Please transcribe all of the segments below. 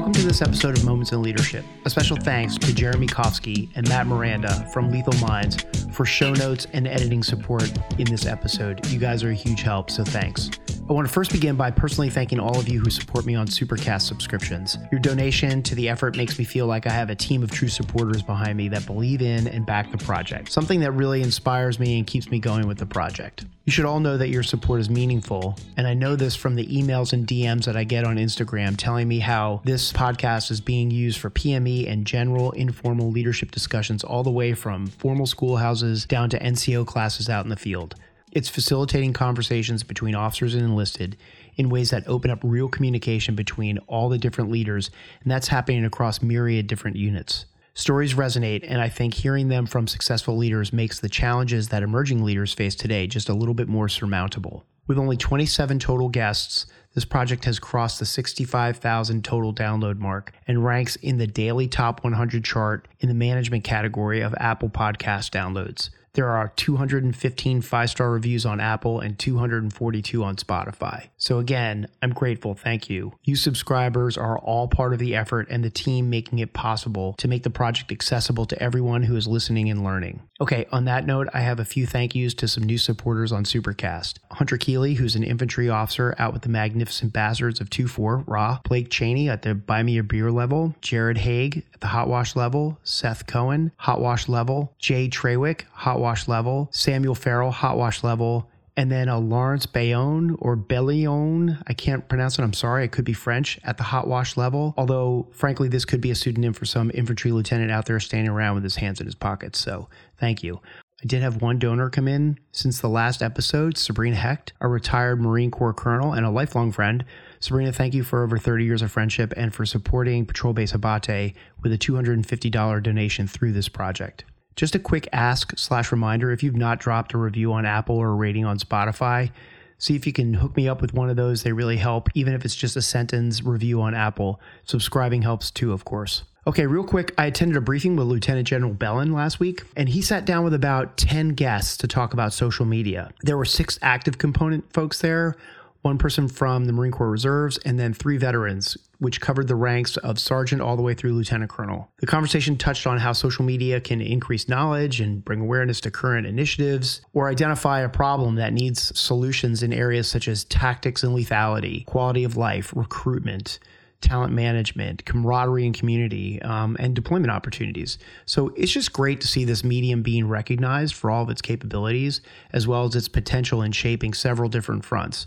Welcome to this episode of Moments in Leadership. A special thanks to Jeremy Kofsky and Matt Miranda from Lethal Minds for show notes and editing support in this episode. You guys are a huge help, so thanks. I want to first begin by personally thanking all of you who support me on Supercast subscriptions. Your donation to the effort makes me feel like I have a team of true supporters behind me that believe in and back the project, something that really inspires me and keeps me going with the project. You should all know that your support is meaningful, and I know this from the emails and DMs that I get on Instagram telling me how this podcast is being used for PME and general informal leadership discussions all the way from formal schoolhouses down to NCO classes out in the field. It's facilitating conversations between officers and enlisted in ways that open up real communication between all the different leaders, and that's happening across myriad different units. Stories resonate, and I think hearing them from successful leaders makes the challenges that emerging leaders face today just a little bit more surmountable. With only 27 total guests, this project has crossed the 65,000 total download mark and ranks in the daily top 100 chart in the management category of Apple Podcast downloads. There are 215 five star reviews on Apple and 242 on Spotify. So, again, I'm grateful. Thank you. You subscribers are all part of the effort and the team making it possible to make the project accessible to everyone who is listening and learning. Okay, on that note, I have a few thank yous to some new supporters on Supercast Hunter Keeley, who's an infantry officer out with the Magnificent Bastards of 2 4 Raw, Blake Cheney at the Buy Me a Beer level, Jared Haig at the Hot Wash level, Seth Cohen, Hot Wash level, Jay Trewick, Hot wash level, Samuel Farrell hot wash level, and then a Lawrence Bayonne or Bellion. I can't pronounce it. I'm sorry. It could be French at the hot wash level. Although, frankly, this could be a pseudonym for some infantry lieutenant out there standing around with his hands in his pockets. So, thank you. I did have one donor come in since the last episode, Sabrina Hecht, a retired Marine Corps colonel and a lifelong friend. Sabrina, thank you for over 30 years of friendship and for supporting Patrol Base Abate with a $250 donation through this project. Just a quick ask slash reminder if you've not dropped a review on Apple or a rating on Spotify, see if you can hook me up with one of those. They really help, even if it's just a sentence review on Apple. Subscribing helps too, of course. Okay, real quick, I attended a briefing with Lieutenant General Bellin last week, and he sat down with about 10 guests to talk about social media. There were six active component folks there, one person from the Marine Corps Reserves, and then three veterans, which covered the ranks of sergeant all the way through lieutenant colonel. The conversation touched on how social media can increase knowledge and bring awareness to current initiatives, or identify a problem that needs solutions in areas such as tactics and lethality, quality of life, recruitment talent management, camaraderie and community, um, and deployment opportunities. So it's just great to see this medium being recognized for all of its capabilities, as well as its potential in shaping several different fronts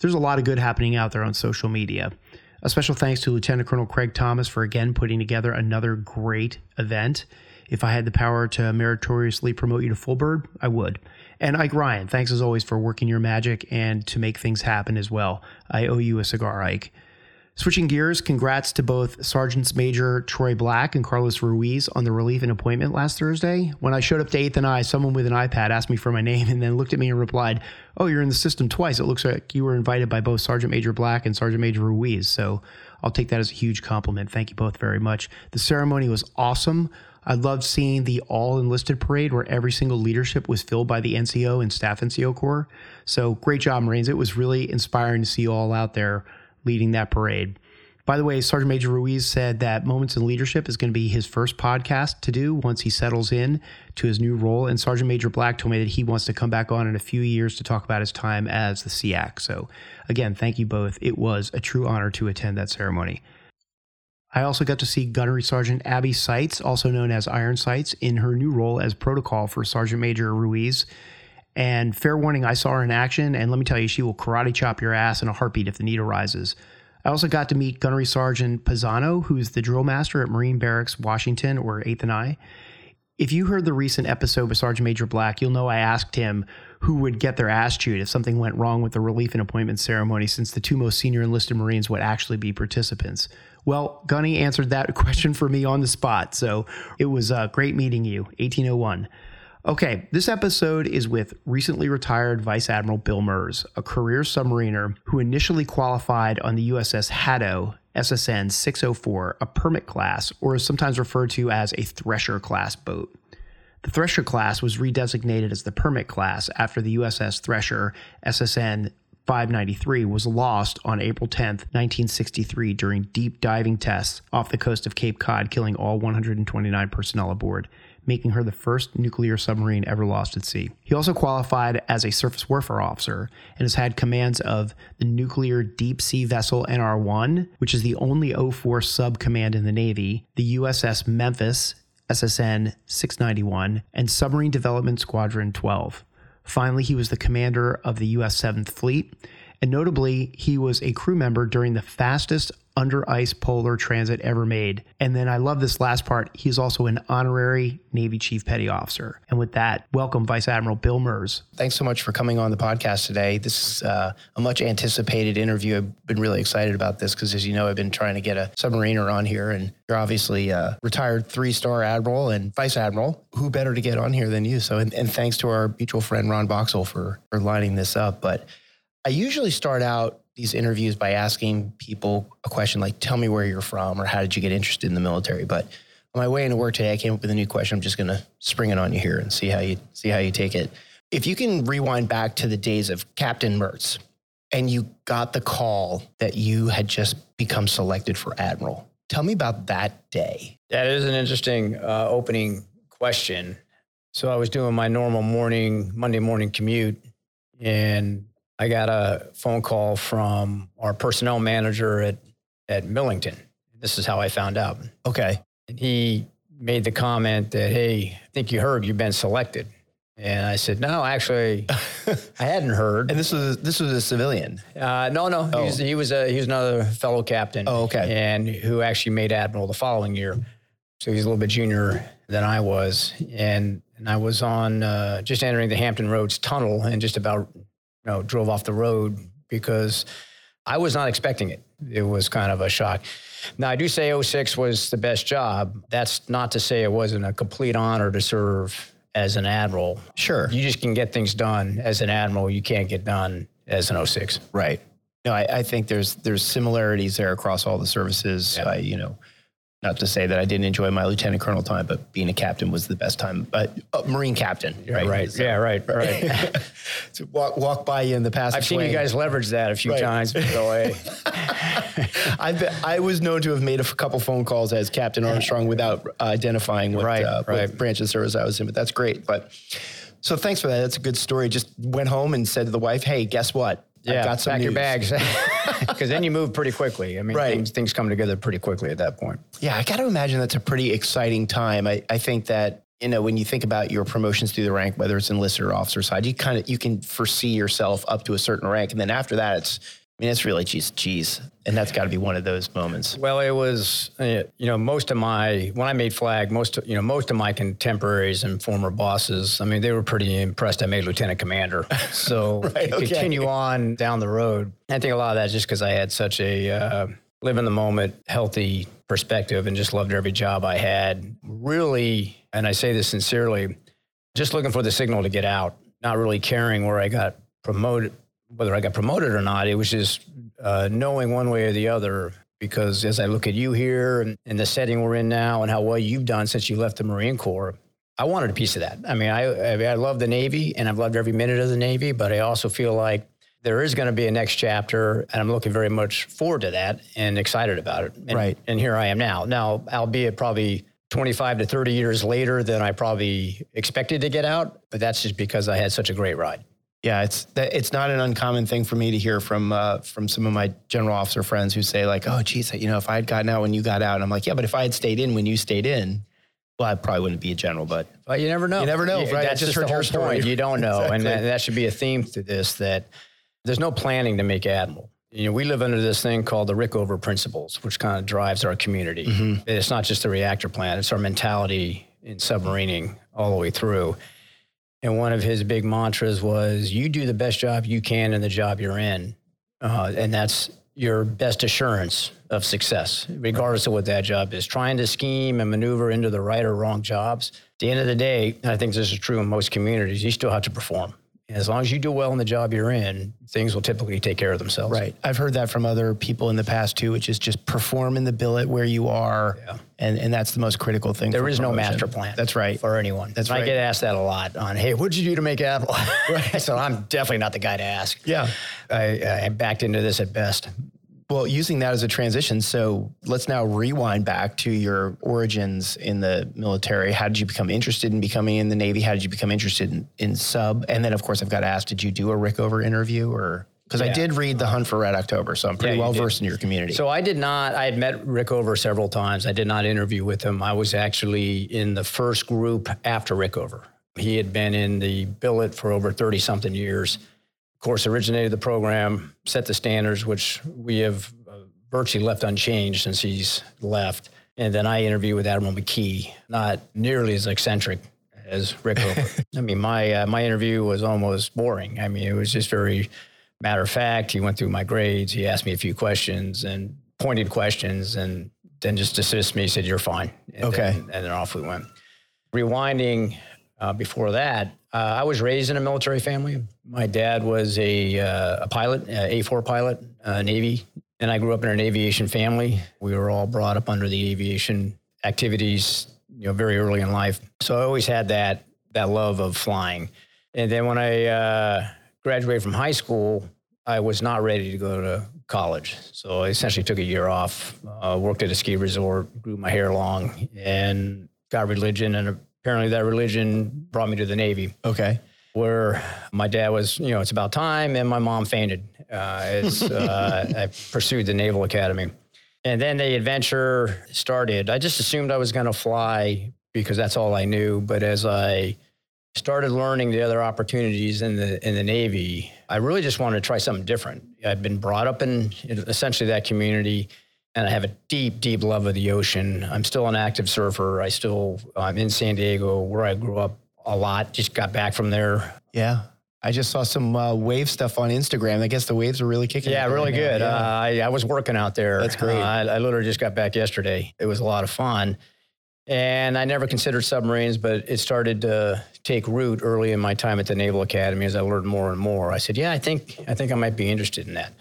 there's a lot of good happening out there on social media. A special thanks to Lieutenant Colonel Craig Thomas for again putting together another great event. If I had the power to meritoriously promote you to full bird, I would. And Ike Ryan, thanks as always for working your magic and to make things happen as well. I owe you a cigar, Ike. Switching gears, congrats to both Sergeants Major Troy Black and Carlos Ruiz on the relief and appointment last Thursday. When I showed up to 8th and I, someone with an iPad asked me for my name and then looked at me and replied, Oh, you're in the system twice. It looks like you were invited by both Sergeant Major Black and Sergeant Major Ruiz. So I'll take that as a huge compliment. Thank you both very much. The ceremony was awesome. I loved seeing the all enlisted parade where every single leadership was filled by the NCO and staff NCO Corps. So great job, Marines. It was really inspiring to see you all out there leading that parade. By the way, Sergeant Major Ruiz said that Moments in Leadership is going to be his first podcast to do once he settles in to his new role. And Sergeant Major Black told me that he wants to come back on in a few years to talk about his time as the SEAC. So, again, thank you both. It was a true honor to attend that ceremony. I also got to see Gunnery Sergeant Abby Seitz, also known as Iron Sights, in her new role as protocol for Sergeant Major Ruiz. And fair warning, I saw her in action, and let me tell you, she will karate chop your ass in a heartbeat if the need arises. I also got to meet Gunnery Sergeant Pisano, who's the drill master at Marine Barracks, Washington, or 8th and I. If you heard the recent episode with Sergeant Major Black, you'll know I asked him who would get their ass chewed if something went wrong with the relief and appointment ceremony, since the two most senior enlisted Marines would actually be participants. Well, Gunny answered that question for me on the spot, so it was uh, great meeting you, 1801. Okay, this episode is with recently retired Vice Admiral Bill Merz, a career submariner who initially qualified on the USS Haddo SSN 604, a permit class, or is sometimes referred to as a Thresher class boat. The Thresher class was redesignated as the permit class after the USS Thresher SSN 593 was lost on April 10, 1963, during deep diving tests off the coast of Cape Cod, killing all 129 personnel aboard, making her the first nuclear submarine ever lost at sea. He also qualified as a surface warfare officer and has had commands of the nuclear deep sea vessel NR 1, which is the only O4 sub command in the Navy, the USS Memphis, SSN 691, and Submarine Development Squadron 12. Finally, he was the commander of the U.S. 7th Fleet, and notably, he was a crew member during the fastest under ice polar transit ever made. And then I love this last part. He's also an honorary Navy Chief Petty Officer. And with that, welcome Vice Admiral Bill Merz. Thanks so much for coming on the podcast today. This is uh, a much anticipated interview. I've been really excited about this because, as you know, I've been trying to get a submariner on here, and you're obviously a retired three star admiral and vice admiral. Who better to get on here than you? So, and, and thanks to our mutual friend Ron Boxall for, for lining this up. But I usually start out these interviews by asking people a question like, tell me where you're from or how did you get interested in the military? But on my way into work today, I came up with a new question. I'm just going to spring it on you here and see how you see how you take it. If you can rewind back to the days of Captain Merz and you got the call that you had just become selected for admiral, tell me about that day. That is an interesting uh, opening question. So I was doing my normal morning, Monday morning commute, and I got a phone call from our personnel manager at, at Millington. This is how I found out. Okay. And he made the comment that, hey, I think you heard you've been selected. And I said, no, actually, I hadn't heard. And this was this was a civilian. Uh, no, no, oh. he, was, he was a he was another fellow captain. Oh, okay. And who actually made admiral the following year. So he's a little bit junior than I was, and and I was on uh, just entering the Hampton Roads tunnel and just about you know, drove off the road because I was not expecting it. It was kind of a shock. Now, I do say 06 was the best job. That's not to say it wasn't a complete honor to serve as an admiral. Sure. You just can get things done as an admiral. You can't get done as an 06. Right. No, I, I think there's there's similarities there across all the services. Yeah. you know, not to say that I didn't enjoy my lieutenant colonel time, but being a captain was the best time. But uh, Marine captain, right? Right. So, yeah. Right. Right. to walk walk by you in the past. I've seen you guys leverage that a few right. times. Go away. I've been, I was known to have made a couple phone calls as Captain Armstrong without identifying what, right, uh, right. what branch of service I was in. But that's great. But so thanks for that. That's a good story. Just went home and said to the wife, "Hey, guess what? Yeah, I've got some pack news. your bags." because then you move pretty quickly. I mean, right. things, things come together pretty quickly at that point. Yeah, I got to imagine that's a pretty exciting time. I, I think that you know when you think about your promotions through the rank, whether it's enlisted or officer side, you kind of you can foresee yourself up to a certain rank, and then after that, it's I mean, it's really geez, geez, and that's got to be one of those moments. Well, it was, uh, you know, most of my when I made flag, most you know, most of my contemporaries and former bosses, I mean, they were pretty impressed. I made lieutenant commander, so right, okay. continue on down the road. I think a lot of that is just because I had such a uh, live in the moment, healthy perspective, and just loved every job I had. Really, and I say this sincerely, just looking for the signal to get out, not really caring where I got promoted whether I got promoted or not, it was just uh, knowing one way or the other. Because as I look at you here and, and, the setting we're in now and how well you've done since you left the Marine Corps, I wanted a piece of that. I mean, I, I, mean, I love the Navy and I've loved every minute of the Navy, but I also feel like there is going to be a next chapter and I'm looking very much forward to that and excited about it. And, right. And here I am now. Now, albeit probably 25 to 30 years later than I probably expected to get out, but that's just because I had such a great ride. Yeah, it's it's not an uncommon thing for me to hear from uh, from some of my general officer friends who say like, "Oh, geez, you know, if I had gotten out when you got out," and I'm like, "Yeah, but if I had stayed in when you stayed in, well, I probably wouldn't be a general." But well, you never know. You never know, right? That's just, just the whole story. point. You don't know, exactly. and that, that should be a theme to this. That there's no planning to make admiral. You know, we live under this thing called the Rickover principles, which kind of drives our community. Mm-hmm. It's not just the reactor plant; it's our mentality in submarining all the way through. And one of his big mantras was, you do the best job you can in the job you're in. Uh, and that's your best assurance of success, regardless of what that job is. Trying to scheme and maneuver into the right or wrong jobs. At the end of the day, I think this is true in most communities, you still have to perform. As long as you do well in the job you're in, things will typically take care of themselves. Right. I've heard that from other people in the past too, which is just perform in the billet where you are. Yeah. And, and that's the most critical thing. There is promotion. no master plan. That's right. For anyone. That's right. I get asked that a lot on, hey, what did you do to make Apple? right. so I'm definitely not the guy to ask. Yeah. I, I backed into this at best. Well, using that as a transition, so let's now rewind back to your origins in the military. How did you become interested in becoming in the Navy? How did you become interested in, in sub? And then, of course, I've got to ask, did you do a Rickover interview or? Because yeah. I did read The Hunt for Red October, so I'm pretty yeah, well versed in your community. So I did not, I had met Rickover several times. I did not interview with him. I was actually in the first group after Rickover. He had been in the billet for over 30 something years course, originated the program, set the standards, which we have uh, virtually left unchanged since he's left. And then I interviewed with Admiral McKee, not nearly as eccentric as Rick I mean, my uh, my interview was almost boring. I mean, it was just very matter of fact. He went through my grades. He asked me a few questions and pointed questions, and then just dismissed me. He said, "You're fine." And okay. Then, and then off we went. Rewinding uh, before that, uh, I was raised in a military family. My dad was a, uh, a pilot, A 4 pilot, uh, Navy, and I grew up in an aviation family. We were all brought up under the aviation activities, you know, very early in life. So I always had that that love of flying. And then when I uh, graduated from high school, I was not ready to go to college. So I essentially took a year off, uh, worked at a ski resort, grew my hair long, and got religion and apparently that religion brought me to the Navy. Okay. Where my dad was, you know, it's about time, and my mom fainted uh, as uh, I pursued the Naval Academy. And then the adventure started. I just assumed I was going to fly because that's all I knew. But as I started learning the other opportunities in the in the Navy, I really just wanted to try something different. I'd been brought up in, in essentially that community and I have a deep, deep love of the ocean. I'm still an active surfer. I still I'm in San Diego, where I grew up a lot. Just got back from there. Yeah. I just saw some uh, wave stuff on Instagram. I guess the waves are really kicking. Yeah, really good. Yeah. Uh, I, I, was working out there. That's great. Uh, I, I, literally just got back yesterday. It was a lot of fun. And I never considered submarines, but it started to take root early in my time at the Naval Academy as I learned more and more. I said, "Yeah, I think I think I might be interested in that."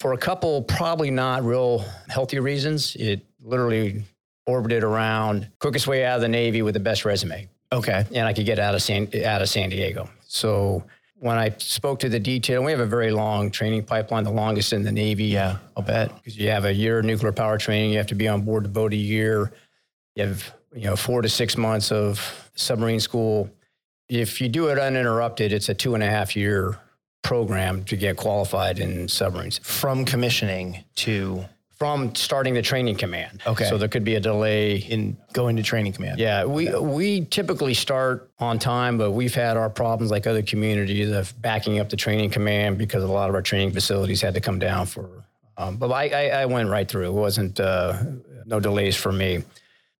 For a couple probably not real healthy reasons. It literally orbited around quickest way out of the Navy with the best resume. Okay. And I could get out of San out of San Diego. So when I spoke to the detail, we have a very long training pipeline, the longest in the Navy. Yeah, I'll bet. Because you have a year of nuclear power training, you have to be on board the boat a year. You have you know four to six months of submarine school. If you do it uninterrupted, it's a two and a half year program to get qualified in submarines. From commissioning to from starting the training command. Okay. So there could be a delay in going to training command. Yeah, we we typically start on time, but we've had our problems like other communities of backing up the training command because a lot of our training facilities had to come down for. Um, but I, I, I, went right through. It wasn't uh, no delays for me.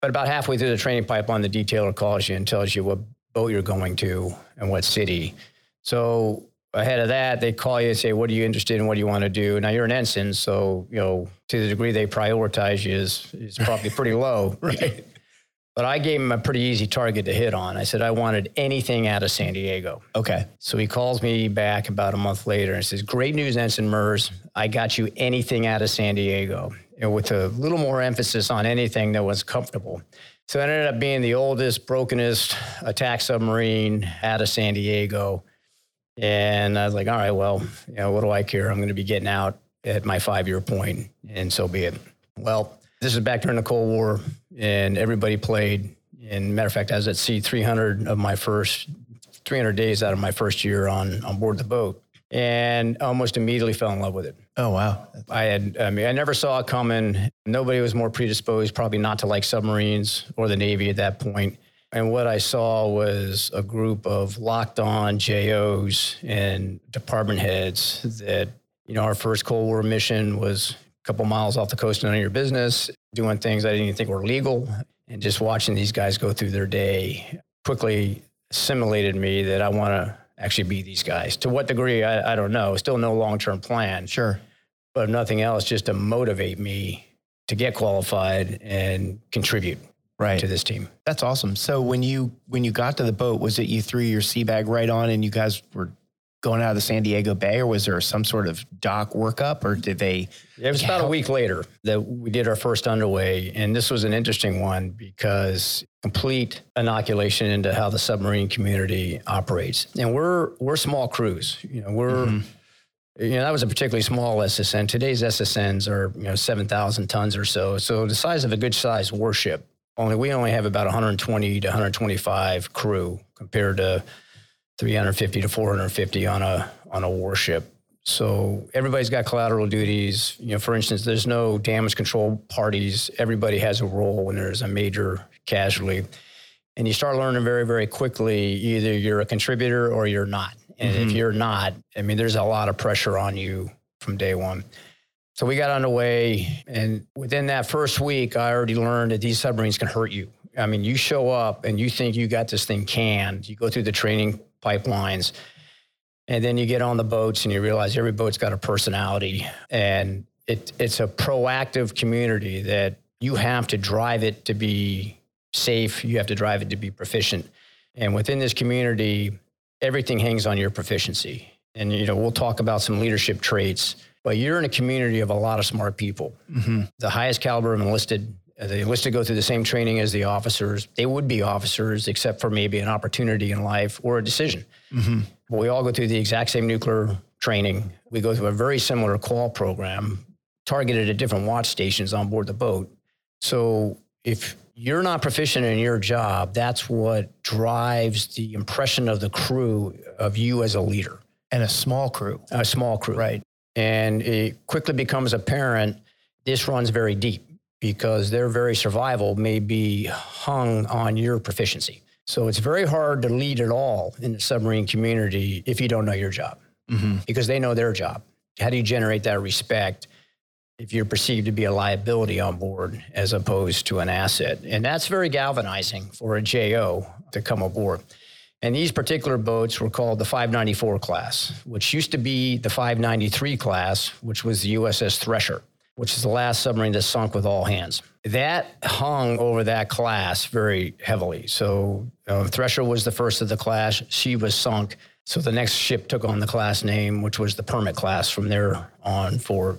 But about halfway through the training pipeline, the detailer calls you and tells you what boat you're going to and what city. So ahead of that, they call you and say, "What are you interested in? What do you want to do?" Now you're an ensign, so you know to the degree they prioritize you is is probably pretty low, right? But I gave him a pretty easy target to hit on. I said I wanted anything out of San Diego. Okay. So he calls me back about a month later and says, "Great news, Ensign Merz. I got you anything out of San Diego, and with a little more emphasis on anything that was comfortable." So it ended up being the oldest, brokenest attack submarine out of San Diego and I was like, all right, well, you know, what do I care? I'm going to be getting out at my five year point, and so be it. Well, this is back during the Cold War, and everybody played. And matter of fact, I was at sea 300 of my first 300 days out of my first year on on board the boat, and almost immediately fell in love with it. Oh wow! I had, I mean, I never saw it coming. Nobody was more predisposed, probably not to like submarines or the Navy at that point. And what I saw was a group of locked on JOs and department heads that, you know, our first Cold War mission was a couple miles off the coast none of your business, doing things I didn't even think were legal. And just watching these guys go through their day quickly assimilated me that I want to actually be these guys. To what degree, I, I don't know. Still no long term plan. Sure. But if nothing else, just to motivate me to get qualified and contribute right. to this team. That's awesome. So when you when you got to the boat, was it you threw your sea bag right on and you guys were going out of the San Diego Bay, or was there some sort of dock workup, or did they? It was about a week later that we did our first underway, and this was an interesting one because complete inoculation into how the submarine community operates. And we're we're small crews, you know, we're. Mm-hmm. You know, that was a particularly small SSN. Today's SSNs are, you know, 7,000 tons or so. So the size of a good sized warship, only we only have about 120 to 125 crew compared to 350 to 450 on a on a warship. So everybody's got collateral duties. You know, for instance, there's no damage control parties. Everybody has a role when there's a major casualty. And you start learning very, very quickly either you're a contributor or you're not. And mm-hmm. if you're not, I mean, there's a lot of pressure on you from day one. So we got underway, and within that first week, I already learned that these submarines can hurt you. I mean, you show up and you think you got this thing canned. You go through the training pipelines. And then you get on the boats and you realize every boat's got a personality. And it, it's a proactive community that you have to drive it to be safe, you have to drive it to be proficient. And within this community, everything hangs on your proficiency. And you know, we'll talk about some leadership traits, but you're in a community of a lot of smart people. Mm-hmm. The highest caliber of enlisted uh, the enlisted go through the same training as the officers. They would be officers, except for maybe an opportunity in life or a decision. Mm-hmm. But we all go through the exact same nuclear training. We go through a very similar qual program, targeted at different watch stations on board the boat. So if you're not proficient in your job, that's what drives the impression of the crew of you as a leader. And a small crew. A small crew. Right. And it quickly becomes apparent this runs very deep because their very survival may be hung on your proficiency. So it's very hard to lead at all in the submarine community if you don't know your job mm-hmm. because they know their job. How do you generate that respect if you're perceived to be a liability on board as opposed to an asset? And that's very galvanizing for a JO to come aboard. And these particular boats were called the 594 class, which used to be the 593 class, which was the USS Thresher which is the last submarine that sunk with all hands. That hung over that class very heavily. So uh, Thresher was the first of the class. She was sunk. So the next ship took on the class name, which was the Permit class from there on forward.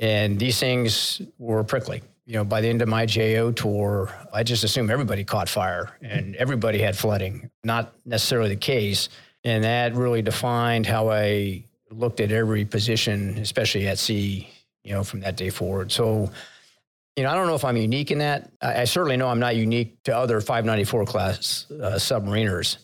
And these things were prickly. You know, by the end of my JO tour, I just assumed everybody caught fire and everybody had flooding. Not necessarily the case. And that really defined how I looked at every position, especially at sea you know, from that day forward. So, you know, I don't know if I'm unique in that. I, I certainly know I'm not unique to other 594 class uh, submariners,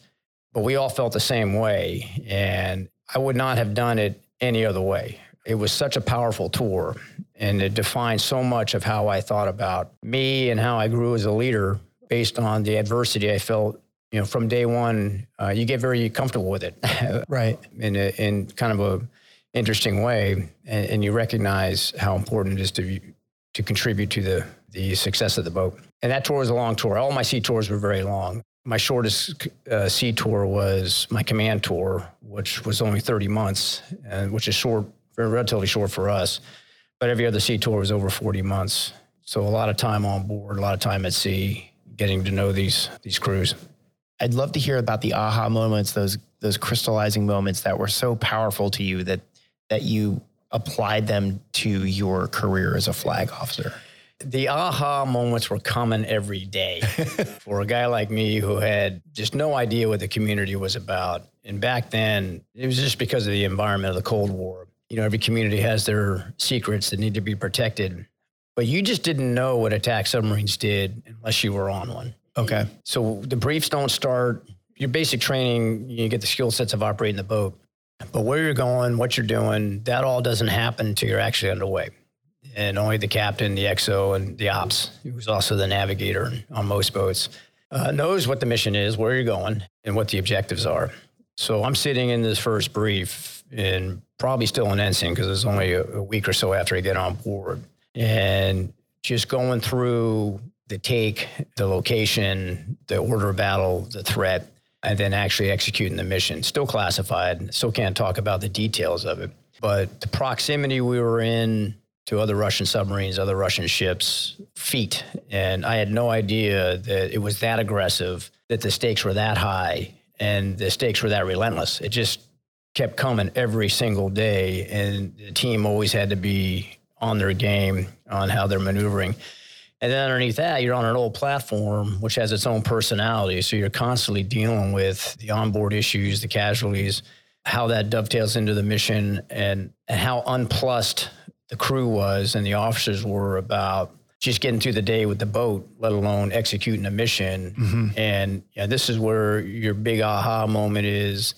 but we all felt the same way. And I would not have done it any other way. It was such a powerful tour and it defined so much of how I thought about me and how I grew as a leader based on the adversity I felt you know, from day one, uh, you get very comfortable with it, right? In a, in kind of a interesting way, and, and, you recognize how important it is to to contribute to the the success of the boat. And that tour was a long tour. All my sea tours were very long. My shortest uh, sea tour was my command tour, which was only 30 months, and which is short, relatively short for us. But every other sea tour was over 40 months. So a lot of time on board, a lot of time at sea, getting to know these these crews. I'd love to hear about the aha moments, those those crystallizing moments that were so powerful to you that that you applied them to your career as a flag officer? The aha moments were coming every day for a guy like me who had just no idea what the community was about. And back then, it was just because of the environment of the Cold War. You know, every community has their secrets that need to be protected. But you just didn't know what attack submarines did unless you were on one. Okay. So the briefs don't start. Your basic training, you get the skill sets of operating the boat. But where you're going, what you're doing, that all doesn't happen until you're actually underway. And only the captain, the XO, and the ops, who's also the navigator on most boats, uh, knows what the mission is, where you're going, and what the objectives are. So I'm sitting in this first brief and probably still an ensign because it's only a, a week or so after I get on board. And just going through the take, the location, the order of battle, the threat, and then actually executing the mission. Still classified, still can't talk about the details of it. But the proximity we were in to other Russian submarines, other Russian ships, feet. And I had no idea that it was that aggressive, that the stakes were that high, and the stakes were that relentless. It just kept coming every single day, and the team always had to be on their game on how they're maneuvering. And then underneath that, you're on an old platform which has its own personality. So you're constantly dealing with the onboard issues, the casualties, how that dovetails into the mission, and, and how unplussed the crew was and the officers were about just getting through the day with the boat, let alone executing a mission. Mm-hmm. And yeah, this is where your big aha moment is,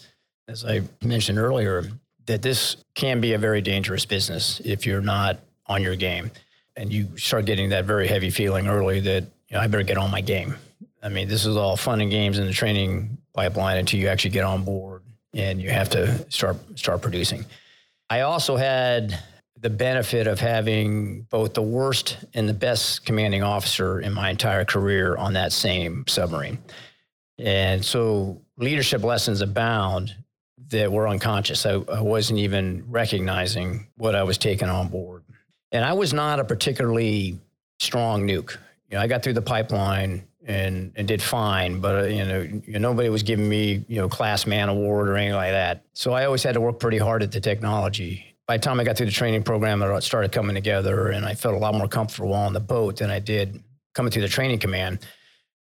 as I mentioned earlier, that this can be a very dangerous business if you're not on your game. And you start getting that very heavy feeling early that you know, I better get on my game. I mean, this is all fun and games in the training pipeline until you actually get on board and you have to start start producing. I also had the benefit of having both the worst and the best commanding officer in my entire career on that same submarine. And so leadership lessons abound that were unconscious. I, I wasn't even recognizing what I was taking on board. And I was not a particularly strong nuke. You know, I got through the pipeline and and did fine, but uh, you know, nobody was giving me you know class man award or anything like that. So I always had to work pretty hard at the technology. By the time I got through the training program, it started coming together, and I felt a lot more comfortable on the boat than I did coming through the training command.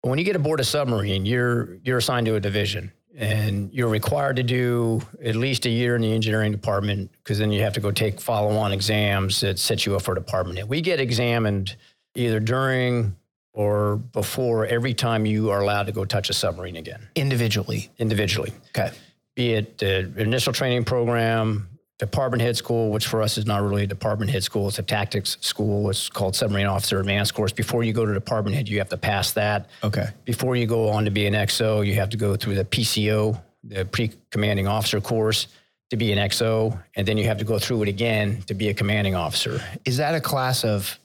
But when you get aboard a submarine, you're you're assigned to a division, and you're required to do at least a year in the engineering department because then you have to go take follow-on exams that set you up for department. And we get examined either during or before every time you are allowed to go touch a submarine again. Individually. Individually. Okay. Be it the initial training program, department head school, which for us is not really a department head school, it's a tactics school. It's called Submarine Officer Advanced Course. Before you go to department head, you have to pass that. Okay. Before you go on to be an XO, you have to go through the PCO, the pre commanding officer course to be an XO, and then you have to go through it again to be a commanding officer. Is that a class of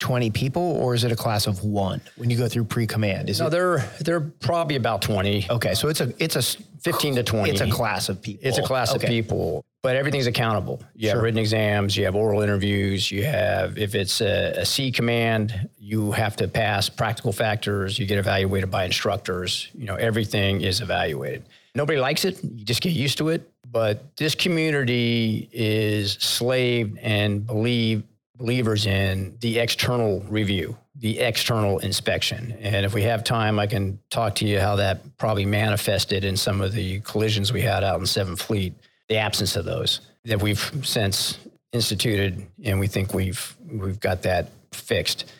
20 people or is it a class of one when you go through pre-command is no it they're they're probably about 20 okay so it's a it's a 15 to 20 it's a class of people it's a class okay. of people but everything's accountable you sure. have written exams you have oral interviews you have if it's a, a C command you have to pass practical factors you get evaluated by instructors you know everything is evaluated nobody likes it you just get used to it but this community is slaved and believe believers in the external review, the external inspection. And if we have time, I can talk to you how that probably manifested in some of the collisions we had out in Seventh Fleet, the absence of those that we've since instituted, and we think we've we've got that fixed.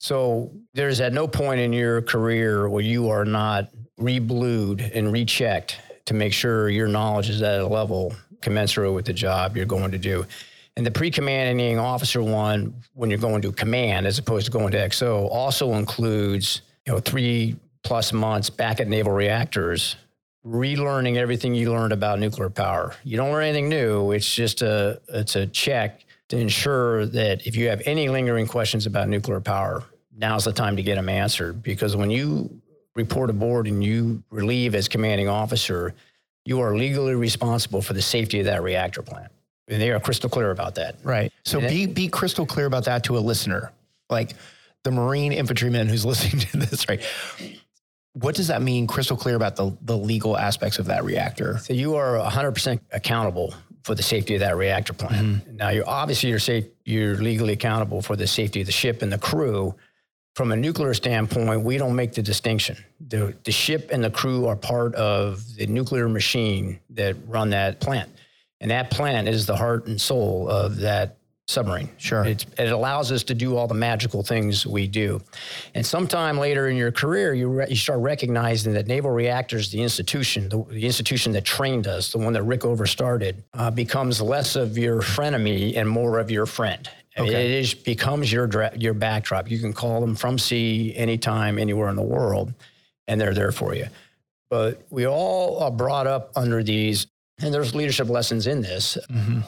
So there's at no point in your career where you are not reblued and rechecked to make sure your knowledge is at a level commensurate with the job you're going to do. And the pre-commanding officer one, when you're going to command as opposed to going to XO, also includes you know three plus months back at naval reactors, relearning everything you learned about nuclear power. You don't learn anything new. It's just a it's a check to ensure that if you have any lingering questions about nuclear power, now's the time to get them answered. Because when you report aboard and you relieve as commanding officer, you are legally responsible for the safety of that reactor plant. And they are crystal clear about that. Right. So be be crystal clear about that to a listener, like the Marine infantryman who's listening to this, right? What does that mean? Crystal clear about the the legal aspects of that reactor. So you are 100% accountable for the safety of that reactor plant. Mm-hmm. Now, you're obviously you're safe. You're legally accountable for the safety of the ship and the crew. From a nuclear standpoint, we don't make the distinction. The, the ship and the crew are part of the nuclear machine that run that plant. And that plant is the heart and soul of that submarine. Sure. It's, it allows us to do all the magical things we do. And sometime later in your career, you, re- you start recognizing that Naval Reactors, the institution, the, the, institution that trained us, the one that Rickover started, uh, becomes less of your frenemy and more of your friend. Okay. It is, becomes your, dra- your backdrop. You can call them from sea anytime, anywhere in the world, and they're there for you. But we all are brought up under these and there's leadership lessons in this mm-hmm.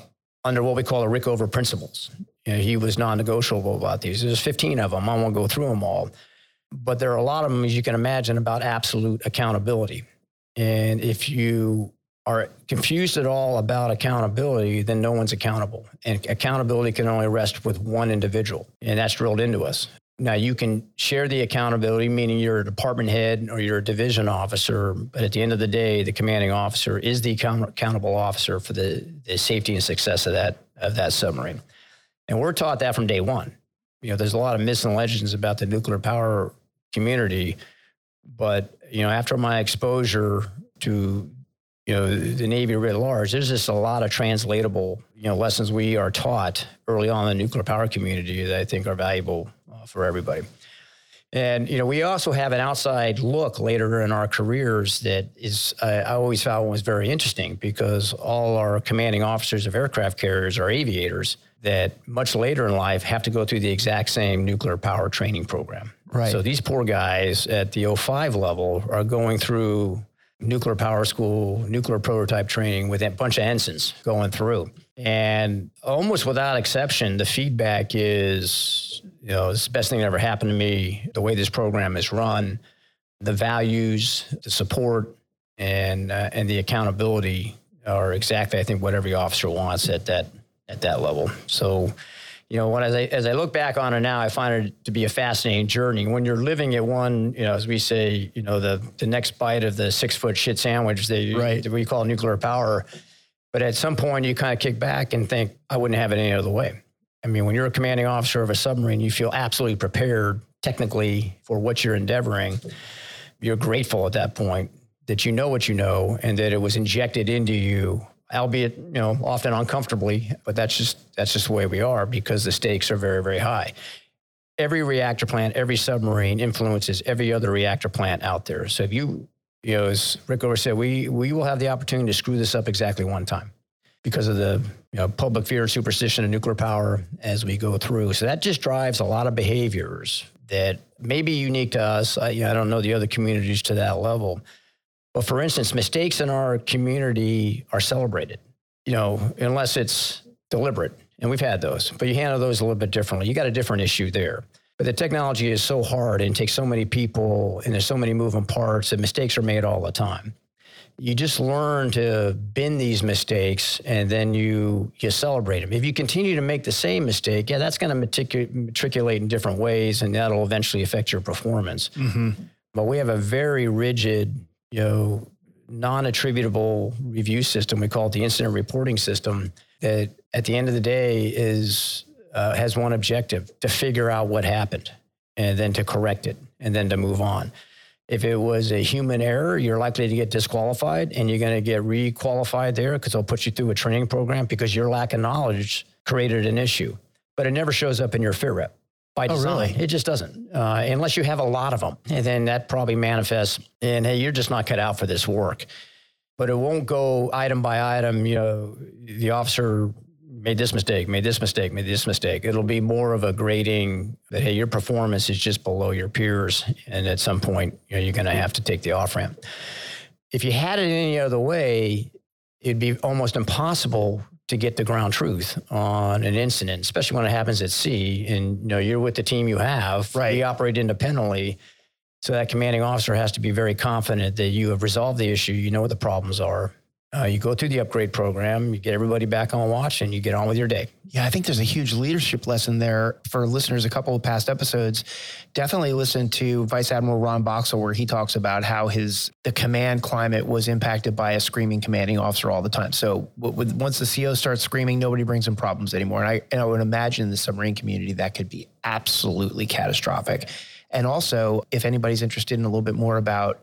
Under what we call the Rickover principles. You know, he was non-negotiable about these. There's 15 of them. I won't go through them all, but there are a lot of them, as you can imagine, about absolute accountability. And if you are confused at all about accountability, then no one's accountable. And accountability can only rest with one individual. And that's drilled into us. Now you can share the accountability, meaning you're a department head or you're a division officer, but at the end of the day, the commanding officer is the account- accountable officer for the, the safety and success of that of that submarine. And we're taught that from day one. You know, there's a lot of myths and legends about the nuclear power community, but you know, after my exposure to you know the Navy writ large, there's just a lot of translatable you know lessons we are taught early on in the nuclear power community that I think are valuable for everybody. And you know, we also have an outside look later in our careers that is uh, I always found was very interesting because all our commanding officers of aircraft carriers are aviators that much later in life have to go through the exact same nuclear power training program. Right. So these poor guys at the 05 level are going through nuclear power school, nuclear prototype training with a bunch of ensigns going through. And almost without exception, the feedback is, you know, it's the best thing that ever happened to me. The way this program is run, the values, the support, and uh, and the accountability are exactly, I think, what every officer wants at that at that level. So you know, when as I as I look back on it now, I find it to be a fascinating journey. When you're living at one, you know, as we say, you know, the the next bite of the six foot shit sandwich that, right. that we call nuclear power. But at some point, you kind of kick back and think, I wouldn't have it any other way. I mean, when you're a commanding officer of a submarine, you feel absolutely prepared technically for what you're endeavoring. You're grateful at that point that you know what you know and that it was injected into you albeit you know often uncomfortably but that's just that's just the way we are because the stakes are very very high. Every reactor plant every submarine influences every other reactor plant out there. So if you you know as Rickover said we we will have the opportunity to screw this up exactly one time because of the you know, public fear superstition of nuclear power as we go through so that just drives a lot of behaviors that may be unique to us I, you know, I don't know the other communities to that level but for instance, mistakes in our community are celebrated, you know, unless it's deliberate. And we've had those, but you handle those a little bit differently. You got a different issue there. But the technology is so hard and takes so many people and there's so many moving parts that mistakes are made all the time. You just learn to bend these mistakes and then you you celebrate them. If you continue to make the same mistake, yeah, that's going to matriculate in different ways and that'll eventually affect your performance. Mm-hmm. But we have a very rigid you know, non-attributable review system. We call it the incident reporting system. That at the end of the day is uh, has one objective: to figure out what happened, and then to correct it, and then to move on. If it was a human error, you're likely to get disqualified, and you're going to get re-qualified there because they'll put you through a training program because your lack of knowledge created an issue. But it never shows up in your FITREP by design. Oh, really? It just doesn't, uh, unless you have a lot of them. And then that probably manifests in, hey, you're just not cut out for this work. But it won't go item by item. You know, the officer made this mistake, made this mistake, made this mistake. It'll be more of a grading that, hey, your performance is just below your peers. And at some point, you know, you're going to have to take the off ramp. If you had it any other way, it'd be almost impossible to get the ground truth on an incident, especially when it happens at sea and you know you're with the team you have. Right. We operate independently. So that commanding officer has to be very confident that you have resolved the issue, you know what the problems are, uh, you go through the upgrade program, you get everybody back on watch, and you get on with your day. Yeah, I think there's a huge leadership lesson there for listeners. A couple of past episodes, definitely listen to Vice Admiral Ron Boxall, where he talks about how his the command climate was impacted by a screaming commanding officer all the time. So with, once the CO starts screaming, nobody brings him problems anymore. And I and I would imagine in the submarine community that could be absolutely catastrophic. And also, if anybody's interested in a little bit more about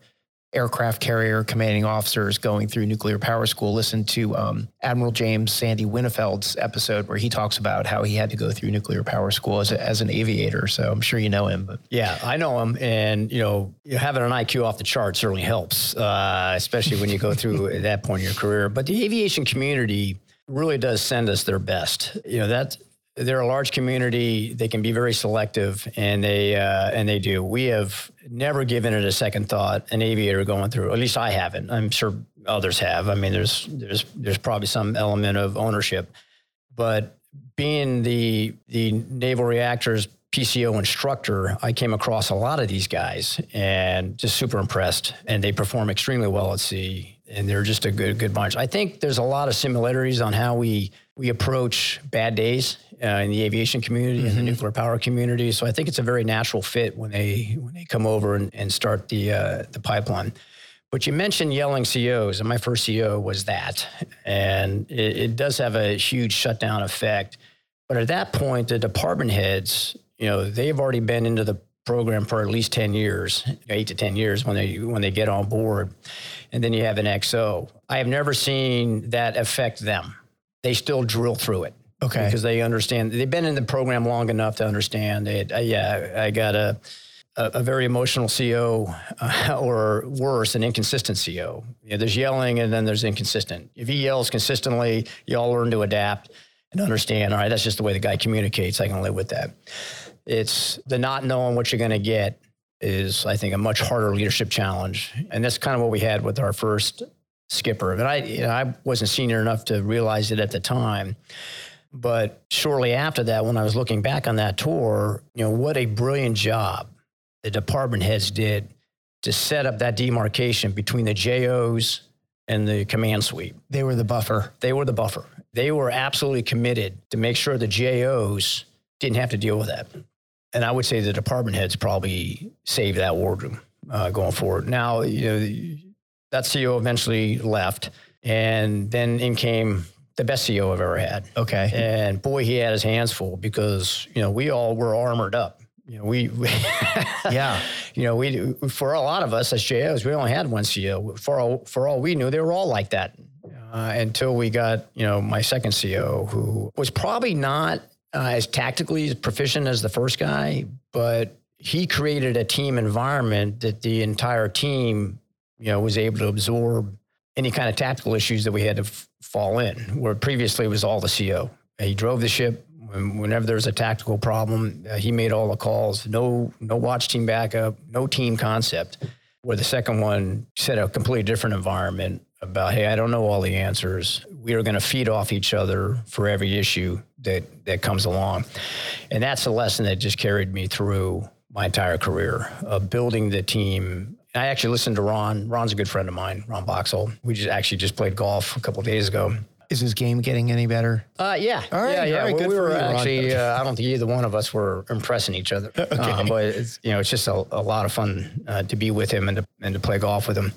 aircraft carrier commanding officers going through nuclear power school. Listen to um, Admiral James Sandy Winnefeld's episode where he talks about how he had to go through nuclear power school as, a, as an aviator. So I'm sure you know him. But yeah, I know him, and you know, having an IQ off the chart certainly helps, uh, especially when you go through at that point in your career. But the aviation community really does send us their best. You know that they're a large community. They can be very selective, and they uh, and they do. We have never given it a second thought. An aviator going through, at least I haven't. I'm sure others have. I mean, there's there's there's probably some element of ownership, but being the the naval reactors PCO instructor, I came across a lot of these guys and just super impressed. And they perform extremely well at sea, and they're just a good good bunch. I think there's a lot of similarities on how we we approach bad days in the aviation community mm-hmm. and the mm-hmm. nuclear power community. So I think it's a very natural fit when they when they come over and, and start the uh, the pipeline. But you mentioned yelling CEOs, and my first CEO was that, and it, it does have a huge shutdown effect. But at that point, the department heads, you know, they've already been into the program for at least 10 years, eight to 10 years when they when they get on board. And then you have an XO. I have never seen that affect them. They still drill through it. Okay. Because they understand they've been in the program long enough to understand it. Uh, yeah, I got a a, a very emotional CEO, uh, or worse, an inconsistent CEO. You know, there's yelling and then there's inconsistent. If he yells consistently, you all learn to adapt and understand. All right, that's just the way the guy communicates. I can live with that. It's the not knowing what you're going to get is, I think, a much harder leadership challenge, and that's kind of what we had with our first skipper. But I, you know, I wasn't senior enough to realize it at the time. But shortly after that, when I was looking back on that tour, you know, what a brilliant job the department heads did to set up that demarcation between the JOs and the command suite. They were the buffer. They were the buffer. They were absolutely committed to make sure the JOs didn't have to deal with that. And I would say the department heads probably saved that wardroom uh, going forward. Now, you know, that CEO eventually left, and then in came the best CEO I've ever had. Okay. And boy, he had his hands full because you know we all were armored up you know, we, we yeah, you know, we for a lot of us as JOs, we only had one CEO. For all for all we knew, they were all like that uh, until we got you know my second CEO, who was probably not uh, as tactically proficient as the first guy, but he created a team environment that the entire team, you know, was able to absorb any kind of tactical issues that we had to f- fall in. Where previously it was all the CO. He drove the ship whenever there's a tactical problem, uh, he made all the calls. No, no watch team backup, no team concept. Where the second one set a completely different environment about, hey, I don't know all the answers. We are going to feed off each other for every issue that that comes along, and that's a lesson that just carried me through my entire career of building the team. I actually listened to Ron. Ron's a good friend of mine, Ron Boxall. We just actually just played golf a couple days ago is his game getting any better? Uh, yeah. All right. Yeah, yeah. Right, well, we were actually, uh, I don't think either one of us were impressing each other. okay. Um, but it's, you know, it's just a, a lot of fun uh, to be with him and to, and to play golf with him.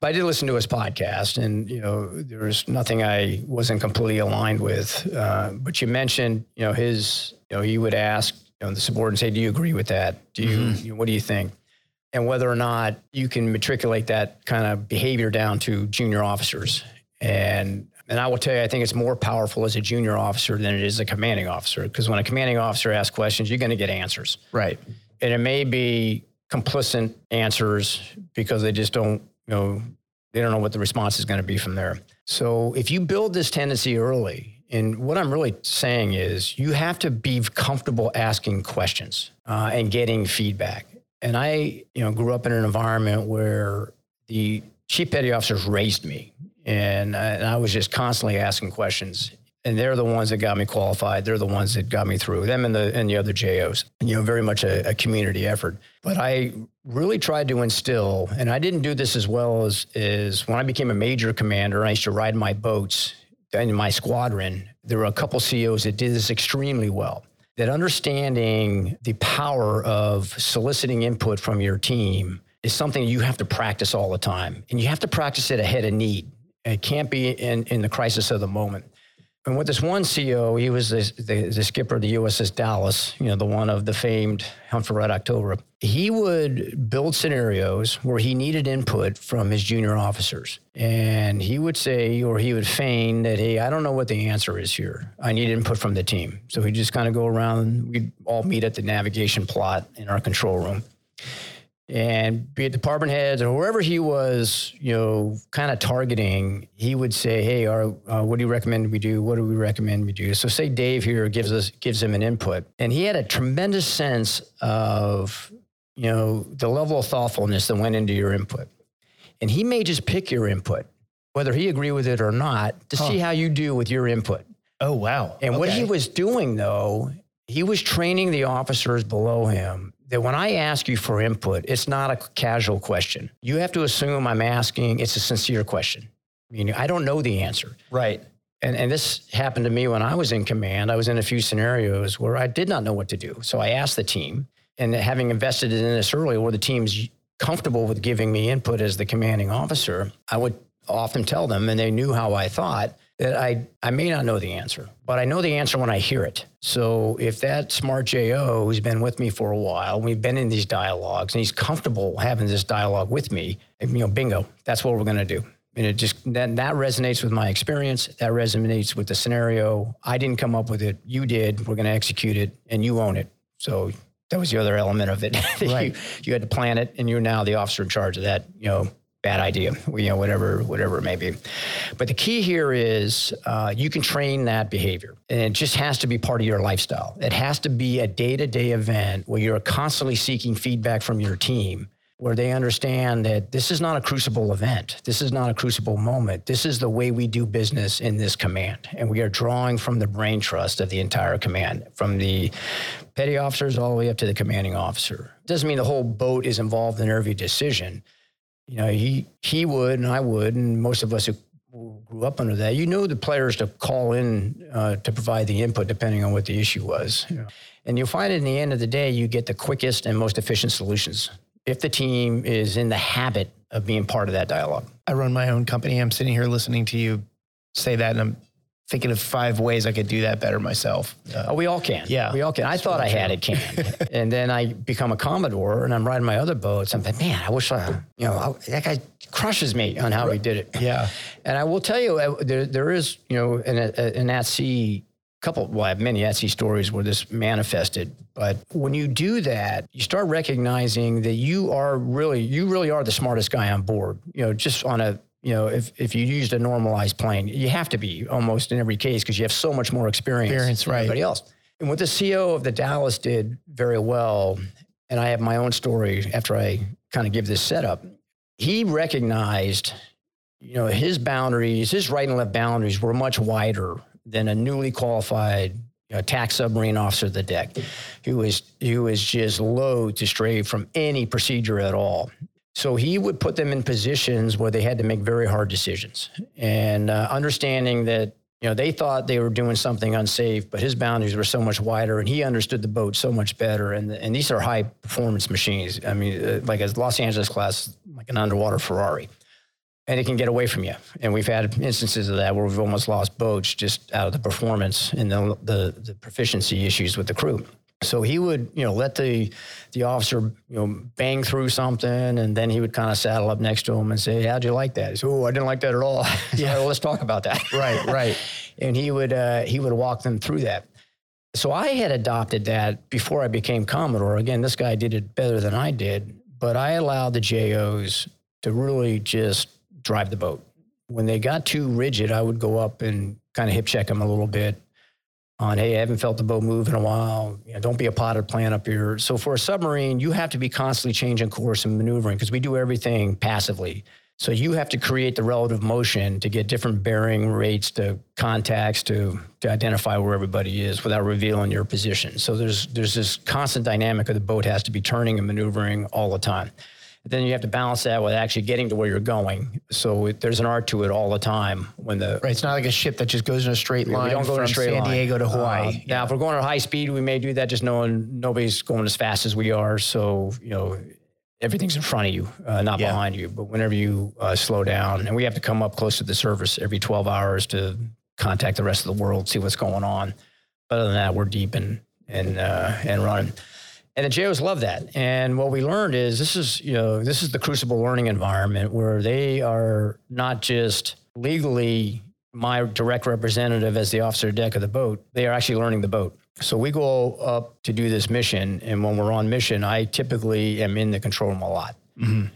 But I did listen to his podcast, and you know, there was nothing I wasn't completely aligned with. Uh, but you mentioned, you know, his, you know, he would ask you know, the subordinate, say, "Do you agree with that? Do you, mm-hmm. you know, what do you think?" And whether or not you can matriculate that kind of behavior down to junior officers. And and I will tell you, I think it's more powerful as a junior officer than it is a commanding officer. Because when a commanding officer asks questions, you're going to get answers. Right. And it may be complicit answers because they just don't, you know, they don't know what the response is going to be from there. So if you build this tendency early, and what I'm really saying is you have to be comfortable asking questions uh, and getting feedback. And I, you know, grew up in an environment where the chief petty officers raised me and I, and I was just constantly asking questions. And they're the ones that got me qualified. They're the ones that got me through them and the and the other JOs. You know, very much a, a community effort. But I really tried to instill, and I didn't do this as well as is when I became a major commander. I used to ride my boats in my squadron. There were a couple CEOs that did this extremely well that understanding the power of soliciting input from your team is something you have to practice all the time. And you have to practice it ahead of need. It can't be in, in the crisis of the moment. And with this one CEO, he was the, the, the, skipper of the USS Dallas, you know, the one of the famed Hunt for Red October. He would build scenarios where he needed input from his junior officers. And he would say, or he would feign that, hey, I don't know what the answer is here. I need input from the team. So he'd just kind of go around, we'd all meet at the navigation plot in our control room and be it department heads or whoever he was, you know, kind of targeting, he would say, "Hey, our, uh, what do you recommend we do? What do we recommend we do?" So, say Dave here gives us gives him an input, and he had a tremendous sense of, you know, the level of thoughtfulness that went into your input, and he may just pick your input, whether he agree with it or not, to huh. see how you do with your input. Oh wow! And okay. what he was doing though, he was training the officers below him that when I ask you for input, it's not a casual question. You have to assume I'm asking, it's a sincere question. Meaning, I don't know the answer. Right. And, and this happened to me when I was in command. I was in a few scenarios where I did not know what to do. So I asked the team, and having invested in this early, where the team's comfortable with giving me input as the commanding officer, I would often tell them, and they knew how I thought, that I, I may not know the answer, but I know the answer when I hear it. So if that smart JO who's been with me for a while, we've been in these dialogues, and he's comfortable having this dialogue with me, you know, bingo, that's what we're going to do. And it just that that resonates with my experience. That resonates with the scenario. I didn't come up with it. You did. We're going to execute it, and you own it. So that was the other element of it. right. you, you had to plan it, and you're now the officer in charge of that. You know, bad idea, you know, whatever, whatever it may be. But the key here is uh, you can train that behavior, and it just has to be part of your lifestyle. It has to be a day-to-day event where you're constantly seeking feedback from your team, where they understand that this is not a crucible event. This is not a crucible moment. This is the way we do business in this command, and we are drawing from the brain trust of the entire command, from the petty officers all the way up to the commanding officer. It doesn't mean the whole boat is involved in every decision you know, he he would and I would, and most of us who grew up under that, you know, the players to call in uh, to provide the input depending on what the issue was. Yeah. And you'll find in the end of the day, you get the quickest and most efficient solutions if the team is in the habit of being part of that dialogue. I run my own company. I'm sitting here listening to you say that, and I'm thinking of five ways I could do that better myself. Uh, oh, we all can. Yeah. We all can. I thought I had it can. and then I become a Commodore and I'm riding my other boats. I'm like, man, I wish I, you know, I, that guy crushes me on how he did it. Yeah. And I will tell you, uh, there, there is, you know, an, an at sea couple, well, I have many at sea stories where this manifested. But when you do that, you start recognizing that you are really, you really are the smartest guy on board, you know, just on a, you know, if, if you used a normalized plane, you have to be almost in every case because you have so much more experience, experience right. than everybody else. And what the CEO of the Dallas did very well, and I have my own story after I kind of give this setup, he recognized, you know, his boundaries, his right and left boundaries were much wider than a newly qualified you know, attack submarine officer of the deck who was who was just loath to stray from any procedure at all. So he would put them in positions where they had to make very hard decisions, and uh, understanding that you know they thought they were doing something unsafe, but his boundaries were so much wider, and he understood the boat so much better. And and these are high performance machines. I mean, uh, like a Los Angeles class, like an underwater Ferrari, and it can get away from you. And we've had instances of that where we've almost lost boats just out of the performance and the the, the proficiency issues with the crew. So he would, you know, let the the officer, you know, bang through something, and then he would kind of saddle up next to him and say, "How'd you like that?" He said, "Oh, I didn't like that at all." yeah, well, let's talk about that. right, right. and he would uh, he would walk them through that. So I had adopted that before I became Commodore. Again, this guy did it better than I did, but I allowed the JOs to really just drive the boat. When they got too rigid, I would go up and kind of hip check them a little bit on, hey, I haven't felt the boat move in a while. You know, don't be a potted plant up here. So for a submarine, you have to be constantly changing course and maneuvering because we do everything passively. So you have to create the relative motion to get different bearing rates to contacts to, to identify where everybody is without revealing your position. So there's there's this constant dynamic of the boat has to be turning and maneuvering all the time then you have to balance that with actually getting to where you're going. So it, there's an art to it all the time. When the right, it's not like a ship that just goes in a straight line. We don't go from in a straight San line. Diego to Hawaii. Uh, yeah. Now, if we're going at high speed, we may do that just knowing nobody's going as fast as we are. So you know everything's in front of you, uh, not yeah. behind you. But whenever you uh, slow down, and we have to come up close to the surface every 12 hours to contact the rest of the world, see what's going on. But other than that, we're deep and and uh, and running. And the JOs love that. And what we learned is this is, you know, this is the crucible learning environment where they are not just legally my direct representative as the officer deck of the boat, they are actually learning the boat. So we go up to do this mission. And when we're on mission, I typically am in the control room a lot. Mm-hmm.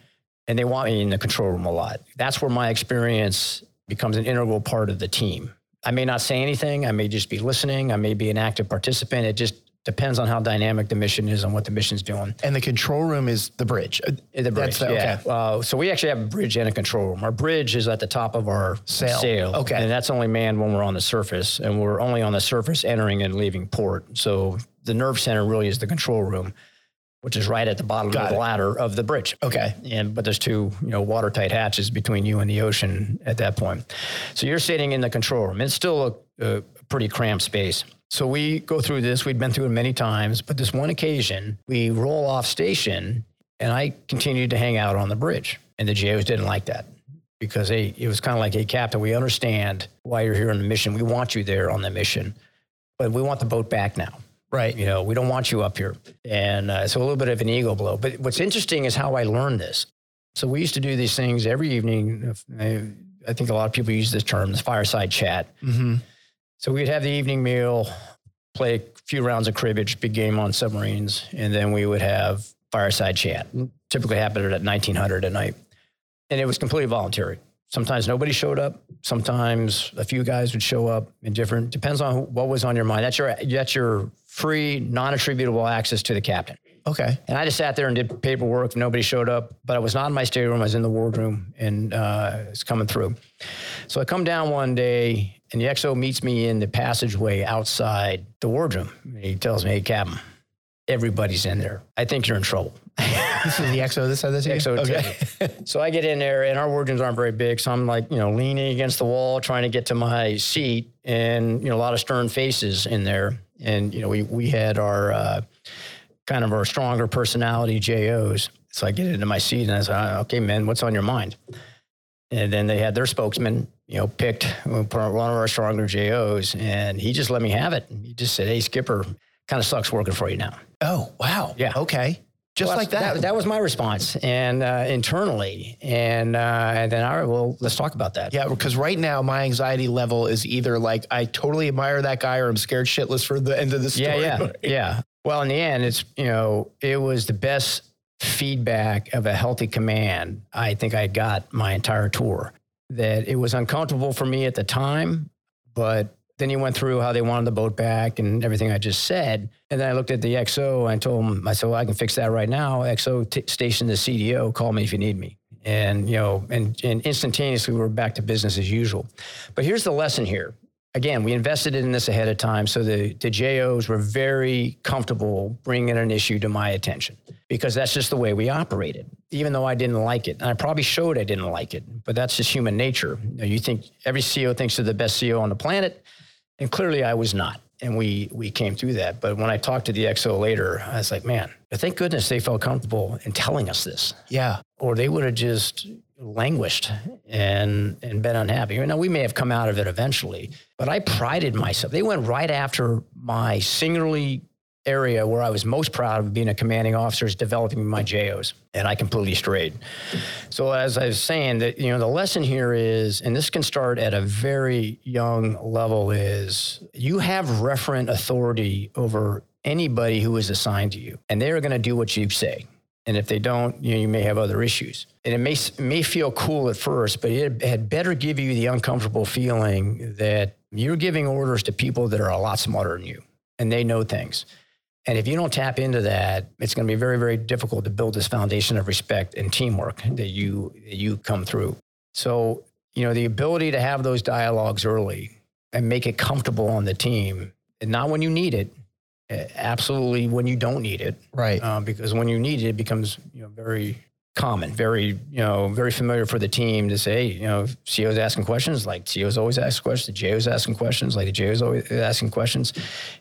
And they want me in the control room a lot. That's where my experience becomes an integral part of the team. I may not say anything. I may just be listening. I may be an active participant. It just depends on how dynamic the mission is and what the mission's doing. And the control room is the bridge. Uh, the bridge, the, yeah. Okay. Uh, so we actually have a bridge and a control room. Our bridge is at the top of our sail. sail. Okay. And that's only manned when we're on the surface, and we're only on the surface entering and leaving port. So the nerve center really is the control room. which is right at the bottom Got of the it. ladder of the bridge. Okay. And but there's two, you know, watertight hatches between you and the ocean at that point. So you're sitting in the control room. It's still a, a pretty cramped space. So we go through this. We'd been through it many times, but this one occasion, we roll off station, and I continued to hang out on the bridge, and the JOs didn't like that because hey, it was kind of like, hey, Captain, we understand why you're here on the mission. We want you there on the mission, but we want the boat back now. Right. You know, we don't want you up here. And uh, so a little bit of an ego blow. But what's interesting is how I learned this. So we used to do these things every evening. I think a lot of people use this term, this fireside chat. Mm-hmm. So we'd have the evening meal, play a few rounds of cribbage, big game on submarines, and then we would have fireside chat. Typically happened at 1900 at night. And it was completely voluntary. Sometimes nobody showed up. Sometimes a few guys would show up in different, depends on what was on your mind. That's your, that's your free, non attributable access to the captain. Okay. And I just sat there and did paperwork. Nobody showed up, but I was not in my stateroom. I was in the wardroom and uh, it's coming through. So I come down one day and the XO meets me in the passageway outside the wardroom. He tells me, Hey, Captain, everybody's in there. I think you're in trouble. this is the XO that said this? XO. Okay. so I get in there, and our wardrooms aren't very big, so I'm like, you know, leaning against the wall, trying to get to my seat, and you know, a lot of stern faces in there, and you know, we we had our uh, kind of our stronger personality JOs. So I get into my seat, and I say, ah, okay, man, what's on your mind? And then they had their spokesman, you know, picked one of our stronger JOs, and he just let me have it. He just said, "Hey, Skipper, kind of sucks working for you now." Oh, wow. Yeah. Okay. Just well, like that. that. that. was my response, and uh, internally, and uh, and then all right, well, let's talk about that. Yeah, because right now my anxiety level is either like I totally admire that guy, or I'm scared shitless for the end of the story. Yeah, yeah, yeah. Well, in the end, it's you know, it was the best feedback of a healthy command I think I got my entire tour. That it was uncomfortable for me at the time, but then he went through how they wanted the boat back and everything I just said. And then I looked at the XO and I told him, I said, well, I can fix that right now. XO t- station the CDO, call me if you need me. And, you know, and, and instantaneously we're back to business as usual. But here's the lesson here. Again, we invested in this ahead of time. So the, the JOs were very comfortable bringing an issue to my attention because that's just the way we operated, even though I didn't like it. And I probably showed I didn't like it, but that's just human nature. You, know, you think every CEO thinks they're the best CEO on the planet and clearly I was not. And we we came through that. But when I talked to the XO later, I was like, man, thank goodness they felt comfortable in telling us this. Yeah. Or they would have just languished and and been unhappy. You know, we may have come out of it eventually, but I prided myself. They went right after my singularly area where I was most proud of being a commanding officer is developing my JOs, and I completely strayed. So as I was saying, that you know the lesson here is, and this can start at a very young level, is you have referent authority over anybody who is assigned to you, and they are going to do what you say. And if they don't, you, know, you may have other issues. And it may, may feel cool at first, but it had better give you the uncomfortable feeling that you're giving orders to people that are a lot smarter than you and they know things. And if you don't tap into that, it's going to be very, very difficult to build this foundation of respect and teamwork that you that you come through. So, you know, the ability to have those dialogues early and make it comfortable on the team, and not when you need it, absolutely when you don't need it, right? Uh, because when you need it, it becomes you know very common, very you know very familiar for the team to say, you know, CEO's asking questions, like CEO's always asking questions, the JO's asking questions, like the JO's always asking questions,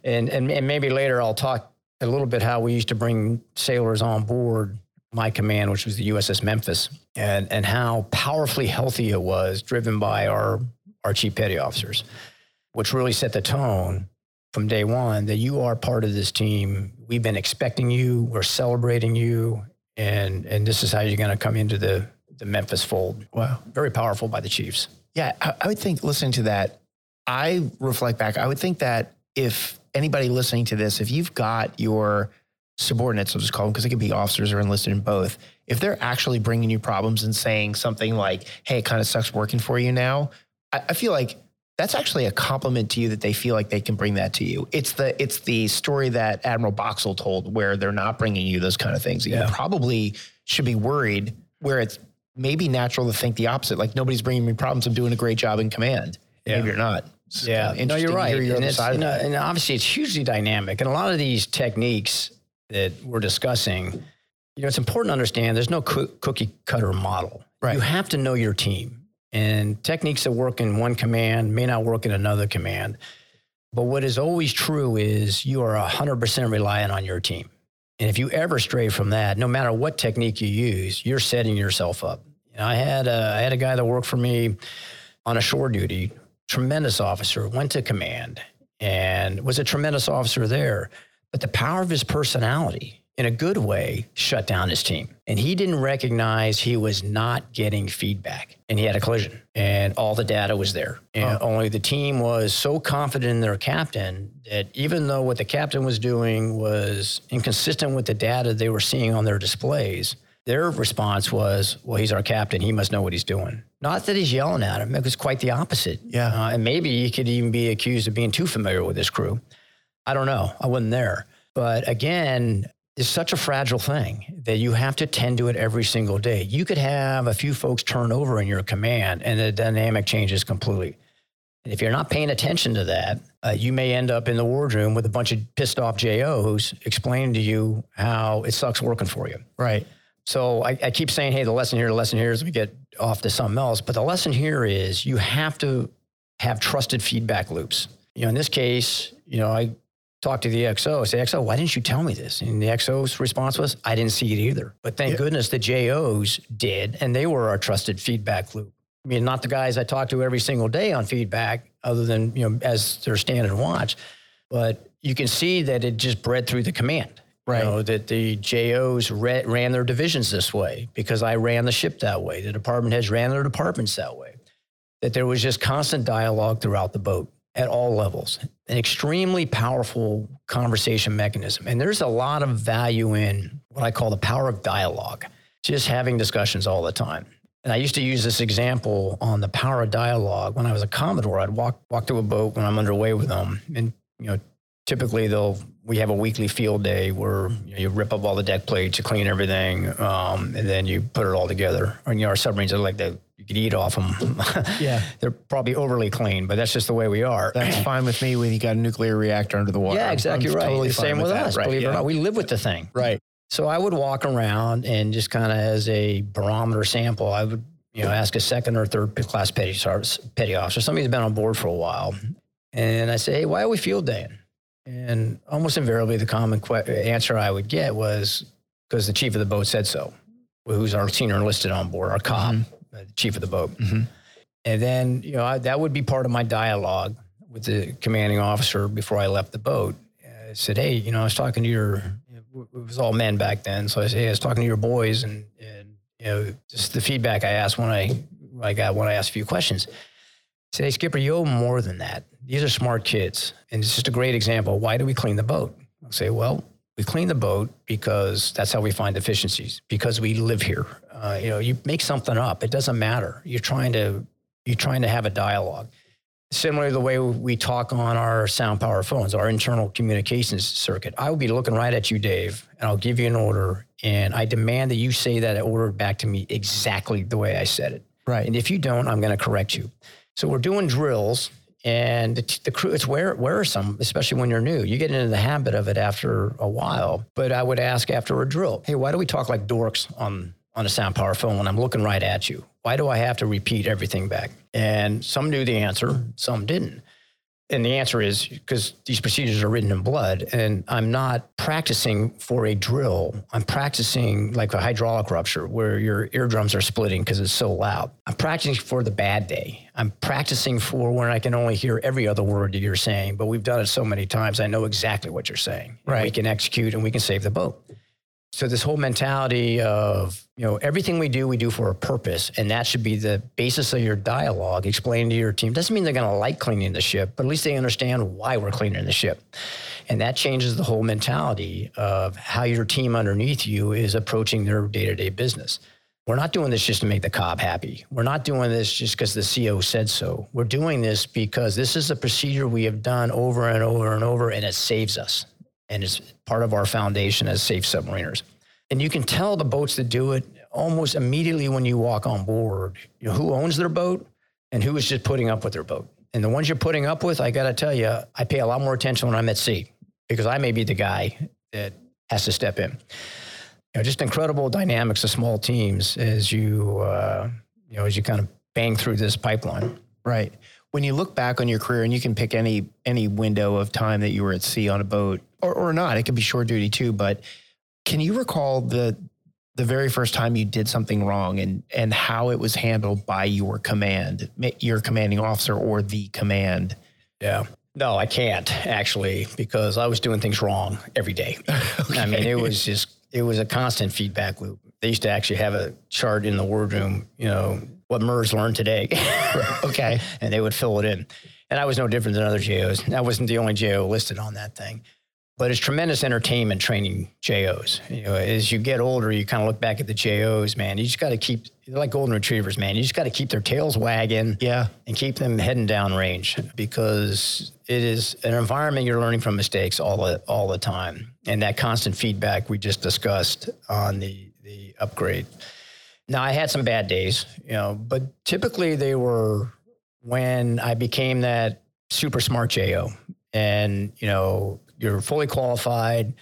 and and, and maybe later I'll talk a little bit how we used to bring sailors on board my command, which was the USS Memphis, and and how powerfully healthy it was, driven by our our chief petty officers, which really set the tone from day one that you are part of this team. We've been expecting you. We're celebrating you and and this is how you're going to come into the the Memphis fold. Wow, very powerful by the Chiefs. Yeah, I, I would think listening to that, I reflect back. I would think that if anybody listening to this, if you've got your subordinates, I'll just call them because it could be officers or enlisted in both. If they're actually bringing you problems and saying something like, "Hey, it kind of sucks working for you now," I, I feel like that's actually a compliment to you that they feel like they can bring that to you. It's the it's the story that Admiral Boxall told where they're not bringing you those kind of things. Yeah. You probably should be worried where it's maybe natural to think the opposite. Like nobody's bringing me problems. I'm doing a great job in command. Yeah. Maybe you're not. It's yeah, no, you're right. And, you know, and, obviously, it's hugely dynamic, and a lot of these techniques that we're discussing, you know, it's important to understand there's no cookie cutter model. Right. You have to know your team. And techniques that work in one command may not work in another command. But what is always true is you are 100% reliant on your team. And if you ever stray from that, no matter what technique you use, you're setting yourself up. Know, I had a, I had a guy that worked for me on a shore duty, tremendous officer, went to command and was a tremendous officer there. But the power of his personality in a good way, shut down his team. And he didn't recognize he was not getting feedback. And he had a collision, and all the data was there. And oh. only the team was so confident in their captain that even though what the captain was doing was inconsistent with the data they were seeing on their displays, their response was, well, he's our captain. He must know what he's doing. Not that he's yelling at him. It was quite the opposite. Yeah. Uh, and maybe he could even be accused of being too familiar with his crew. I don't know. I wasn't there. But again, is such a fragile thing that you have to tend to it every single day. You could have a few folks turn over in your command and the dynamic changes completely. And if you're not paying attention to that, uh, you may end up in the wardroom with a bunch of pissed off JOs explaining to you how it sucks working for you. Right. So I, I keep saying, hey, the lesson here, the lesson here is we get off to something else. But the lesson here is you have to have trusted feedback loops. You know, in this case, you know, I talk to the XO, say, XO, why didn't you tell me this? And the XO's response was, I didn't see it either. But thank yeah. goodness the JOs did, and they were our trusted feedback loop. I mean, not the guys I talk to every single day on feedback, other than, you know, as they're standing and watch, but you can see that it just bred through the command. Right. You know, that the JOs re- ran their divisions this way because I ran the ship that way. The department heads ran their departments that way. That there was just constant dialogue throughout the boat at all levels, an extremely powerful conversation mechanism. And there's a lot of value in what I call the power of dialogue, just having discussions all the time. And I used to use this example on the power of dialogue. When I was a Commodore, I'd walk, walk to a boat when I'm underway with them. And, you know, typically they'll, we have a weekly field day where you, know, you rip up all the deck plates, you clean everything, um, and then you put it all together. And, you know, our submarines are like that. You could eat off them. yeah. They're probably overly clean, but that's just the way we are. That's fine with me when you got a nuclear reactor under the water. Yeah, exactly I'm right. Totally the same with, with us, right, believe yeah. it or not. We live with the thing. Right. So I would walk around and just kind of as a barometer sample, I would, you know, ask a second or third class petty, petty officer, somebody who's been on board for a while. And I say, hey, why are we field daying? And almost invariably, the common que- answer I would get was because the chief of the boat said so, who's our senior enlisted on board, our COB. Mm-hmm uh, chief of the boat. Mm-hmm. And then, you know, I, that would be part of my dialogue with the commanding officer before I left the boat. I said, hey, you know, I was talking to your, it was all men back then. So I said, hey, I was talking to your boys and, and, you know, just the feedback I asked when I, I got when I asked a few questions. I hey, Skipper, you owe more than that. These are smart kids. And it's just a great example. Why do we clean the boat? I'll say, well, we clean the boat because that's how we find efficiencies, because we live here. Uh, you know, you make something up. It doesn't matter. You're trying to you're trying to have a dialogue. Similar to the way we talk on our sound power phones, our internal communications circuit. I will be looking right at you, Dave, and I'll give you an order, and I demand that you say that order back to me exactly the way I said it. Right. And if you don't, I'm going to correct you. So we're doing drills, and the, the crew it's wear, wearisome, especially when you're new. You get into the habit of it after a while. But I would ask after a drill, hey, why do we talk like dorks on on a sound power phone when I'm looking right at you? Why do I have to repeat everything back? And some knew the answer, some didn't. And the answer is because these procedures are written in blood, and I'm not practicing for a drill. I'm practicing like a hydraulic rupture where your eardrums are splitting because it's so loud. I'm practicing for the bad day. I'm practicing for when I can only hear every other word that you're saying, but we've done it so many times, I know exactly what you're saying. Right. We can execute and we can save the boat. So this whole mentality of, you know, everything we do, we do for a purpose. And that should be the basis of your dialogue, explaining to your team. Doesn't mean they're going to like cleaning the ship, but at least they understand why we're cleaning the ship. And that changes the whole mentality of how your team underneath you is approaching their day-to-day business. We're not doing this just to make the COB happy. We're not doing this just because the CEO said so. We're doing this because this is a procedure we have done over and over and over, and it saves us and it's part of our foundation as safe submariners. And you can tell the boats that do it almost immediately when you walk on board you know, who owns their boat and who is just putting up with their boat. And the ones you're putting up with, I got to tell you, I pay a lot more attention when I'm at sea because I may be the guy that has to step in. You know, just incredible dynamics of small teams as you, uh, you know, as you kind of bang through this pipeline. Right. When you look back on your career, and you can pick any any window of time that you were at sea on a boat, or, or not, it could be shore duty too. But can you recall the the very first time you did something wrong and and how it was handled by your command, your commanding officer or the command? Yeah. No, I can't actually because I was doing things wrong every day. okay. I mean, it was just it was a constant feedback loop. They used to actually have a chart in the wardroom, you know, what Merz learned today. okay. and they would fill it in. And I was no different than other JOs. I wasn't the only JO listed on that thing but it's tremendous entertainment training JOs. You know, as you get older, you kind of look back at the JOs, man. You just got to keep they're like golden retrievers, man. You just got to keep their tails wagging, yeah, and keep them heading down range because it is an environment you're learning from mistakes all the all the time, and that constant feedback we just discussed on the the upgrade. Now I had some bad days, you know, but typically they were when I became that super smart JO, and you know you're fully qualified.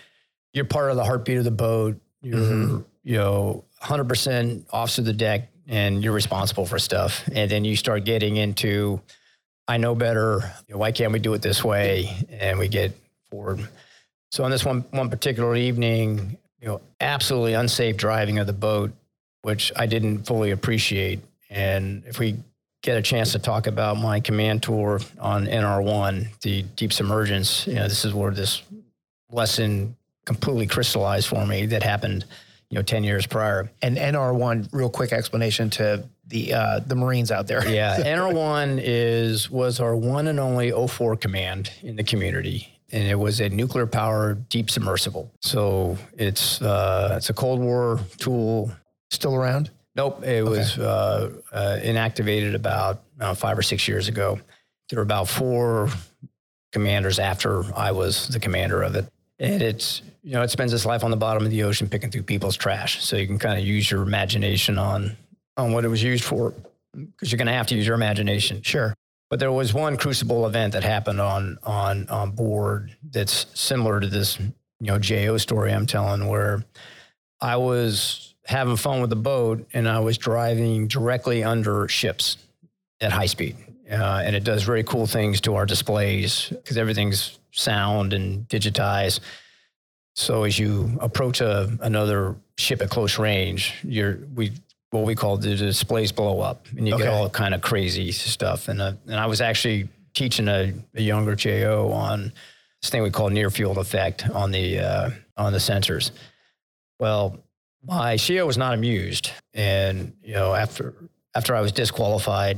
You're part of the heartbeat of the boat. You're, mm-hmm. you know, 100% off to the deck and you're responsible for stuff. And then you start getting into, I know better. You know, why can't we do it this way? And we get forward. So on this one, one particular evening, you know, absolutely unsafe driving of the boat, which I didn't fully appreciate. And if we get a chance to talk about my command tour on NR1, the deep submergence. You know, this is where this lesson completely crystallized for me that happened, you know, 10 years prior. And NR1, real quick explanation to the uh, the Marines out there. yeah, NR1 is was our one and only 04 command in the community. And it was a nuclear powered deep submersible. So it's uh, it's a Cold War tool. Still around? Nope, it okay. was uh, uh, inactivated about uh, five or six years ago. There were about four commanders after I was the commander of it, and it's you know it spends its life on the bottom of the ocean picking through people's trash. So you can kind of use your imagination on on what it was used for, because you're going to have to use your imagination. Sure. But there was one crucible event that happened on on on board that's similar to this you know JO story I'm telling, where I was having fun with the boat, and I was driving directly under ships at high speed. Uh, and it does very cool things to our displays because everything's sound and digitized. So as you approach a, another ship at close range, you're we what we call the displays blow up, and you okay. get all kind of crazy stuff. And uh, and I was actually teaching a, a, younger JO on this thing we call near field effect on the uh, on the sensors. Well, my CEO was not amused. And, you know, after after I was disqualified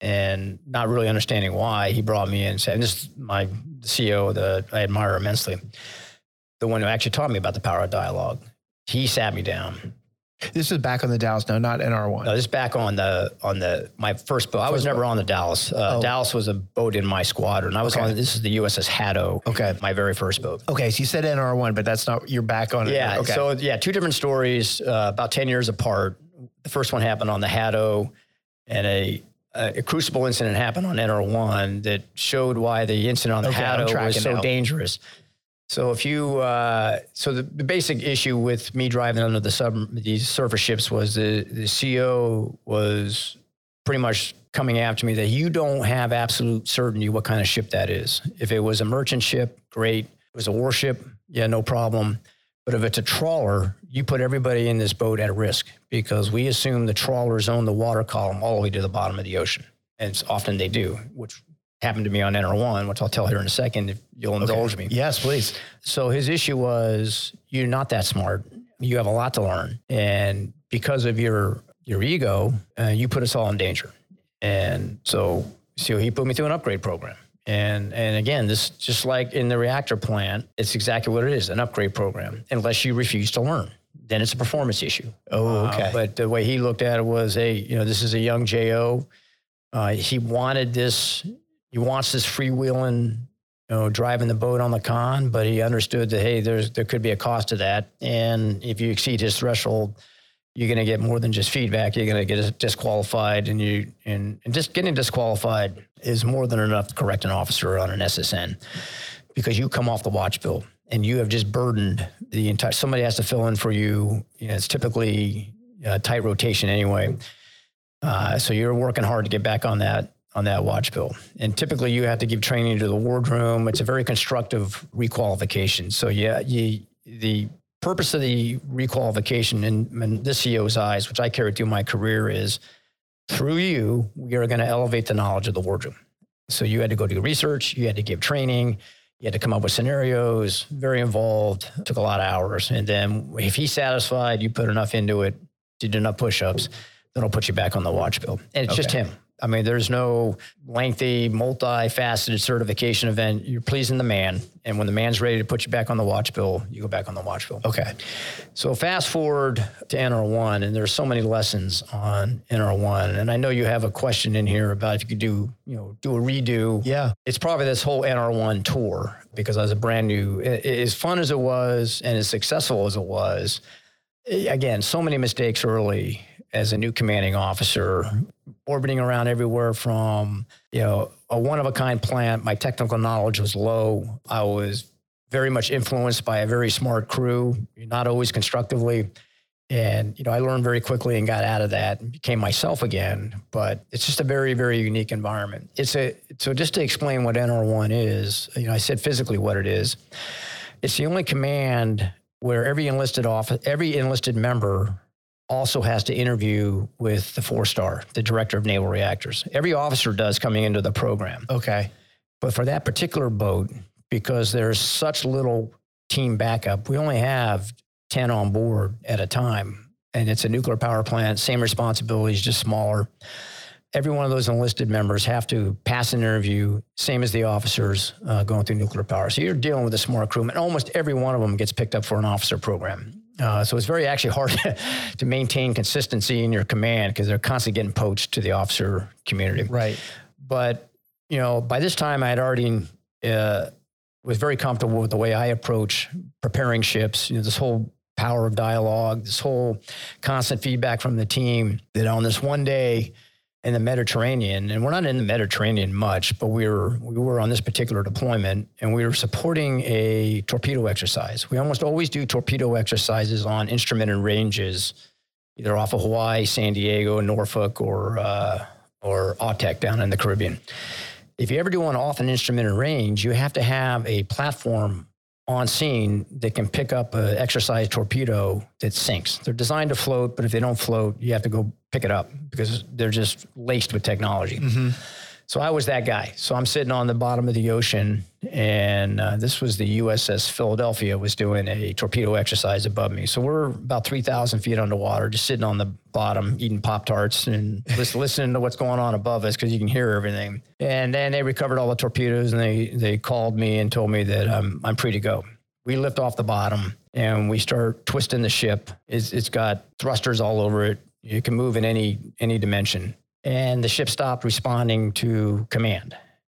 and not really understanding why, he brought me in and said, and this is my CEO that I admire immensely, the one who actually taught me about the power of dialogue. He sat me down this is back on the Dallas, no, not NR1. No, this is back on the on the my first boat. I was never on the Dallas. Uh, oh. Dallas was a boat in my squadron. I was okay. on. This is the USS Haddo. Okay, my very first boat. Okay, so you said NR1, but that's not. You're back on. Yeah. It. Okay. So yeah, two different stories, uh, about ten years apart. The first one happened on the Haddo, and a a crucible incident happened on NR1 that showed why the incident on the okay, Haddo was so now. dangerous. So if you, uh, so the, the, basic issue with me driving under the sub these surface ships was the the CO was pretty much coming after me that you don't have absolute certainty what kind of ship that is. If it was a merchant ship, great. If it was a warship, yeah, no problem. But if it's a trawler, you put everybody in this boat at risk because we assume the trawlers own the water column all the way to the bottom of the ocean. And often they do, which happened to me on NR1, which I'll tell here in a second if you'll indulge okay. me. Yes, please. So his issue was you're not that smart. You have a lot to learn, and because of your your ego, uh, you put us all in danger. And so, so he put me through an upgrade program. And and again, this just like in the reactor plant, it's exactly what it is, an upgrade program. Unless you refuse to learn, then it's a performance issue. Oh, okay. Uh, but the way he looked at it was, hey, you know, this is a young JO. Uh, he wanted this he wants this freewheeling, you know, driving the boat on the con, but he understood that hey, there's there could be a cost to that, and if you exceed his threshold, you're going to get more than just feedback. You're going to get disqualified, and you and, and just getting disqualified is more than enough to correct an officer on an SSN. because you come off the watch bill and you have just burdened the entire. Somebody has to fill in for you. you know, it's typically a tight rotation anyway. Uh, so you're working hard to get back on that on that watch bill. And typically you have to give training to the wardroom. It's a very constructive requalification. So yeah, you, the purpose of the requalification in, in this CEO's eyes, which I carried through my career, is through you, we are going to elevate the knowledge of the wardroom. So you had to go do research, you had to give training, you had to come up with scenarios, very involved, took a lot of hours. And then if he's satisfied, you put enough into it, did enough push-ups, then I'll put you back on the watch bill. And it's okay. just him. I mean, there's no lengthy, multifaceted certification event. You're pleasing the man. And when the man's ready to put you back on the watch bill, you go back on the watch bill. Okay. So fast forward to NR1, and there's so many lessons on NR1. And I know you have a question in here about if you could do, you know, do a redo. Yeah. It's probably this whole NR1 tour because I was a brand new, as fun as it was and as successful as it was, again, so many mistakes early as a new commanding officer, orbiting around everywhere from, you know, a one of a kind plant. My technical knowledge was low. I was very much influenced by a very smart crew, not always constructively. And, you know, I learned very quickly and got out of that and became myself again. But it's just a very, very unique environment. It's a, so just to explain what NR1 is, you know, I said physically what it is. It's the only command where every enlisted office, every enlisted member also has to interview with the four star, the director of naval reactors. Every officer does coming into the program. Okay. But for that particular boat, because there's such little team backup, we only have 10 on board at a time. And it's a nuclear power plant, same responsibilities, just smaller. Every one of those enlisted members have to pass an interview, same as the officers uh, going through nuclear power. So you're dealing with a smart crewman. And almost every one of them gets picked up for an officer program. Uh, so it's very actually hard to maintain consistency in your command because they're constantly getting poached to the officer community. Right. But you know, by this time I had already uh, was very comfortable with the way I approach preparing ships. You know, this whole power of dialogue, this whole constant feedback from the team. That on this one day in the Mediterranean, and we're not in the Mediterranean much, but we were we were on this particular deployment, and we were supporting a torpedo exercise. We almost always do torpedo exercises on instrumented ranges, either off of Hawaii, San Diego, Norfolk, or uh, or AUTEC down in the Caribbean. If you ever do one off an instrumented range, you have to have a platform on scene that can pick up an exercise torpedo that sinks. They're designed to float, but if they don't float, you have to go pick it up because they're just laced with technology. Mm-hmm. So I was that guy. So I'm sitting on the bottom of the ocean, and uh, this was the USS Philadelphia was doing a torpedo exercise above me. So we're about 3,000 feet underwater, just sitting on the bottom, eating Pop Tarts and just listening to what's going on above us because you can hear everything. And then they recovered all the torpedoes, and they they called me and told me that um, I'm free to go. We lift off the bottom and we start twisting the ship. It's, it's got thrusters all over it. You can move in any any dimension and the ship stopped responding to command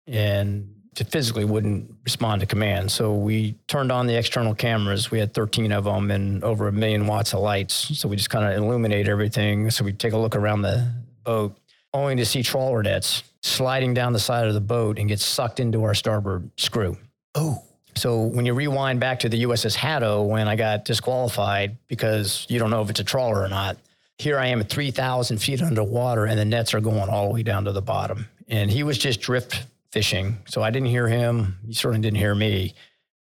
and physically wouldn't respond to command. So we turned on the external cameras. We had 13 of them and over a million watts of lights. So we just kind of illuminate everything. So we take a look around the boat, only to see trawler nets sliding down the side of the boat and get sucked into our starboard screw. Oh. So when you rewind back to the USS Haddo when I got disqualified because you don't know if it's a trawler or not, here I am at 3,000 feet underwater and the nets are going all the way down to the bottom. And he was just drift fishing. So I didn't hear him. He certainly didn't hear me.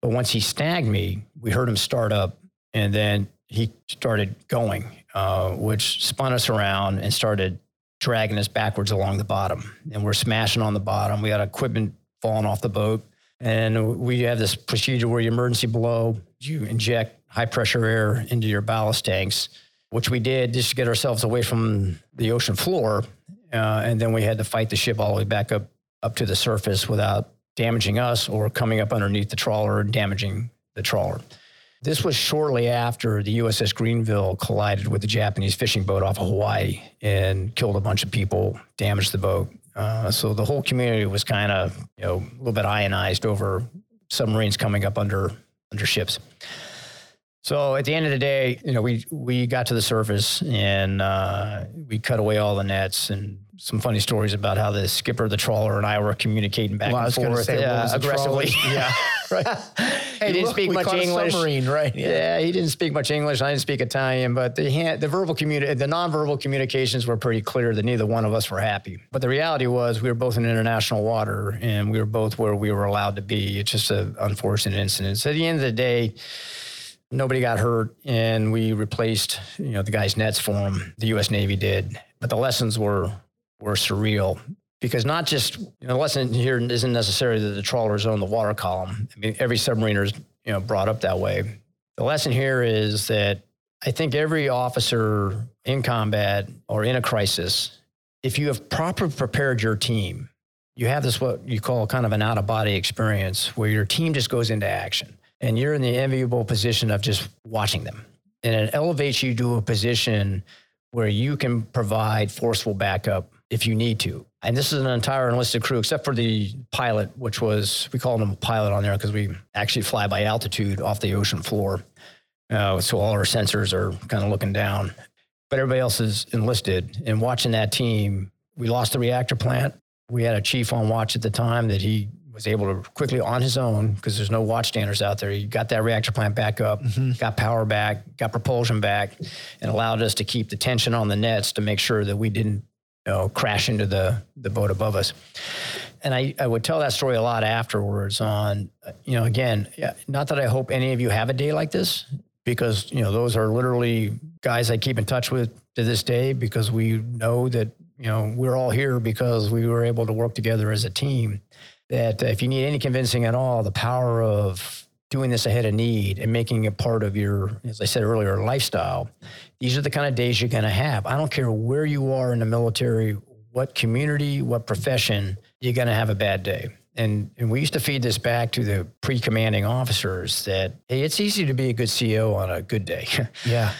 But once he snagged me, we heard him start up and then he started going, uh, which spun us around and started dragging us backwards along the bottom. And we're smashing on the bottom. We had equipment falling off the boat. And we have this procedure where you emergency blow, you inject high pressure air into your ballast tanks which we did just to get ourselves away from the ocean floor. Uh, and then we had to fight the ship all the way back up up to the surface without damaging us or coming up underneath the trawler and damaging the trawler. This was shortly after the USS Greeneville collided with the Japanese fishing boat off of Hawaii and killed a bunch of people, damaged the boat. Uh, so the whole community was kind of, you know, a little bit ionized over submarines coming up under under ships. So at the end of the day, you know, we we got to the surface and uh, we cut away all the nets and some funny stories about how the skipper of the trawler and I were communicating back well, and forth say, yeah, aggressively. yeah, right. Hey, he didn't look, speak much English. submarine, right? Yeah. yeah. he didn't speak much English. I didn't speak Italian, but the hand, the verbal communi- the nonverbal communications were pretty clear that neither one of us were happy. But the reality was, we were both in international water, and we were both where we were allowed to be. It's just an unfortunate incident. So at the end of the day nobody got hurt and we replaced you know the guy's nets for him. The us navy did. But the lessons were were surreal. Because not just you know, the lesson here isn't necessarily that the trawlers own the water column. I mean every submariner is you know brought up that way. The lesson here is that i think every officer in combat or in a crisis if you have properly prepared your team you have this what you call kind of an out of body experience where your team just goes into action and you're in the enviable position of just watching them. And it elevates you to a position where you can provide forceful backup if you need to. And this is an entire enlisted crew, except for the pilot, which was, we call him a pilot on there because we actually fly by altitude off the ocean floor. Uh, so all our sensors are kind of looking down. But everybody else is enlisted. And watching that team, we lost the reactor plant. We had a chief on watch at the time that he was able to quickly on his own because there's no watchstanders out there. He got that reactor plant back up, mm-hmm. got power back, got propulsion back, and allowed us to keep the tension on the nets to make sure that we didn't you know, crash into the, the boat above us. And I, I would tell that story a lot afterwards on, you know, again, not that I hope any of you have a day like this, because, you know, those are literally guys I keep in touch with to this day because we know that, you know, we're all here because we were able to work together as a team that if you need any convincing at all, the power of doing this ahead of need and making it part of your, as I said earlier, lifestyle, these are the kind of days you're going to have. I don't care where you are in the military, what community, what profession, you're going to have a bad day. And, and we used to feed this back to the pre commanding officers that, hey, it's easy to be a good CEO on a good day. Yeah.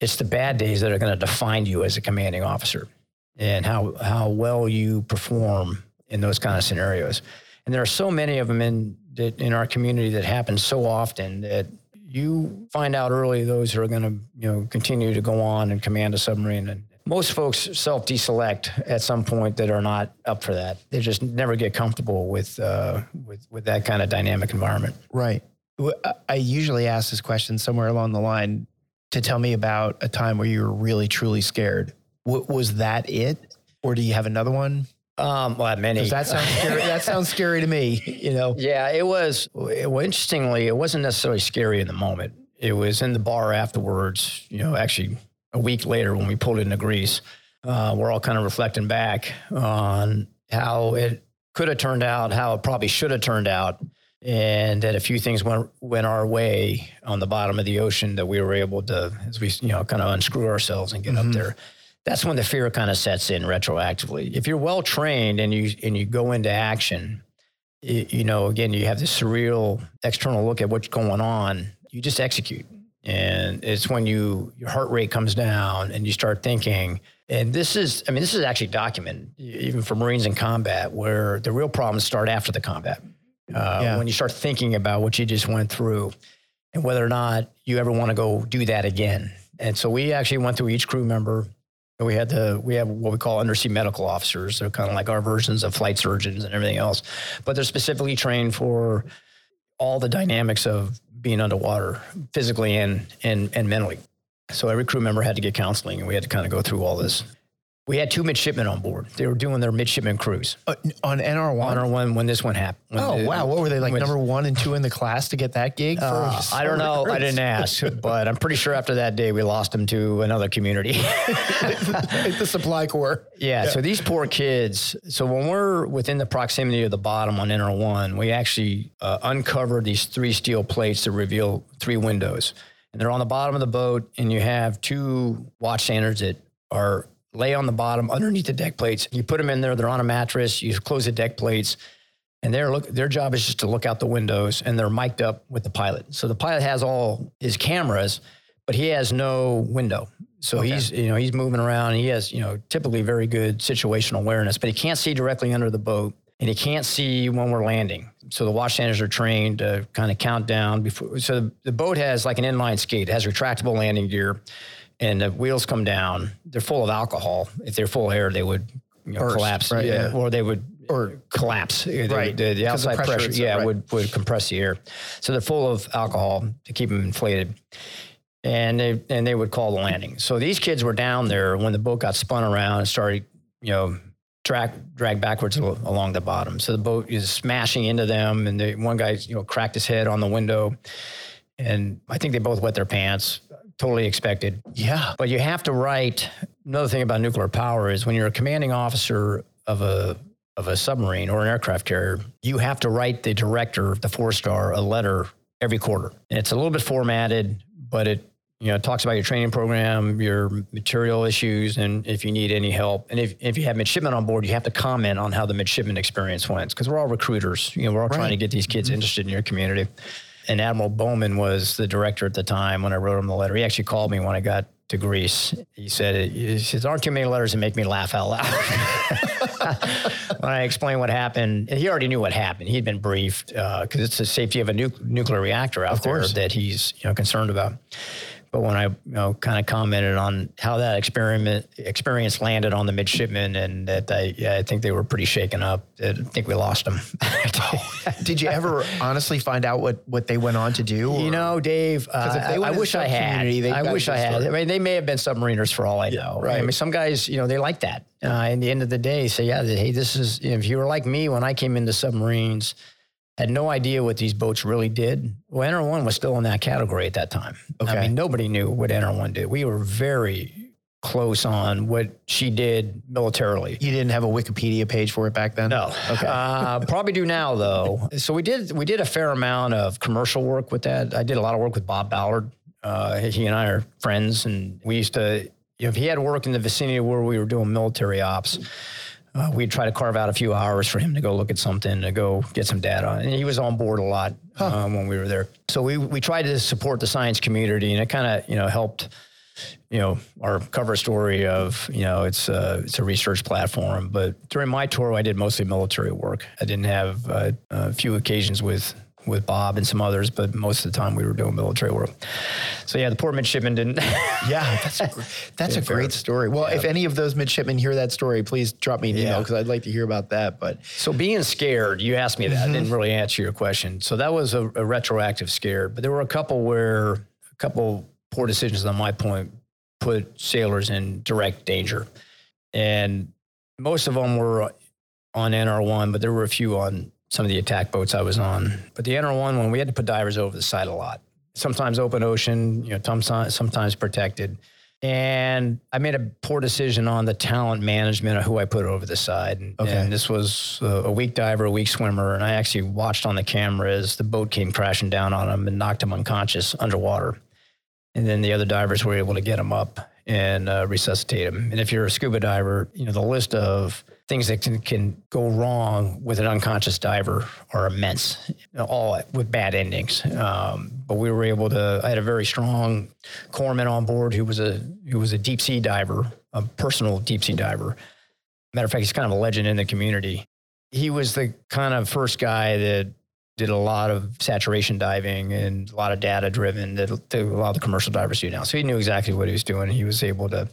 it's the bad days that are going to define you as a commanding officer and how, how well you perform in those kind of scenarios. And there are so many of them in that in our community that happen so often that you find out early those who are going to you know continue to go on and command a submarine and most folks self deselect at some point that are not up for that. They just never get comfortable with uh, with with that kind of dynamic environment. Right. I usually ask this question somewhere along the line to tell me about a time where you were really truly scared. was that it, or do you have another one? Um, well, many. That sounds scary. that sounds scary to me. You know. Yeah, it was. It, well, interestingly, it wasn't necessarily scary in the moment. It was in the bar afterwards. You know, actually, a week later when we pulled into Greece, uh, we're all kind of reflecting back on how it could have turned out, how it probably should have turned out, and that a few things went went our way on the bottom of the ocean that we were able to, as we you know, kind of unscrew ourselves and get mm-hmm. up there that's when the fear kind of sets in retroactively. If you're well trained and you and you go into action, you, you know, again, you have this surreal external look at what's going on. You just execute, and it's when you your heart rate comes down and you start thinking. And this is, I mean, this is actually documented even for Marines in combat, where the real problems start after the combat. Uh, yeah. When you start thinking about what you just went through and whether or not you ever want to go do that again. And so we actually went through each crew member we had the we have what we call undersea medical officers. They're kind of like our versions of flight surgeons and everything else, but they're specifically trained for all the dynamics of being underwater, physically and and and mentally. So every crew member had to get counseling, and we had to kind of go through all this. We had two midshipmen on board. They were doing their midshipman cruise uh, on NR1. On NR1 when this one happened. oh wow! What were they like? Number one and two in the class to get that gig? Uh, I don't know. Cruise? I didn't ask, but I'm pretty sure after that day we lost them to another community, the supply corps. Yeah, yeah, So these poor kids. So when we're within the proximity of the bottom on NR1, we actually uh, uncover these three steel plates that reveal three windows, and they're on the bottom of the boat, and you have two watchstanders that are lay on the bottom underneath the deck plates. You put them in there, they're on a mattress, you close the deck plates, and their look their job is just to look out the windows and they're mic'd up with the pilot. So the pilot has all his cameras, but he has no window. So okay. he's you know he's moving around. He has you know typically very good situational awareness, but he can't see directly under the boat, and he can't see when we're landing. So the watchstanders are trained to kind of count down before. So the, the boat has like an inline skate. It has retractable landing gear and the wheels come down, they're full of alcohol. If they're full of air, they would you know, collapse, right, yeah. or they would or collapse. Right. The, the outside the pressure, pressure yeah, right. would would compress the air. So they're full of alcohol to keep them inflated. And they and they would call the landing. So these kids were down there when the boat got spun around and started, you know, drag drag backwards along the bottom. So the boat is smashing into them, and the one guy, you know, cracked his head on the window, and I think they both wet their pants. Totally expected. Yeah. But you have to write. Another thing about nuclear power is when you're a commanding officer of a of a submarine or an aircraft carrier, you have to write the director, the four star, a letter every quarter. And it's a little bit formatted, but it you know, it talks about your training program, your material issues, and if you need any help. And if, if you have midshipmen on board, you have to comment on how the midshipman experience went because we're all recruiters. You know, we're all right. trying to get these kids mm-hmm. interested in your community. And Admiral Bowman was the director at the time when I wrote him the letter. He actually called me when I got to Greece. He said, he says, aren't too many letters that make me laugh out loud. when I explained what happened, he already knew what happened. He'd been briefed because uh, it's the safety of a nu- nuclear reactor out there that he's you know concerned about. But when I you know kind of commented on how that experiment experience landed on the midshipmen and that I yeah, I think they were pretty shaken up. I think we lost them. Did you ever honestly find out what what they went on to do? Or? You know, Dave, uh, I, I wish I had. I wish I had. I mean, they may have been submariners for all I know. right. I mean, some guys, you know, they like that. Uh, in the end of the day, say, yeah, hey, this is. You know, if you were like me when I came into submarines had no idea what these boats really did. Well, NR1 was still in that category at that time. Okay. I mean, nobody knew what NR1 did. We were very close on what she did militarily. You didn't have a Wikipedia page for it back then? No. Okay. Uh, probably do now though. So we did we did a fair amount of commercial work with that. I did a lot of work with Bob Ballard. Uh, he and I are friends, and we used to. You know, if he had work in the vicinity where we were doing military ops, uh, we'd try to carve out a few hours for him to go look at something, to go get some data. And he was on board a lot huh. um, when we were there. So we, we tried to support the science community, and it kind of you know helped you know our cover story of you know it's a, it's a research platform. But during my tour, I did mostly military work. I didn't have uh, a few occasions with with Bob and some others, but most of the time we were doing military work. So yeah, the poor midshipmen didn't. yeah, that's a, that's a great story. Well, yeah. if any of those midshipmen hear that story, please drop me an email because I'd like to hear about that. But so being scared, you asked me that. Mm-hmm. I didn't really answer your question. So that was a, a retroactive scared, but there were a couple where a couple poor decisions on my point put sailors in direct danger, and most of them were on NR1, but there were a few on some of the attack boats I was on. But the NR1 one, we had to put divers over the side a lot. Sometimes open ocean, you know, sometimes, sometimes protected. And I made a poor decision on the talent management of who I put over the side. And, okay. and this was a, a, weak diver, a weak swimmer. And I actually watched on the camera as the boat came crashing down on him and knocked him unconscious underwater. And then the other divers were able to get him up and uh, resuscitate him. And if you're a scuba diver, you know, the list of things that can, can go wrong with an unconscious diver are immense, all with bad endings. Um, but we were able to. I had a very strong corpsman on board who was a who was a deep sea diver, a personal deep sea diver. Matter of fact, he's kind of a legend in the community. He was the kind of first guy that did a lot of saturation diving and a lot of data driven that, that a lot of the commercial divers do now. So he knew exactly what he was doing. He was able to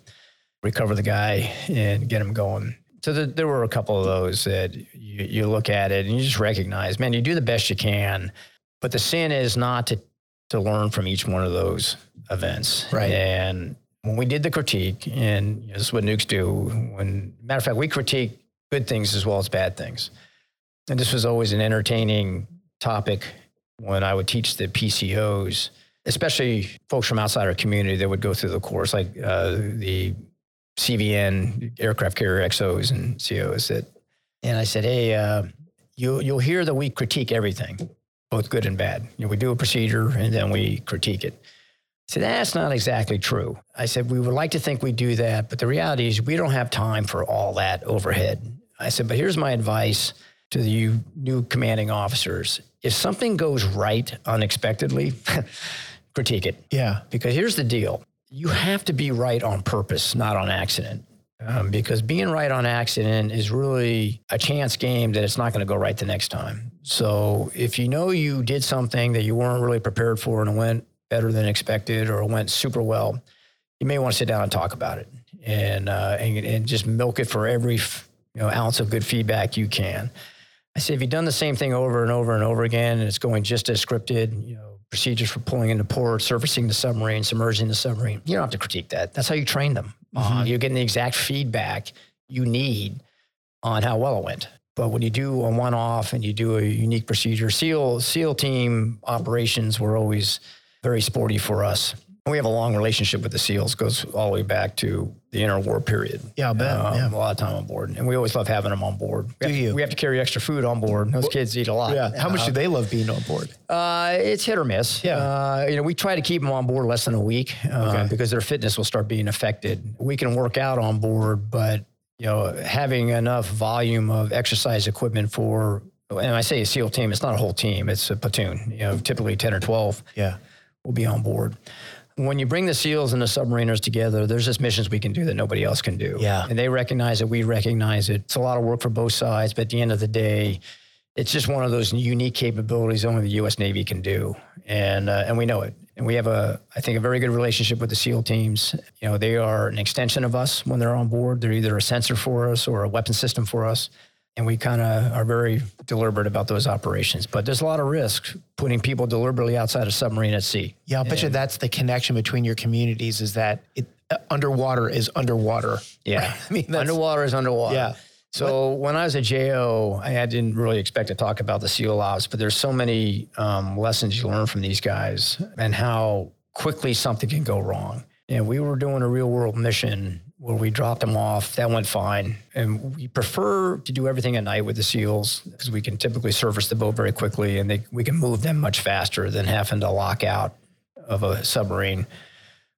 recover the guy and get him going so the, there were a couple of those that you, you look at it and you just recognize, man, you do the best you can, but the sin is not to to learn from each one of those events. Right. And when we did the critique, and you know, this is what nukes do. When matter of fact, we critique good things as well as bad things. And this was always an entertaining topic when I would teach the PCOs, especially folks from outside our community that would go through the course, like uh, the CVN aircraft carrier XOs and COs that, and I said, hey, uh, you, you'll hear that we critique everything, both good and bad. You know, we do a procedure and then we critique it. Said, that's not exactly true. I said, we would like to think we do that, but the reality is we don't have time for all that overhead. I said, but here's my advice to you new commanding officers. If something goes right unexpectedly, critique it. Yeah. Because here's the deal you have to be right on purpose, not on accident. Um, because being right on accident is really a chance game that it's not going to go right the next time. So if you know you did something that you weren't really prepared for and it went better than expected or it went super well, you may want to sit down and talk about it and uh, and, and, just milk it for every you know, ounce of good feedback you can. I say, if you've done the same thing over and over and over again, and it's going just as scripted, you know, procedures for pulling into port, surfacing the submarine, submerging the submarine, you don't have to critique that. That's how you train them. Mm-hmm. Uh, you're getting the exact feedback you need on how well it went. But when you do a one-off and you do a unique procedure, SEAL SEAL team operations were always very sporty for us. We have a long relationship with the SEALs, goes all the way back to the interwar period. Yeah, I bet. Um, yeah. A lot of time on board. And we always love having them on board. We do have, you? We have to carry extra food on board. Those well, kids eat a lot. Yeah. How much uh, do they love being on board? Uh, it's hit or miss. Yeah. Uh, you know, we try to keep them on board less than a week uh, okay. because their fitness will start being affected. We can work out on board, but you know, having enough volume of exercise equipment for, and I say a SEAL team, it's not a whole team, it's a platoon, you know, typically 10 or 12 yeah. will be on board. When you bring the SEALs and the submariners together, there's just missions we can do that nobody else can do. Yeah. And they recognize it, we recognize it. It's a lot of work for both sides, but at the end of the day, it's just one of those unique capabilities only the U.S. Navy can do, and uh, and we know it. And we have a, I think, a very good relationship with the SEAL teams. You know, they are an extension of us when they're on board. They're either a sensor for us or a weapon system for us. And we kind of are very deliberate about those operations. But there's a lot of risk putting people deliberately outside a submarine at sea. Yeah, I'll bet you that's the connection between your communities is that it, uh, underwater is underwater. Yeah. Right? I mean, underwater is underwater. Yeah. So what? when I was at JO, I didn't really expect to talk about the SEAL ops, but there's so many um, lessons you learn from these guys and how quickly something can go wrong. And we were doing a real world mission where we dropped them off. That went fine. And we prefer to do everything at night with the SEALs because we can typically service the boat very quickly and they, we can move them much faster than having to lock out of a submarine,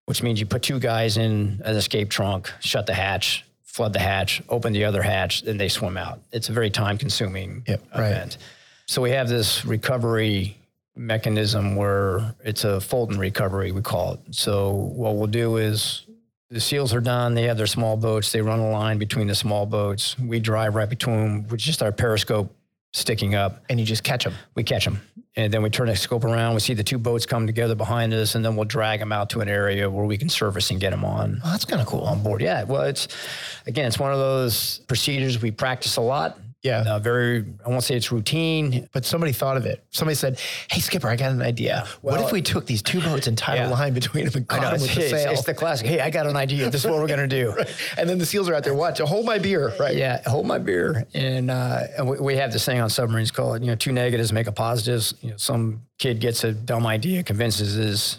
which means you put two guys in an escape trunk, shut the hatch, flood the hatch, open the other hatch, then they swim out. It's a very time consuming yep, event. Right. So we have this recovery mechanism where it's a Fulton recovery, we call it. So what we'll do is the seals are done. They have their small boats. They run a line between the small boats. We drive right between them with just our periscope sticking up. And you just catch them. We catch them. And then we turn the scope around. We see the two boats come together behind us, and then we'll drag them out to an area where we can service and get them on. Oh, that's kind of cool. On board. Yeah. Well, it's, again, it's one of those procedures we practice a lot. Yeah. Uh, very, I won't say it's routine. But somebody thought of it. Somebody said, Hey, Skipper, I got an idea. Well, what if we took these two boats and tied yeah. a line between them and caught them with the sail? It's the classic. Hey, I got an idea. This is what we're going to do. right. And then the SEALs are out there, watch, hold my beer, right? Yeah, hold my beer. And, uh, and we, we, have this thing on submarines called, you know, two negatives make a positive. You know, some kid gets a dumb idea, convinces his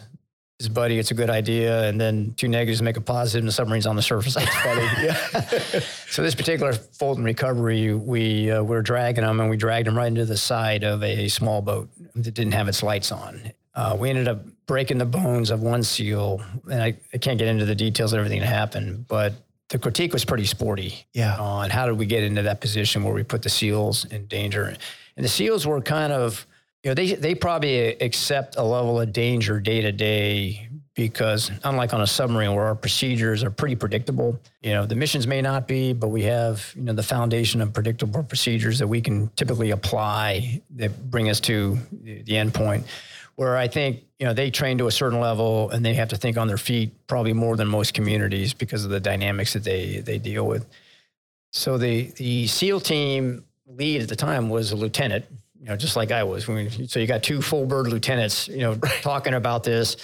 his buddy it's a good idea, and then two negatives make a positive, and the submarine's on the surface. That's funny. yeah. so this particular fold Fulton recovery, we uh, were dragging them, and we dragged them right into the side of a small boat that didn't have its lights on. Uh, we ended up breaking the bones of one seal, and I, I can't get into the details of everything that happened, but the critique was pretty sporty yeah. on how did we get into that position where we put the seals in danger. And the seals were kind of you know, they they probably accept a level of danger day to day because unlike on a submarine where our procedures are pretty predictable, you know, the missions may not be, but we have, you know, the foundation of predictable procedures that we can typically apply that bring us to the end point. Where I think, you know, they train to a certain level and they have to think on their feet probably more than most communities because of the dynamics that they they deal with. So the the SEAL team lead at the time was a lieutenant you know, just like I was. So you got two full bird lieutenants, you know, talking about this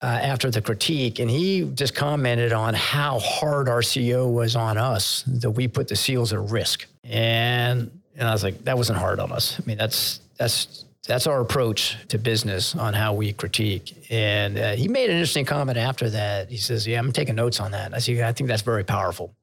uh, after the critique, and he just commented on how hard our CO was on us that we put the seals at risk, and and I was like, that wasn't hard on us. I mean, that's that's that's our approach to business on how we critique. And uh, he made an interesting comment after that. He says, "Yeah, I'm taking notes on that." I said, "I think that's very powerful.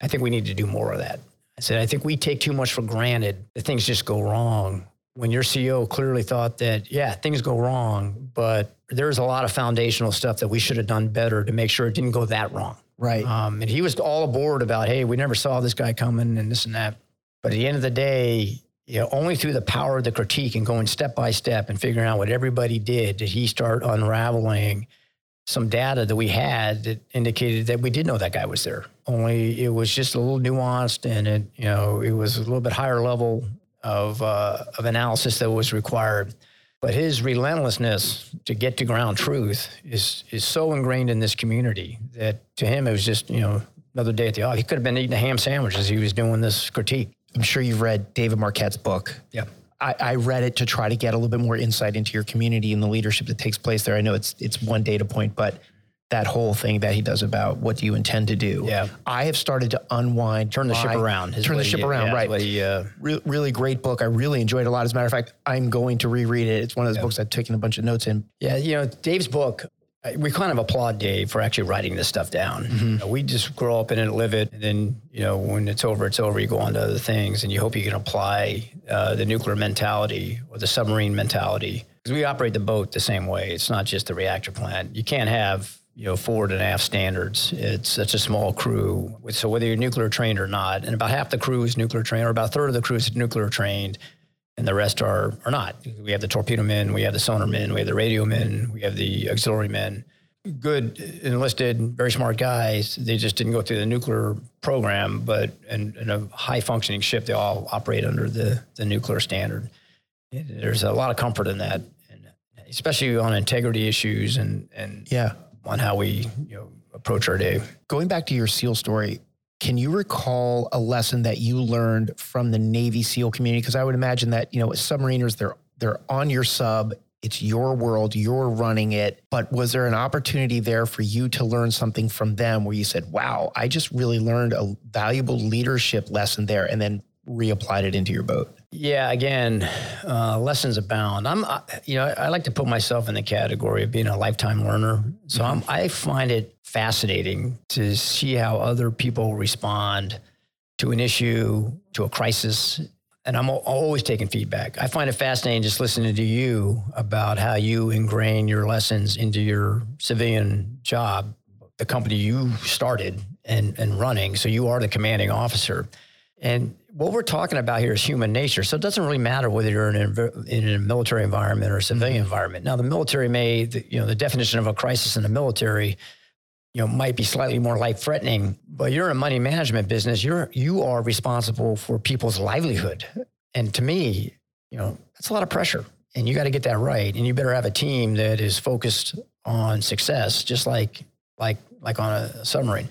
I think we need to do more of that." I said, I think we take too much for granted that things just go wrong. When your CO clearly thought that, yeah, things go wrong, but there's a lot of foundational stuff that we should have done better to make sure it didn't go that wrong. Right. Um, and he was all aboard about, hey, we never saw this guy coming and this and that. But at the end of the day, you know, only through the power of the critique and going step by step and figuring out what everybody did did he start unraveling some data that we had that indicated that we did know that guy was there. Only it was just a little nuanced, and it you know it was a little bit higher level of uh, of analysis that was required. But his relentlessness to get to ground truth is is so ingrained in this community that to him it was just you know another day at the office. He could have been eating a ham sandwich as he was doing this critique. I'm sure you've read David Marquet's book. Yeah. I, I, read it to try to get a little bit more insight into your community and the leadership that takes place there. I know it's it's one data point, but that whole thing that he does about what do you intend to do. Yeah. I have started to unwind. Turn the my, ship around. Turn the ship around, yeah, right. He, uh, Re- really great book. I really enjoyed it a lot. As a matter of fact, I'm going to reread it. It's one of those yeah. books I've taken a bunch of notes in. Yeah, you know, Dave's book, we kind of applaud Dave for actually writing this stuff down. Mm-hmm. You know, we just grow up in it, live it, and then you know when it's over, it's over. You go on to other things, and you hope you can apply uh, the nuclear mentality or the submarine mentality because we operate the boat the same way. It's not just the reactor plant. You can't have you know forward and aft standards. It's such a small crew, so whether you're nuclear trained or not, and about half the crew is nuclear trained, or about a third of the crew is nuclear trained and the rest are are not. We have the torpedo men, we have the sonar men, we have the radio men, we have the auxiliary men. Good enlisted, very smart guys. They just didn't go through the nuclear program, but in, in a high functioning ship, they all operate under the the nuclear standard. There's a lot of comfort in that, and especially on integrity issues and and yeah, on how we you know approach our day. Going back to your SEAL story, can you recall a lesson that you learned from the Navy SEAL community? Because I would imagine that you know submariners they're they're on your sub. It's your world, you're running it. But was there an opportunity there for you to learn something from them where you said, wow, I just really learned a valuable leadership lesson there and then reapplied it into your boat? Yeah, again, uh, lessons abound. I'm, uh, you know, I like to put myself in the category of being a lifetime learner. So mm-hmm. i find it fascinating to see how other people respond to an issue, to a crisis. And I'm always taking feedback. I find it fascinating just listening to you about how you ingrain your lessons into your civilian job, the company you started and, and running. So you are the commanding officer. And what we're talking about here is human nature. So it doesn't really matter whether you're in a, in a military environment or a civilian environment. Now, the military may, you know, the definition of a crisis in the military, you know, might be slightly more life threatening, but you're in a money management business. You're, you are responsible for people's livelihood. And to me, you know, that's a lot of pressure and you got to get that right. And you better have a team that is focused on success, just like, like, like on a submarine.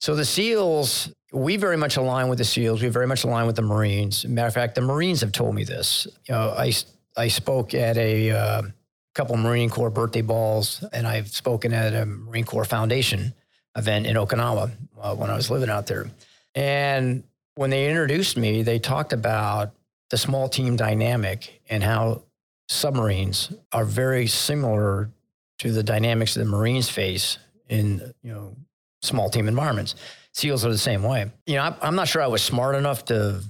So the SEALs, we very much align with the SEALs. We very much align with the Marines. Matter of fact, the Marines have told me this. You know, I, I spoke at a uh, couple Marine Corps birthday balls, and I've spoken at a Marine Corps Foundation event in Okinawa uh, when I was living out there. And when they introduced me, they talked about the small team dynamic and how submarines are very similar to the dynamics that the Marines face in you know small team environments. SEALs are the same way. You know, I'm not sure I was smart enough to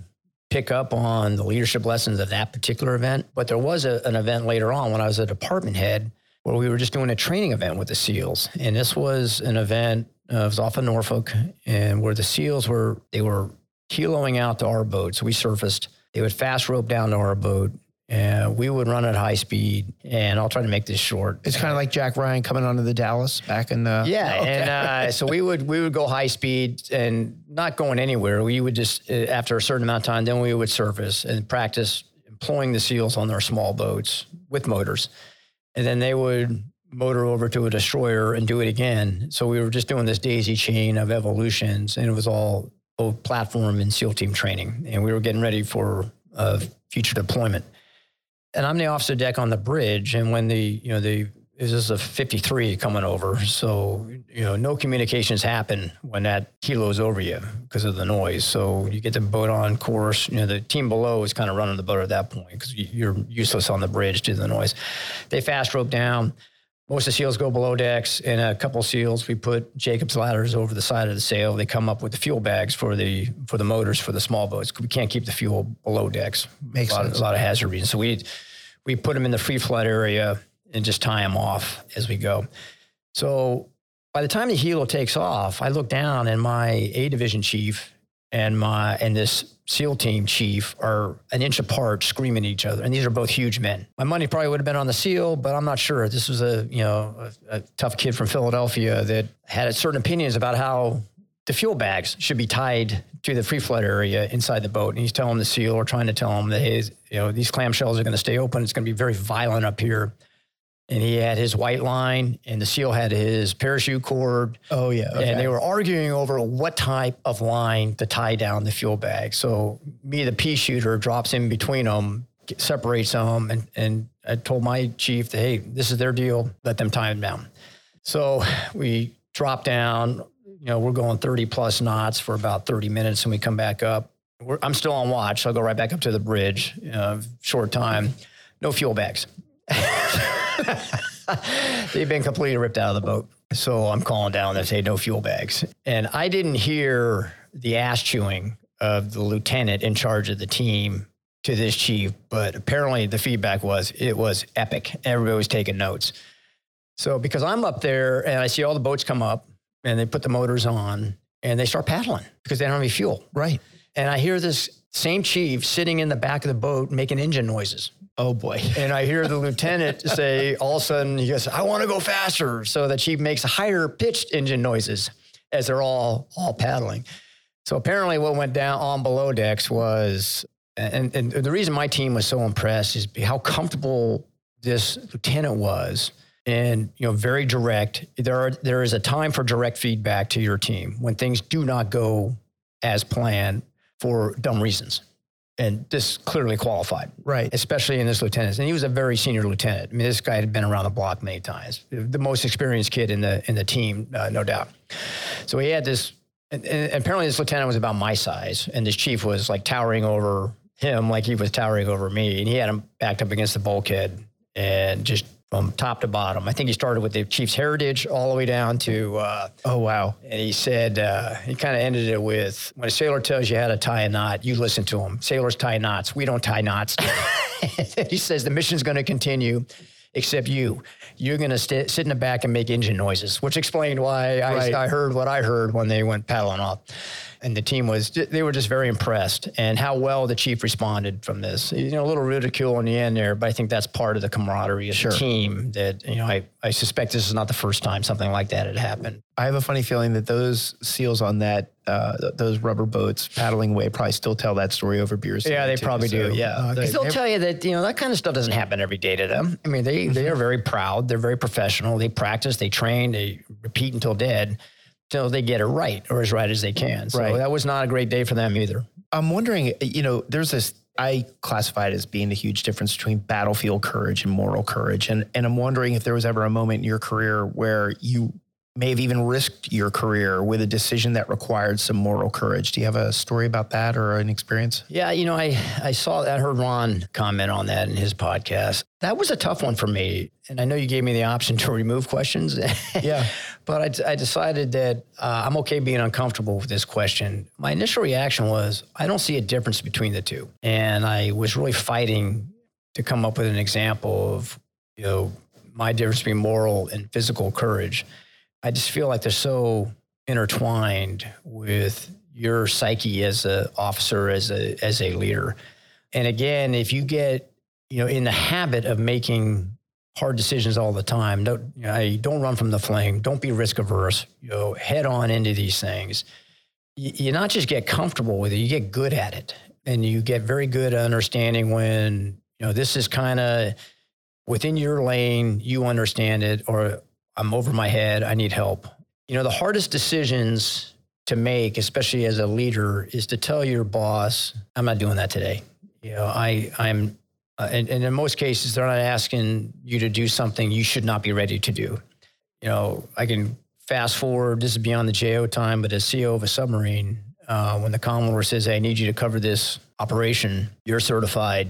pick up on the leadership lessons of that particular event, but there was a, an event later on when I was a department head where we were just doing a training event with the SEALs. And this was an event, uh, it was off of Norfolk, and where the SEALs were, they were heloing out to our boat. So we surfaced. They would fast rope down to our boat and we would run at high speed. And I'll try to make this short. It's kind of like Jack Ryan coming onto the Dallas back in the yeah. Okay. And uh, so we would we would go high speed and not going anywhere. We would just uh, after a certain amount of time, then we would surface and practice employing the seals on their small boats with motors, and then they would motor over to a destroyer and do it again. So we were just doing this daisy chain of evolutions, and it was all both platform and SEAL team training, and we were getting ready for uh, future deployment and I'm the officer deck on the bridge. And when the, you know, the, this is a 53 coming over. So, you know, no communications happen when that helo's over you because of the noise. So you get the boat on course. You know, the team below is kind of running the boat at that point because you're useless on the bridge due to the noise. They fast rope down. Most of the seals go below decks. In a couple of seals, we put Jacob's ladders over the side of the sail. They come up with the fuel bags for the for the motors for the small boats. We can't keep the fuel below decks. Makes a lot, sense. Of, a lot of hazard reasons. So we we put them in the free flood area and just tie them off as we go. So by the time the helo takes off, I look down and my A division chief and my and this SEAL team chief are an inch apart, screaming at each other. And these are both huge men. My money probably would have been on the SEAL, but I'm not sure. This was a you know a, a tough kid from Philadelphia that had certain opinions about how the fuel bags should be tied to the free flood area inside the boat. And he's telling the SEAL or trying to tell him that hey, you know these clamshells are going to stay open. It's going to be very violent up here. And he had his white line, and the SEAL had his parachute cord. Oh yeah, okay. and they were arguing over what type of line to tie down the fuel bag. So me, the pea shooter, drops in between them, separates them, and and I told my chief that hey, this is their deal. Let them tie them down. So we drop down. You know, we're going 30 plus knots for about 30 minutes, and we come back up. We're, I'm still on watch. So I'll go right back up to the bridge. Uh, short time, no fuel bags. They've been completely ripped out of the boat. So I'm calling down and say no fuel bags. And I didn't hear the ass chewing of the lieutenant in charge of the team to this chief, but apparently the feedback was it was epic. Everybody was taking notes. So because I'm up there and I see all the boats come up and they put the motors on and they start paddling because they don't have any fuel. Right. And I hear this same chief sitting in the back of the boat making engine noises. Oh boy. And I hear the lieutenant say, all of a sudden, he goes, I want to go faster. So the chief makes higher pitched engine noises as they're all all paddling. So apparently what went down on below decks was, and, and the reason my team was so impressed is how comfortable this lieutenant was and you know very direct there are there is a time for direct feedback to your team when things do not go as planned for dumb reasons and this clearly qualified, right? Especially in this lieutenant, and he was a very senior lieutenant. I mean, this guy had been around the block many times, the most experienced kid in the in the team, uh, no doubt. So he had this, and, and apparently this lieutenant was about my size, and this chief was like towering over him, like he was towering over me, and he had him backed up against the bulkhead and just from top to bottom. I think he started with the Chiefs heritage all the way down to. Uh, oh wow! And he said uh, he kind of ended it with when a sailor tells you how to tie a knot, you listen to him. Sailors tie knots. We don't tie knots. he says the mission's going to continue, except you. You're going to st- sit in the back and make engine noises, which explained why right. I, I heard what I heard when they went paddling off and the team was they were just very impressed and how well the chief responded from this. You know, a little ridicule in the end there, but I think that's part of the camaraderie of sure. the team. That you know, I I suspect this is not the first time something like that had happened. I have a funny feeling that those seals on that uh, those rubber boats paddling away probably still tell that story over beers. Yeah, they too, probably so, do. Yeah, because uh, they'll tell you that you know that kind of stuff doesn't happen every day to them. I mean, they they are very proud. They're very professional. They practice. They train. They repeat until dead till they get it right or as right as they can. So right. that was not a great day for them either. I'm wondering, you know, there's this I classify it as being a huge difference between battlefield courage and moral courage. And and I'm wondering if there was ever a moment in your career where you may have even risked your career with a decision that required some moral courage. Do you have a story about that or an experience? Yeah, you know, I, I saw that, I heard Ron comment on that in his podcast. That was a tough one for me. And I know you gave me the option to remove questions. yeah. but I, I, decided that uh, I'm okay being uncomfortable with this question. My initial reaction was, I don't see a difference between the two. And I was really fighting to come up with an example of, you know, my difference between moral and physical courage. I just feel like they're so intertwined with your psyche as an officer, as a as a leader. And again, if you get you know in the habit of making hard decisions all the time, don't you know, don't run from the flame, don't be risk averse. You know, head on into these things. You, you not just get comfortable with it, you get good at it, and you get very good at understanding when you know this is kind of within your lane, you understand it, or I'm over my head. I need help. You know, the hardest decisions to make, especially as a leader, is to tell your boss, I'm not doing that today. You know, I, I'm, uh, and, and in most cases, they're not asking you to do something you should not be ready to do. You know, I can fast forward, this is beyond the JO time, but as CO of a submarine, uh, when the Commodore says, hey, I need you to cover this operation, you're certified,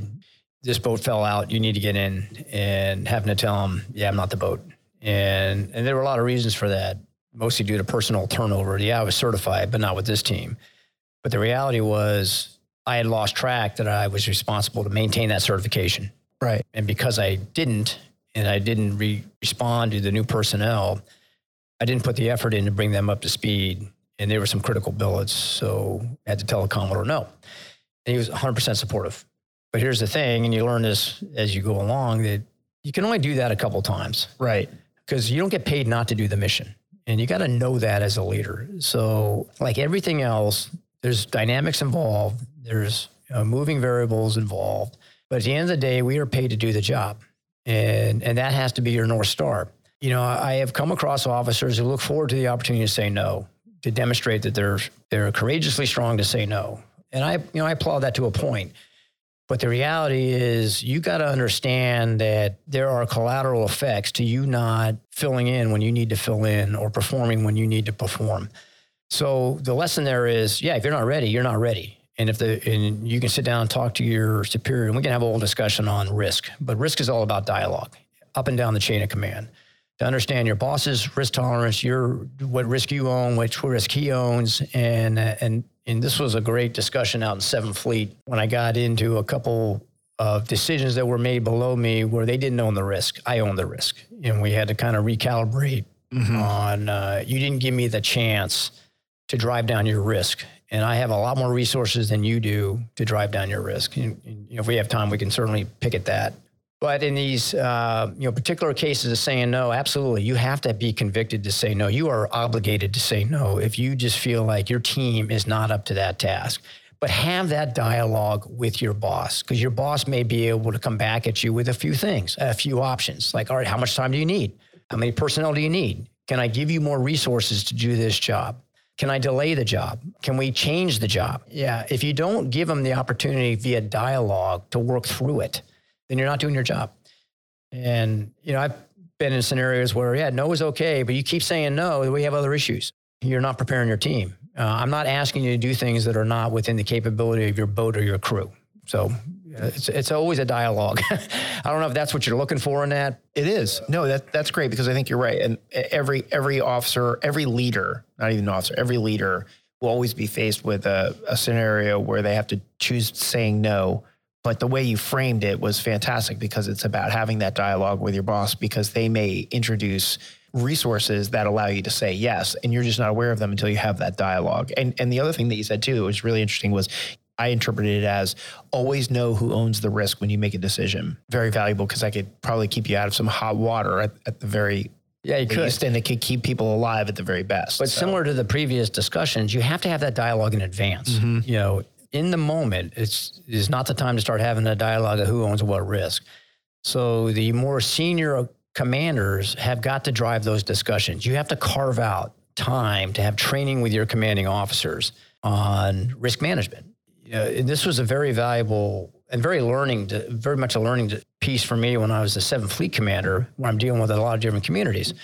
this boat fell out, you need to get in, and having to tell them, yeah, I'm not the boat. And, and there were a lot of reasons for that, mostly due to personal turnover. Yeah, I was certified, but not with this team. But the reality was, I had lost track that I was responsible to maintain that certification. Right. And because I didn't, and I didn't re- respond to the new personnel, I didn't put the effort in to bring them up to speed. And there were some critical billets. So I had to tell the Commodore no. And he was 100% supportive. But here's the thing, and you learn this as you go along, that you can only do that a couple times. Right because you don't get paid not to do the mission. And you got to know that as a leader. So, like everything else, there's dynamics involved, there's moving variables involved. But at the end of the day, we are paid to do the job. And, and that has to be your North Star. You know, I have come across officers who look forward to the opportunity to say no, to demonstrate that they're, they're courageously strong to say no. And I, you know, I applaud that to a point. But the reality is, you got to understand that there are collateral effects to you not filling in when you need to fill in or performing when you need to perform. So the lesson there is, yeah, if you're not ready, you're not ready. And if the and you can sit down and talk to your superior, and we can have a whole discussion on risk. But risk is all about dialogue, up and down the chain of command. To understand your boss's risk tolerance, your what risk you own, which risk he owns, and and and this was a great discussion out in Seventh Fleet when I got into a couple of decisions that were made below me where they didn't own the risk. I owned the risk, and we had to kind of recalibrate mm-hmm. on. Uh, you didn't give me the chance to drive down your risk, and I have a lot more resources than you do to drive down your risk. And, and, you know, if we have time, we can certainly pick at that. But in these, uh, you know, particular cases of saying no, absolutely, you have to be convicted to say no. You are obligated to say no if you just feel like your team is not up to that task. But have that dialogue with your boss because your boss may be able to come back at you with a few things, a few options. Like, all right, how much time do you need? How many personnel do you need? Can I give you more resources to do this job? Can I delay the job? Can we change the job? Yeah. If you don't give them the opportunity via dialogue to work through it, then you're not doing your job. And, you know, I've been in scenarios where, yeah, no is okay, but you keep saying no, we have other issues. You're not preparing your team. Uh, I'm not asking you to do things that are not within the capability of your boat or your crew. So it's, it's always a dialogue. I don't know if that's what you're looking for in that. It is. No, that that's great because I think you're right. And every every officer, every leader, not even an officer, every leader will always be faced with a, a scenario where they have to choose saying no but the way you framed it was fantastic because it's about having that dialogue with your boss because they may introduce resources that allow you to say yes and you're just not aware of them until you have that dialogue and and the other thing that you said too it was really interesting was I interpreted it as always know who owns the risk when you make a decision. Very valuable because I could probably keep you out of some hot water at, at the very yeah, you could. and it could keep people alive at the very best. But so. similar to the previous discussions, you have to have that dialogue in advance. Mm-hmm. You know, in the moment, it's is not the time to start having a dialogue of who owns what risk. So the more senior commanders have got to drive those discussions. You have to carve out time to have training with your commanding officers on risk management. This was a very valuable and very learning, to, very much a learning piece for me when I was the Seventh Fleet Commander, where I'm dealing with a lot of different communities.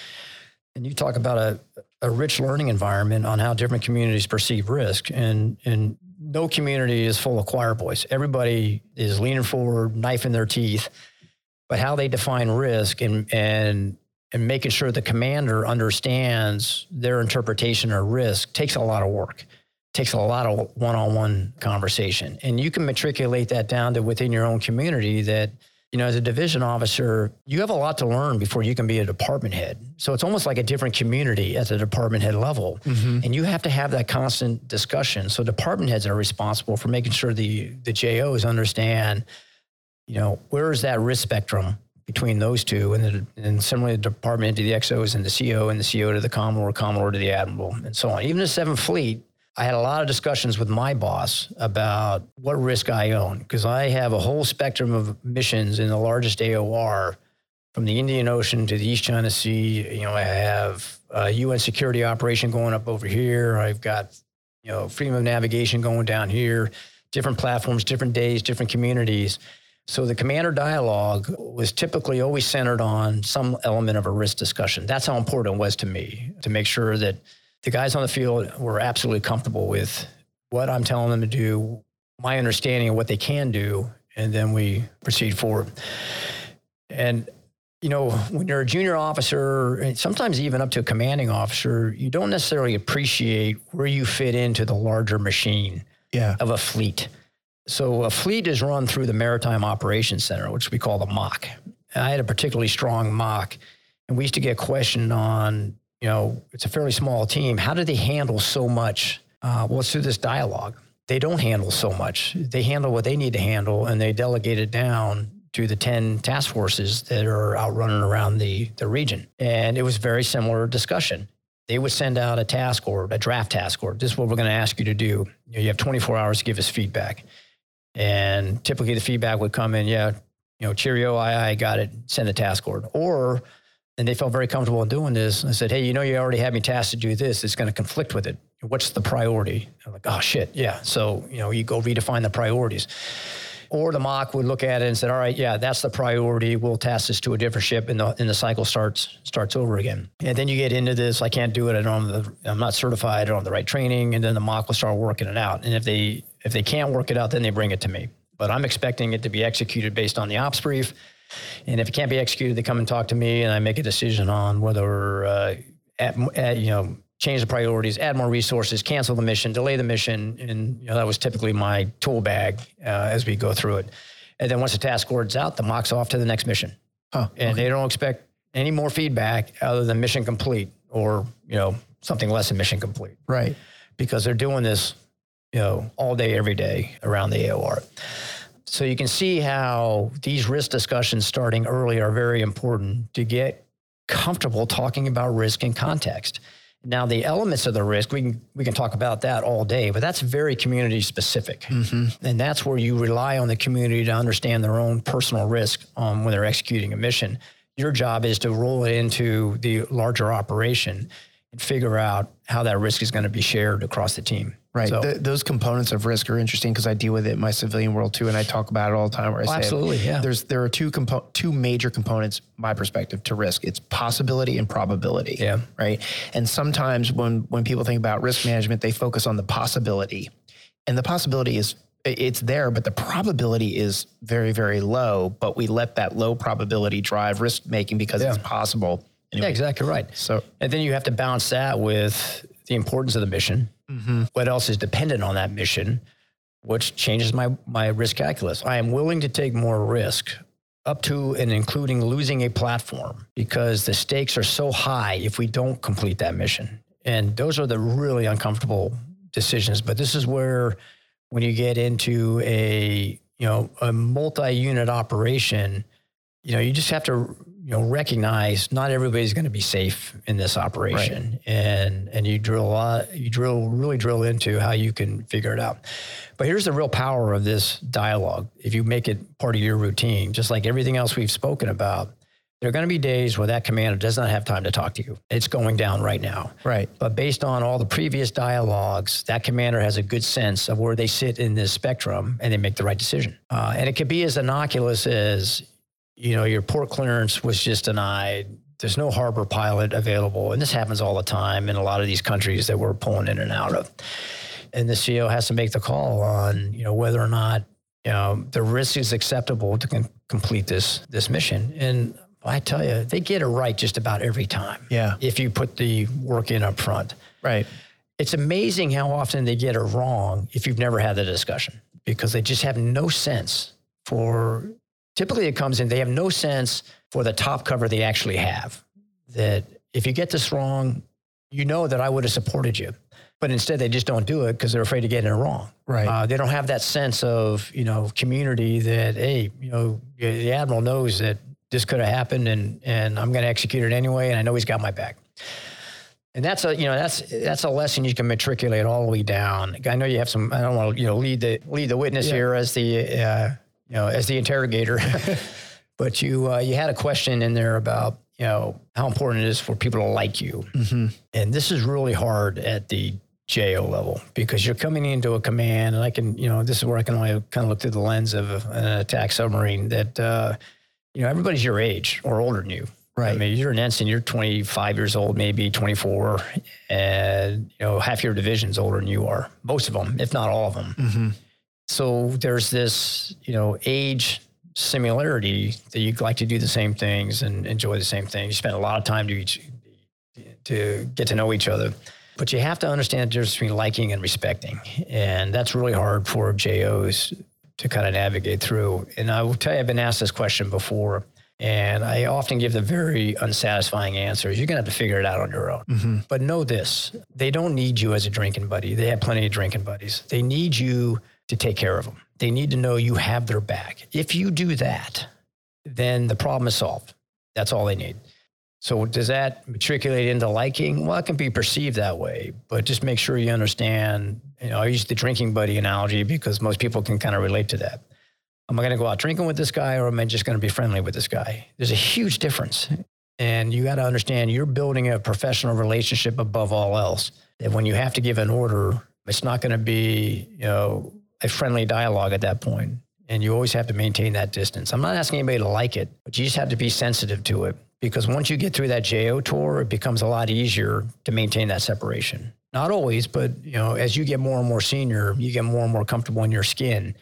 And you talk about a, a rich learning environment on how different communities perceive risk, and and no community is full of choir boys. Everybody is leaning forward, knife in their teeth. But how they define risk and and and making sure the commander understands their interpretation of risk takes a lot of work. Takes a lot of one-on-one conversation. And you can matriculate that down to within your own community that you know, as a division officer, you have a lot to learn before you can be a department head. So it's almost like a different community at the department head level. Mm-hmm. And you have to have that constant discussion. So department heads are responsible for making sure the, the JOs understand, you know, where is that risk spectrum between those two? And, the, and similarly, the department to the XOs and the CO and the CO to the Commodore, Commodore to the Admiral, and so on. Even the Seventh Fleet, I had a lot of discussions with my boss about what risk I own because I have a whole spectrum of missions in the largest AOR from the Indian Ocean to the East China Sea. You know, I have a UN security operation going up over here. I've got, you know, freedom of navigation going down here, different platforms, different days, different communities. So the commander dialogue was typically always centered on some element of a risk discussion. That's how important it was to me to make sure that the guys on the field were absolutely comfortable with what I'm telling them to do, my understanding of what they can do, and then we proceed forward. And you know, when you're a junior officer, sometimes even up to a commanding officer, you don't necessarily appreciate where you fit into the larger machine yeah. of a fleet. So a fleet is run through the Maritime Operations Center, which we call the MOC. And I had a particularly strong MOC, and we used to get questioned on you know, it's a fairly small team. How do they handle so much? Uh, well, it's through this dialogue. They don't handle so much. They handle what they need to handle, and they delegate it down to the 10 task forces that are out running around the, the region. And it was very similar discussion. They would send out a task order, a draft task order. This is what we're going to ask you to do. You, know, you have 24 hours to give us feedback. And typically the feedback would come in, yeah, you know, cheerio, I, I got it, send the task order. Or, and they felt very comfortable in doing this. I said, hey, you know, you already have me tasked to do this. It's going to conflict with it. What's the priority? I'm like, oh, shit, yeah. So, you know, you go redefine the priorities. Or the MOC would look at it and said, all right, yeah, that's the priority. We'll task this to a different ship and the, and the cycle starts starts over again. And then you get into this, I can't do it. I don't the, I'm not certified. I don't have the right training. And then the MOC will start working it out. And if they if they can't work it out, then they bring it to me. But I'm expecting it to be executed based on the ops brief. And if it can't be executed, they come and talk to me and I make a decision on whether, uh, at, at, you know, change the priorities, add more resources, cancel the mission, delay the mission. And you know, that was typically my tool bag uh, as we go through it. And then once the task order's out, the MOC's off to the next mission. and okay. they don't expect any more feedback other than mission complete or, you know, something less than mission complete. Right. Because they're doing this, you know, all day, every day around the AOR. So you can see how these risk discussions starting early are very important to get comfortable talking about risk in context. Now, the elements of the risk, we can, we can talk about that all day, but that's very community specific. Mm-hmm. And that's where you rely on the community to understand their own personal risk um, when they're executing a mission. Your job is to roll it into the larger operation and figure out how that risk is going to be shared across the team. Right. So, the, those components of risk are interesting because I deal with it in my civilian world too, and I talk about it all the time. Where I oh, say, absolutely, yeah. There's there are two compo- two major components, my perspective, to risk. It's possibility and probability. Yeah. Right. And sometimes when when people think about risk management, they focus on the possibility, and the possibility is it's there, but the probability is very very low. But we let that low probability drive risk making because yeah. it's possible. Anyway. Yeah, exactly right. So, and then you have to balance that with the importance of the mission Mm-hmm. What else is dependent on that mission, which changes my, my risk calculus? I am willing to take more risk up to and including losing a platform because the stakes are so high if we don't complete that mission. And those are the really uncomfortable decisions. But this is where, when you get into a you know a multi-unit operation, you know you just have to you know recognize not everybody's going to be safe in this operation right. and and you drill a lot you drill really drill into how you can figure it out but here's the real power of this dialogue if you make it part of your routine just like everything else we've spoken about there are going to be days where that commander does not have time to talk to you. It's going down right now. Right. But based on all the previous dialogues, that commander has a good sense of where they sit in this spectrum and they make the right decision. Uh, and it could be as innocuous as you know, your port clearance was just denied. There's no harbor pilot available. And this happens all the time in a lot of these countries that we're pulling in and out of. And the CO has to make the call on, you know, whether or not, you know, the risk is acceptable to con- complete this this mission. And I tell you, they get it right just about every time. Yeah. If you put the work in up front. Right. It's amazing how often they get it wrong if you've never had the discussion because they just have no sense for typically it comes in, they have no sense for the top cover they actually have. That if you get this wrong, you know that I would have supported you. But instead, they just don't do it because they're afraid of getting it wrong. Right. Uh, they don't have that sense of you know community that hey, you know, the admiral knows that this could have happened, and and I'm going to execute it anyway, and I know he's got my back. And that's a you know that's that's a lesson you can matriculate all the way down. I know you have some. I don't want to you know lead the lead the witness yeah. here as the uh, you know, as the interrogator. but you uh, you had a question in there about you know how important it is for people to like you, mm-hmm. and this is really hard at the JO level because you're coming into a command, and I can you know this is where I can only kind of look through the lens of an attack submarine that uh, you know everybody's your age or older than you. Right. I mean, you're an ensign, you're 25 years old, maybe 24, and you know half your division's older than you are. Most of them, if not all of them. Mm-hmm. So there's this, you know, age similarity that you like to do the same things and enjoy the same things. You spend a lot of time to each, to get to know each other. But you have to understand the difference between liking and respecting. And that's really hard for JOs to kind of navigate through. And I will tell you, I've been asked this question before, and I often give the very unsatisfying answers. You're going to have to figure it out on your own. Mm-hmm. But know this they don't need you as a drinking buddy. They have plenty of drinking buddies. They need you to take care of them. They need to know you have their back. If you do that, then the problem is solved. That's all they need. So does that matriculate into liking? Well, it can be perceived that way, but just make sure you understand. You know, I use the drinking buddy analogy because most people can kind of relate to that. Am I going to go out drinking with this guy or am I just going to be friendly with this guy? There's a huge difference. And you got to understand you're building a professional relationship above all else. That when you have to give an order, it's not going to be, you know, a friendly dialogue at that point. And you always have to maintain that distance. I'm not asking anybody to like it, but you just have to be sensitive to it because once you get through that JO tour, it becomes a lot easier to maintain that separation. Not always, but you know, as you get more and more senior, you get more and more comfortable in your skin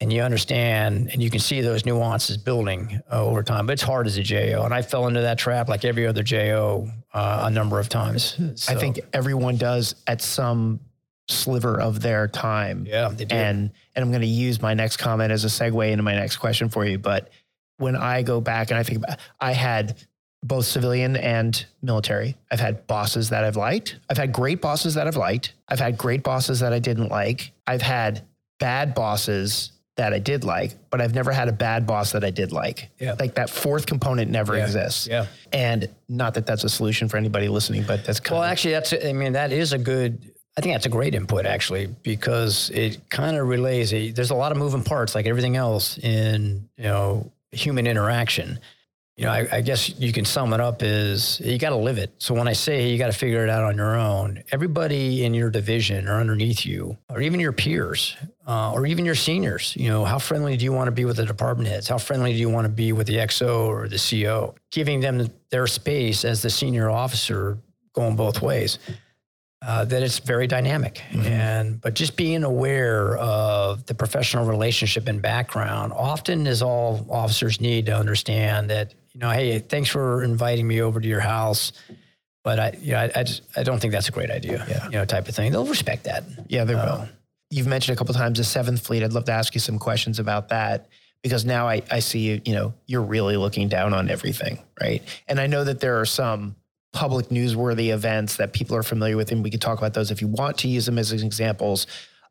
and you understand and you can see those nuances building uh, over time. But it's hard as a JO. And I fell into that trap like every other JO uh, a number of times. So. I think everyone does at some sliver of their time. Yeah. And and I'm going to use my next comment as a segue into my next question for you. But when I go back and I think about, I had both civilian and military. I've had bosses that I've liked. I've had great bosses that I've liked. I've had great bosses that I didn't like. I've had bad bosses that I did like, but I've never had a bad boss that I did like. Yeah. Like that fourth component never yeah. exists. Yeah. And not that that's a solution for anybody listening, but that's kind well, of. Well, actually, that's, I mean, that is a good, I think that's a great input actually, because it kind of relays, a, there's a lot of moving parts like everything else in, you know, human interaction you know, I, I, guess you can sum it up as you got to live it. So when I say you got to figure it out on your own, everybody in your division or underneath you, or even your peers, uh, or even your seniors, you know, how friendly do you want to be with the department heads? How friendly do you want to be with the XO or the CO? Giving them their space as the senior officer going both ways. Uh, that it's very dynamic mm-hmm. and but just being aware of the professional relationship and background often is all officers need to understand that you know, hey, thanks for inviting me over to your house. But I, you know, I, I, just, I don't think that's a great idea, yeah. you know, type of thing. They'll respect that. Yeah, they uh, will. You've mentioned a couple times the Seventh Fleet. I'd love to ask you some questions about that because now I, I see you, you know, you're really looking down on everything, right? And I know that there are some public newsworthy events that people are familiar with, and we could talk about those if you want to use them as examples.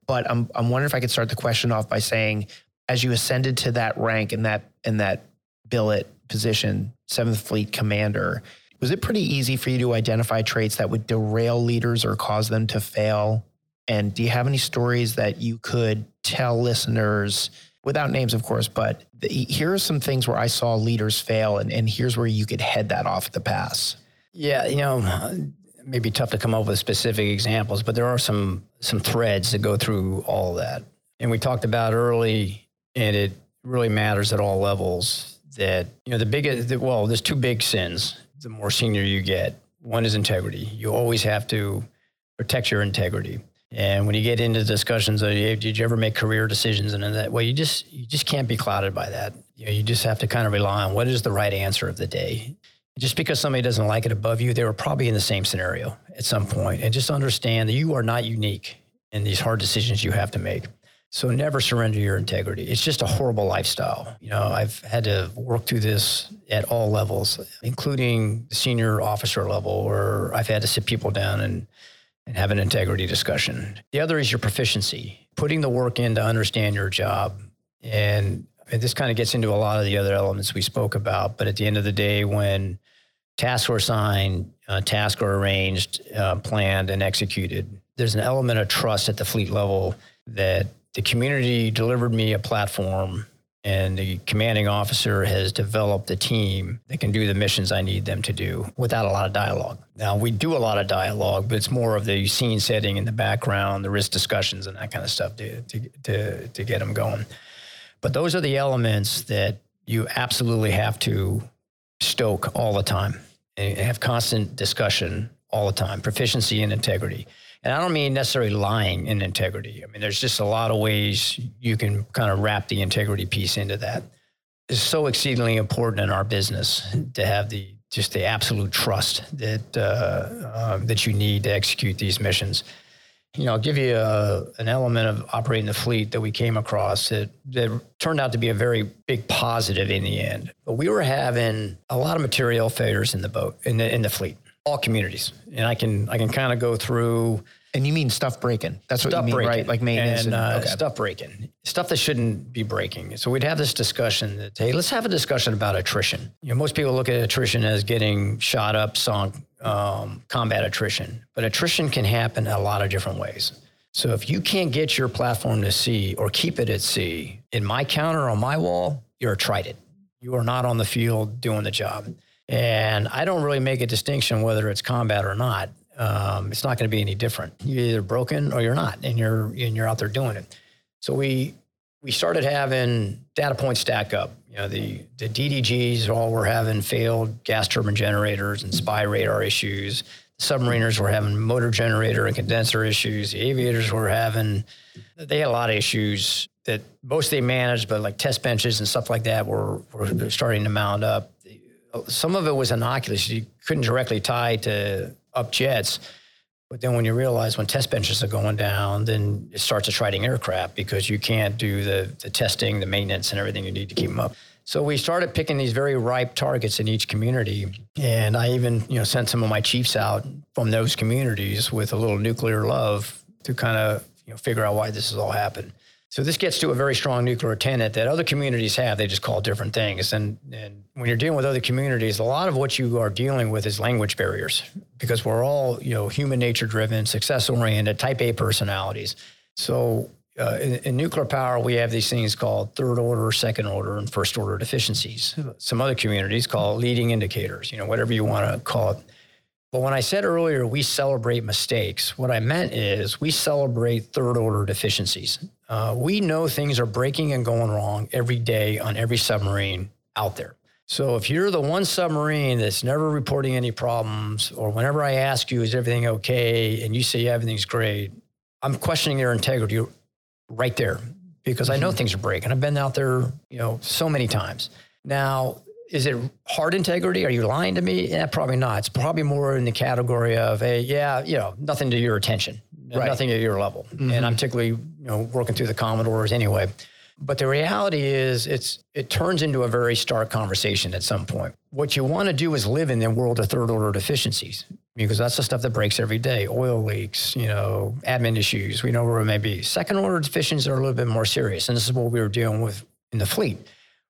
But I'm, I'm wondering if I could start the question off by saying, as you ascended to that rank and that and that billet position, Seventh Fleet Commander, was it pretty easy for you to identify traits that would derail leaders or cause them to fail? And do you have any stories that you could tell listeners, without names, of course, but the, here are some things where I saw leaders fail, and, and here's where you could head that off at the pass? Yeah, you know, maybe tough to come up with specific examples, but there are some some threads that go through all that. And we talked about early, and it really matters at all levels that you know the biggest well there's two big sins the more senior you get. One is integrity. You always have to protect your integrity. And when you get into discussions of did you ever make career decisions? and in that way you just you just can't be clouded by that. You know you just have to kind of rely on what is the right answer of the day just because somebody doesn't like it above you they were probably in the same scenario at some point. and just understand that you are not unique in these hard decisions you have to make so never surrender your integrity. It's just a horrible lifestyle. You know, I've had to work through this at all levels, including the senior officer level, where I've had to sit people down and, and have an integrity discussion. The other is your proficiency, putting the work in to understand your job. And, and this kind of gets into a lot of the other elements we spoke about. But at the end of the day, when tasks are assigned, uh, tasks are arranged, uh, planned, and executed, there's an element of trust at the fleet level that the community delivered me a platform and the commanding officer has developed a team that can do the missions I need them to do without a lot of dialogue. Now, we do a lot of dialogue, but it's more of the scene setting in the background, the risk discussions, and that kind of stuff to, to, to, to get them going. But those are the elements that you absolutely have to stoke all the time and have constant discussion all the time, proficiency and integrity. And I don't mean necessarily lying in integrity. I mean, there's just a lot of ways you can kind of wrap the integrity piece into that. It's so exceedingly important in our business to have the just the absolute trust that uh, uh, that you need to execute these missions. You know, I'll give you a, an element of operating the fleet that we came across that, that turned out to be a very big positive in the end. But we were having a lot of material failures in the boat in the in the fleet all communities, and I can I can kind of go through. And you mean stuff breaking? That's what you mean, breaking. right? Like maintenance and, and uh, okay. stuff breaking, stuff that shouldn't be breaking. So we'd have this discussion that hey, let's have a discussion about attrition. You know, most people look at attrition as getting shot up, sunk, um, combat attrition, but attrition can happen a lot of different ways. So if you can't get your platform to sea or keep it at sea, in my counter on my wall, you're a trident. You are not on the field doing the job. And I don't really make a distinction whether it's combat or not. Um, it's not going to be any different. You're either broken or you're not, and you're and you're out there doing it. So we we started having data points stack up. You know, the the DDGs all were having failed gas turbine generators and spy radar issues submariners were having motor generator and condenser issues. The aviators were having, they had a lot of issues that most they managed, but like test benches and stuff like that were, were starting to mount up. Some of it was innocuous. You couldn't directly tie to up jets. But then when you realize when test benches are going down, then it starts attriting aircraft because you can't do the, the testing, the maintenance, and everything you need to keep them up. So we started picking these very ripe targets in each community, and I even you know sent some of my chiefs out from those communities with a little nuclear love to kind of you know figure out why this has all happened. So this gets to a very strong nuclear tenet that other communities have. They just call different things. And, and when you're dealing with other communities, a lot of what you are dealing with is language barriers because we're all, you know, human nature driven, success oriented, type A personalities. So uh, in, in, nuclear power, we have these things called third order, second order, and first order deficiencies. Some other communities call leading indicators, you know, whatever you want to call it. But when I said earlier we celebrate mistakes, what I meant is we celebrate third order deficiencies. Uh, we know things are breaking and going wrong every day on every submarine out there. So if you're the one submarine that's never reporting any problems, or whenever I ask you, is everything okay, and you say everything's great, I'm questioning your integrity right there because I know mm-hmm. things are breaking. I've been out there, you know, so many times. Now, is it hard integrity? Are you lying to me? Yeah, probably not. It's probably more in the category of, hey, yeah, you know, nothing to your attention, right. nothing at your level. Mm-hmm. And I'm typically, you know, working through the Commodores anyway. But the reality is, it's it turns into a very stark conversation at some point. What you want to do is live in the world of third order deficiencies because that's the stuff that breaks every day. Oil leaks, you know, admin issues. We know where it may be. Second order deficiencies are a little bit more serious, and this is what we were dealing with in the fleet,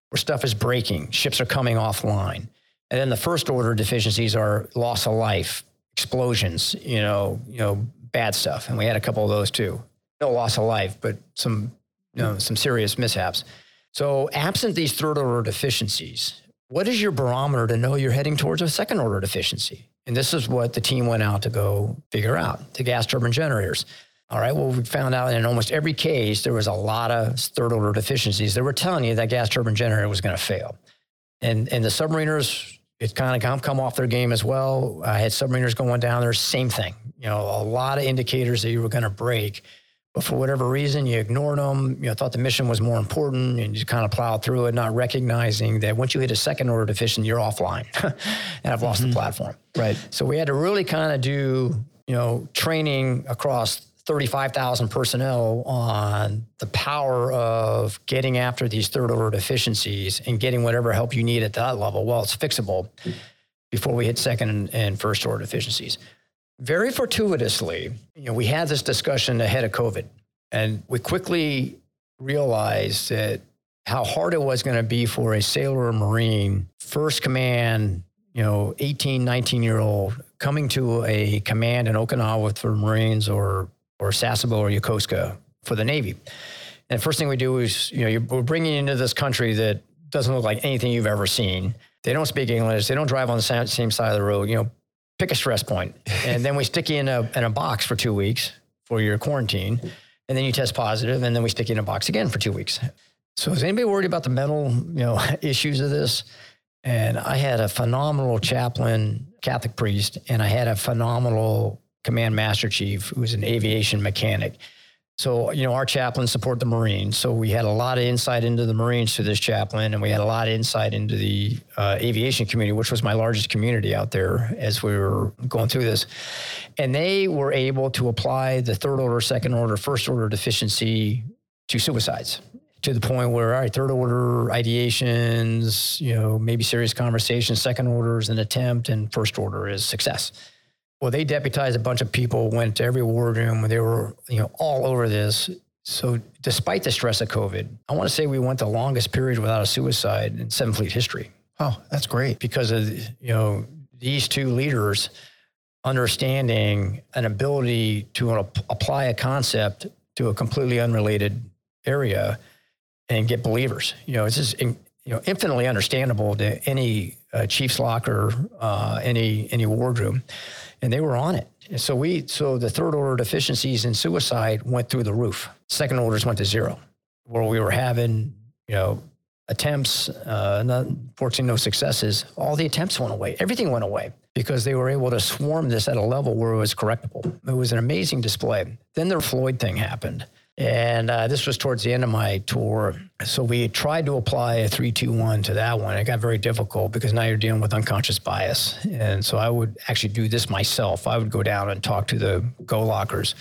where stuff is breaking, ships are coming offline, and then the first order deficiencies are loss of life, explosions, you know, you know, bad stuff, and we had a couple of those too. No loss of life, but some, you know, some serious mishaps. So, absent these third order deficiencies, what is your barometer to know you're heading towards a second order deficiency? And this is what the team went out to go figure out the gas turbine generators. All right. Well, we found out in almost every case there was a lot of third order deficiencies that were telling you that gas turbine generator was going to fail. And and the submariners, it kind of come, off their game as well. I had submariners going down there, same thing. You know, a lot of indicators that you were going to break. But for whatever reason, you ignored them. You know, thought the mission was more important, and you kind of plowed through it, not recognizing that once you hit a second order deficient, you're offline, and I've lost mm-hmm. the platform. Right. So we had to really kind of do, you know, training across 35,000 personnel on the power of getting after these third order deficiencies and getting whatever help you need at that level. Well, it's fixable before we hit second and, and first order deficiencies. Very fortuitously, you know, we had this discussion ahead of COVID, and we quickly realized that how hard it was going to be for a sailor or marine first command, you know, 18, 19 year old coming to a command in Okinawa for Marines or or Sasebo or Yokosuka for the Navy. And the first thing we do is, you know, we're bringing you into this country that doesn't look like anything you've ever seen. They don't speak English. They don't drive on the same side of the road. You know, pick a stress point, and then we stick you in a in a box for two weeks for your quarantine, and then you test positive, and then we stick you in a box again for two weeks. So is anybody worried about the mental you know issues of this? And I had a phenomenal chaplain, Catholic priest, and I had a phenomenal command master chief who was an aviation mechanic. So, you know, our chaplains support the Marines. So we had a lot of insight into the Marines through this chaplain, and we had a lot of insight into the uh, aviation community, which was my largest community out there as we were going through this. And they were able to apply the third order, second order, first order deficiency to suicides to the point where, all right, third order ideations, you know, maybe serious conversations, second order is an attempt, and first order is success. Well, they deputized a bunch of people, went to every ward room. They were, you know, all over this. So, despite the stress of COVID, I want to say we went the longest period without a suicide in Seven Fleet history. Oh, that's great. Because of you know these two leaders understanding an ability to apply a concept to a completely unrelated area and get believers. You know, it's just you know infinitely understandable to any uh, chief's locker, uh, any any wardroom, and they were on it. And so we so the third order deficiencies in suicide went through the roof. Second orders went to zero, where we were having you know attempts, uh, not, fortunately no successes. All the attempts went away. Everything went away because they were able to swarm this at a level where it was correctable. It was an amazing display. Then the Floyd thing happened. And uh, this was towards the end of my tour. So we tried to apply a 321 to that one. It got very difficult because now you're dealing with unconscious bias. And so I would actually do this myself. I would go down and talk to the go lockers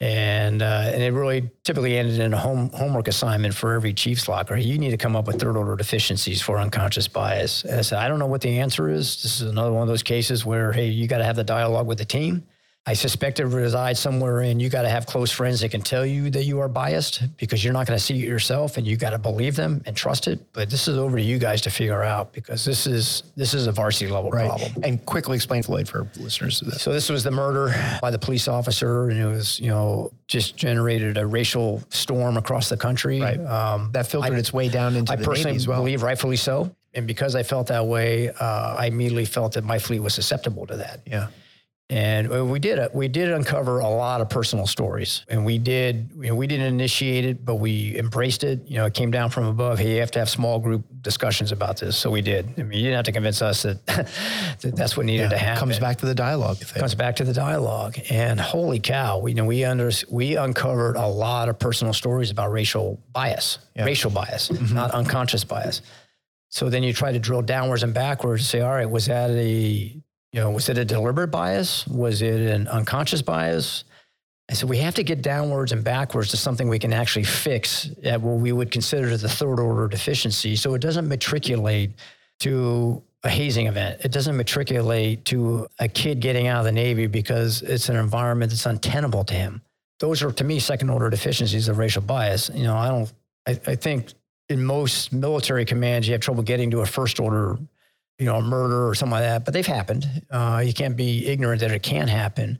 and uh, and it really typically ended in a home homework assignment for every Chiefs locker. You need to come up with third order deficiencies for unconscious bias. And I said, I don't know what the answer is. This is another one of those cases where hey, you got to have the dialogue with the team. I suspect it resides somewhere in you got to have close friends that can tell you that you are biased because you're not going to see it yourself and you got to believe them and trust it. But this is over to you guys to figure out because this is this is a varsity level right. problem. And quickly explain Floyd for listeners. So this was the murder by the police officer, and it was you know just generated a racial storm across the country. Right. Um, that filtered I, its way down into I the personally Navy as well. believe rightfully so. And because I felt that way, uh, I immediately felt that my fleet was susceptible to that. Yeah. And we did we did uncover a lot of personal stories, and we did you know, we didn't initiate it, but we embraced it. You know, it came down from above. Hey, you have to have small group discussions about this, so we did. I mean, you didn't have to convince us that, that that's what needed yeah, to happen. Comes back to the dialogue. Comes back to the dialogue, and holy cow, we you know we under we uncovered a lot of personal stories about racial bias, yeah. racial bias, mm-hmm. not unconscious bias. So then you try to drill downwards and backwards and say, all right, was that a you know, was it a deliberate bias? Was it an unconscious bias? I said, we have to get downwards and backwards to something we can actually fix at what we would consider the third order deficiency. So it doesn't matriculate to a hazing event. It doesn't matriculate to a kid getting out of the Navy because it's an environment that's untenable to him. Those are, to me, second order deficiencies of racial bias. You know, I don't, I, I think in most military commands, you have trouble getting to a first order you know, a murder or something like that, but they've happened. Uh, you can't be ignorant that it can happen.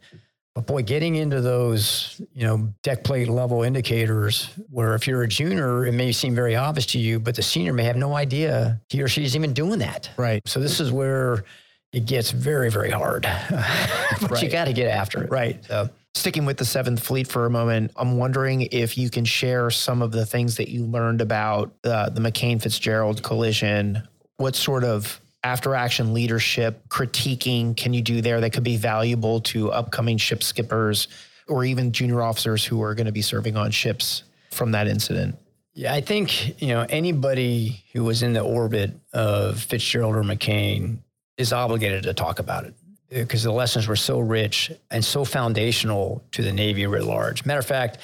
But boy, getting into those, you know, deck plate level indicators where if you're a junior, it may seem very obvious to you, but the senior may have no idea he or she's even doing that. Right. So this is where it gets very, very hard. but right. you got to get after it. Right. So. Sticking with the Seventh Fleet for a moment, I'm wondering if you can share some of the things that you learned about uh, the McCain Fitzgerald collision. What sort of after action leadership critiquing can you do there that could be valuable to upcoming ship skippers or even junior officers who are going to be serving on ships from that incident? Yeah, I think, you know, anybody who was in the orbit of Fitzgerald or McCain is obligated to talk about it because the lessons were so rich and so foundational to the Navy writ large. Matter of fact,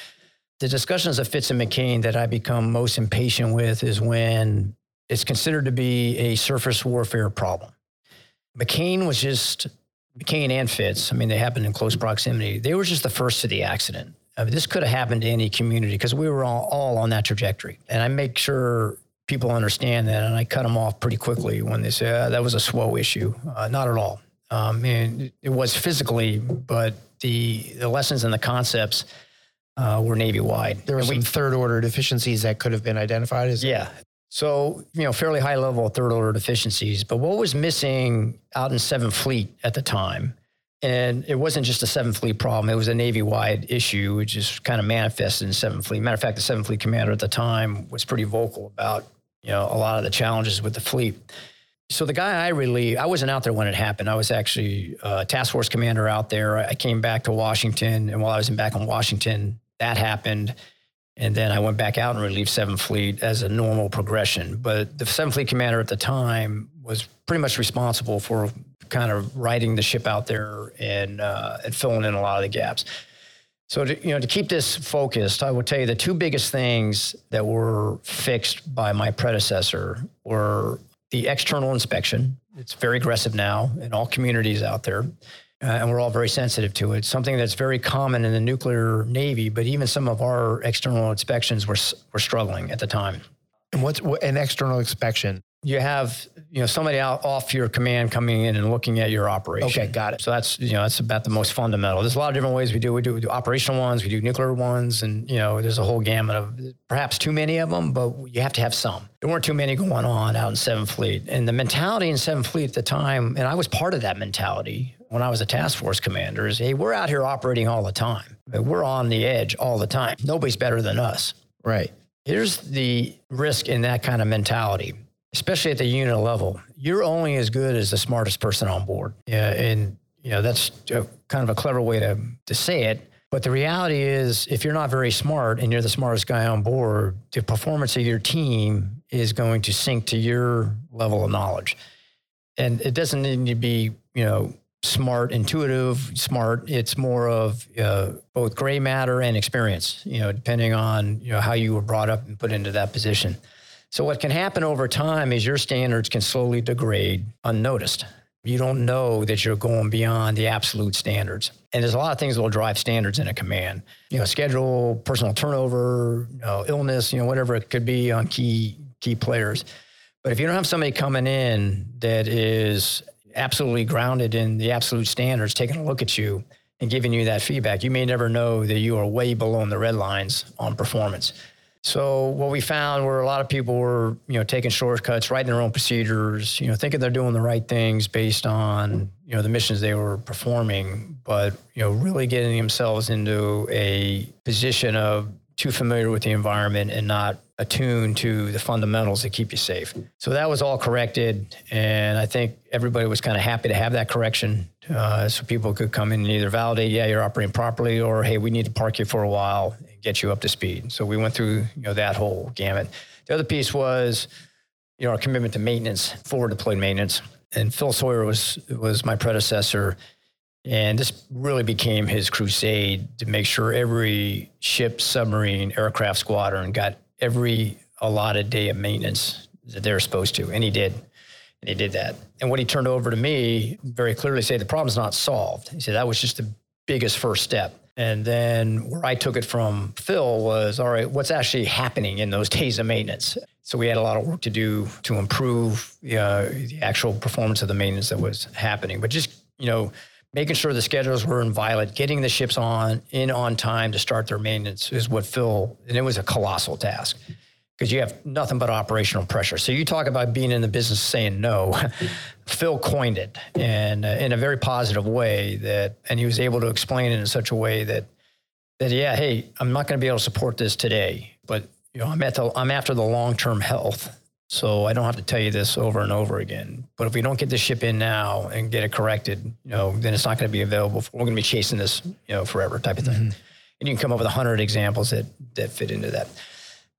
the discussions of Fitz and McCain that I become most impatient with is when it's considered to be a surface warfare problem. McCain was just, McCain and Fitz, I mean, they happened in close proximity. They were just the first to the accident. I mean, this could have happened to any community because we were all, all on that trajectory. And I make sure people understand that. And I cut them off pretty quickly when they say ah, that was a SWO issue. Uh, not at all. Um, and it was physically, but the, the lessons and the concepts uh, were Navy wide. There were some third order deficiencies that could have been identified. As yeah, so, you know, fairly high level third order deficiencies. But what was missing out in Seventh Fleet at the time? And it wasn't just a Seventh Fleet problem, it was a Navy wide issue, which is kind of manifested in Seventh Fleet. Matter of fact, the Seventh Fleet commander at the time was pretty vocal about, you know, a lot of the challenges with the fleet. So the guy I really, I wasn't out there when it happened. I was actually a task force commander out there. I came back to Washington, and while I was in back in Washington, that happened. And then I went back out and relieved Seventh Fleet as a normal progression. But the Seventh Fleet commander at the time was pretty much responsible for kind of riding the ship out there and uh, and filling in a lot of the gaps. So to, you know, to keep this focused, I will tell you the two biggest things that were fixed by my predecessor were the external inspection. It's very aggressive now in all communities out there uh, and we're all very sensitive to it. Something that's very common in the nuclear navy, but even some of our external inspections were were struggling at the time. And what's an external inspection? You have you know somebody out off your command coming in and looking at your operation. Okay, got it. So that's you know that's about the most fundamental. There's a lot of different ways we do. We do, we do operational ones, we do nuclear ones, and you know there's a whole gamut of perhaps too many of them, but you have to have some. There weren't too many going on out in Seventh Fleet, and the mentality in Seventh Fleet at the time, and I was part of that mentality when I was a task force commander. Is hey, we're out here operating all the time. We're on the edge all the time. Nobody's better than us. Right. Here's the risk in that kind of mentality, especially at the unit level. You're only as good as the smartest person on board. Yeah, and you know that's a, kind of a clever way to to say it. But the reality is, if you're not very smart and you're the smartest guy on board, the performance of your team is going to sink to your level of knowledge. And it doesn't need to be, you know, smart, intuitive, smart. It's more of uh, both gray matter and experience, you know, depending on, you know, how you were brought up and put into that position. So what can happen over time is your standards can slowly degrade unnoticed. You don't know that you're going beyond the absolute standards. And there's a lot of things that will drive standards in a command. You know, schedule, personal turnover, you know, illness, you know, whatever it could be on key key players. But if you don't have somebody coming in that is absolutely grounded in the absolute standards, taking a look at you and giving you that feedback, you may never know that you are way below the red lines on performance. So what we found were a lot of people were, you know, taking shortcuts, writing their own procedures, you know, thinking they're doing the right things based on, you know, the missions they were performing, but, you know, really getting themselves into a position of too familiar with the environment and not attuned to the fundamentals that keep you safe. So that was all corrected. And I think everybody was kind of happy to have that correction uh, so people could come in and either validate, yeah, you're operating properly, or hey, we need to park you for a while and get you up to speed. So we went through you know that whole gamut. The other piece was you know our commitment to maintenance, forward deployed maintenance. And Phil Sawyer was was my predecessor and this really became his crusade to make sure every ship, submarine, aircraft squadron got every allotted day of maintenance that they're supposed to. And he did. And he did that. And what he turned over to me very clearly said the problem's not solved. He said that was just the biggest first step. And then where I took it from Phil was all right, what's actually happening in those days of maintenance? So we had a lot of work to do to improve uh, the actual performance of the maintenance that was happening. But just, you know, making sure the schedules were inviolate, getting the ships on in on time to start their maintenance is what Phil, and it was a colossal task because you have nothing but operational pressure. So you talk about being in the business saying no. Phil coined it and uh, in a very positive way that, and he was able to explain it in such a way that, that yeah, hey, I'm not going to be able to support this today, but you know, I'm at the, I'm after the long term health so I don't have to tell you this over and over again. But if we don't get the ship in now and get it corrected, you know, then it's not going to be available. For, we're going to be chasing this, you know, forever type of thing. Mm-hmm. And you can come up with a hundred examples that that fit into that.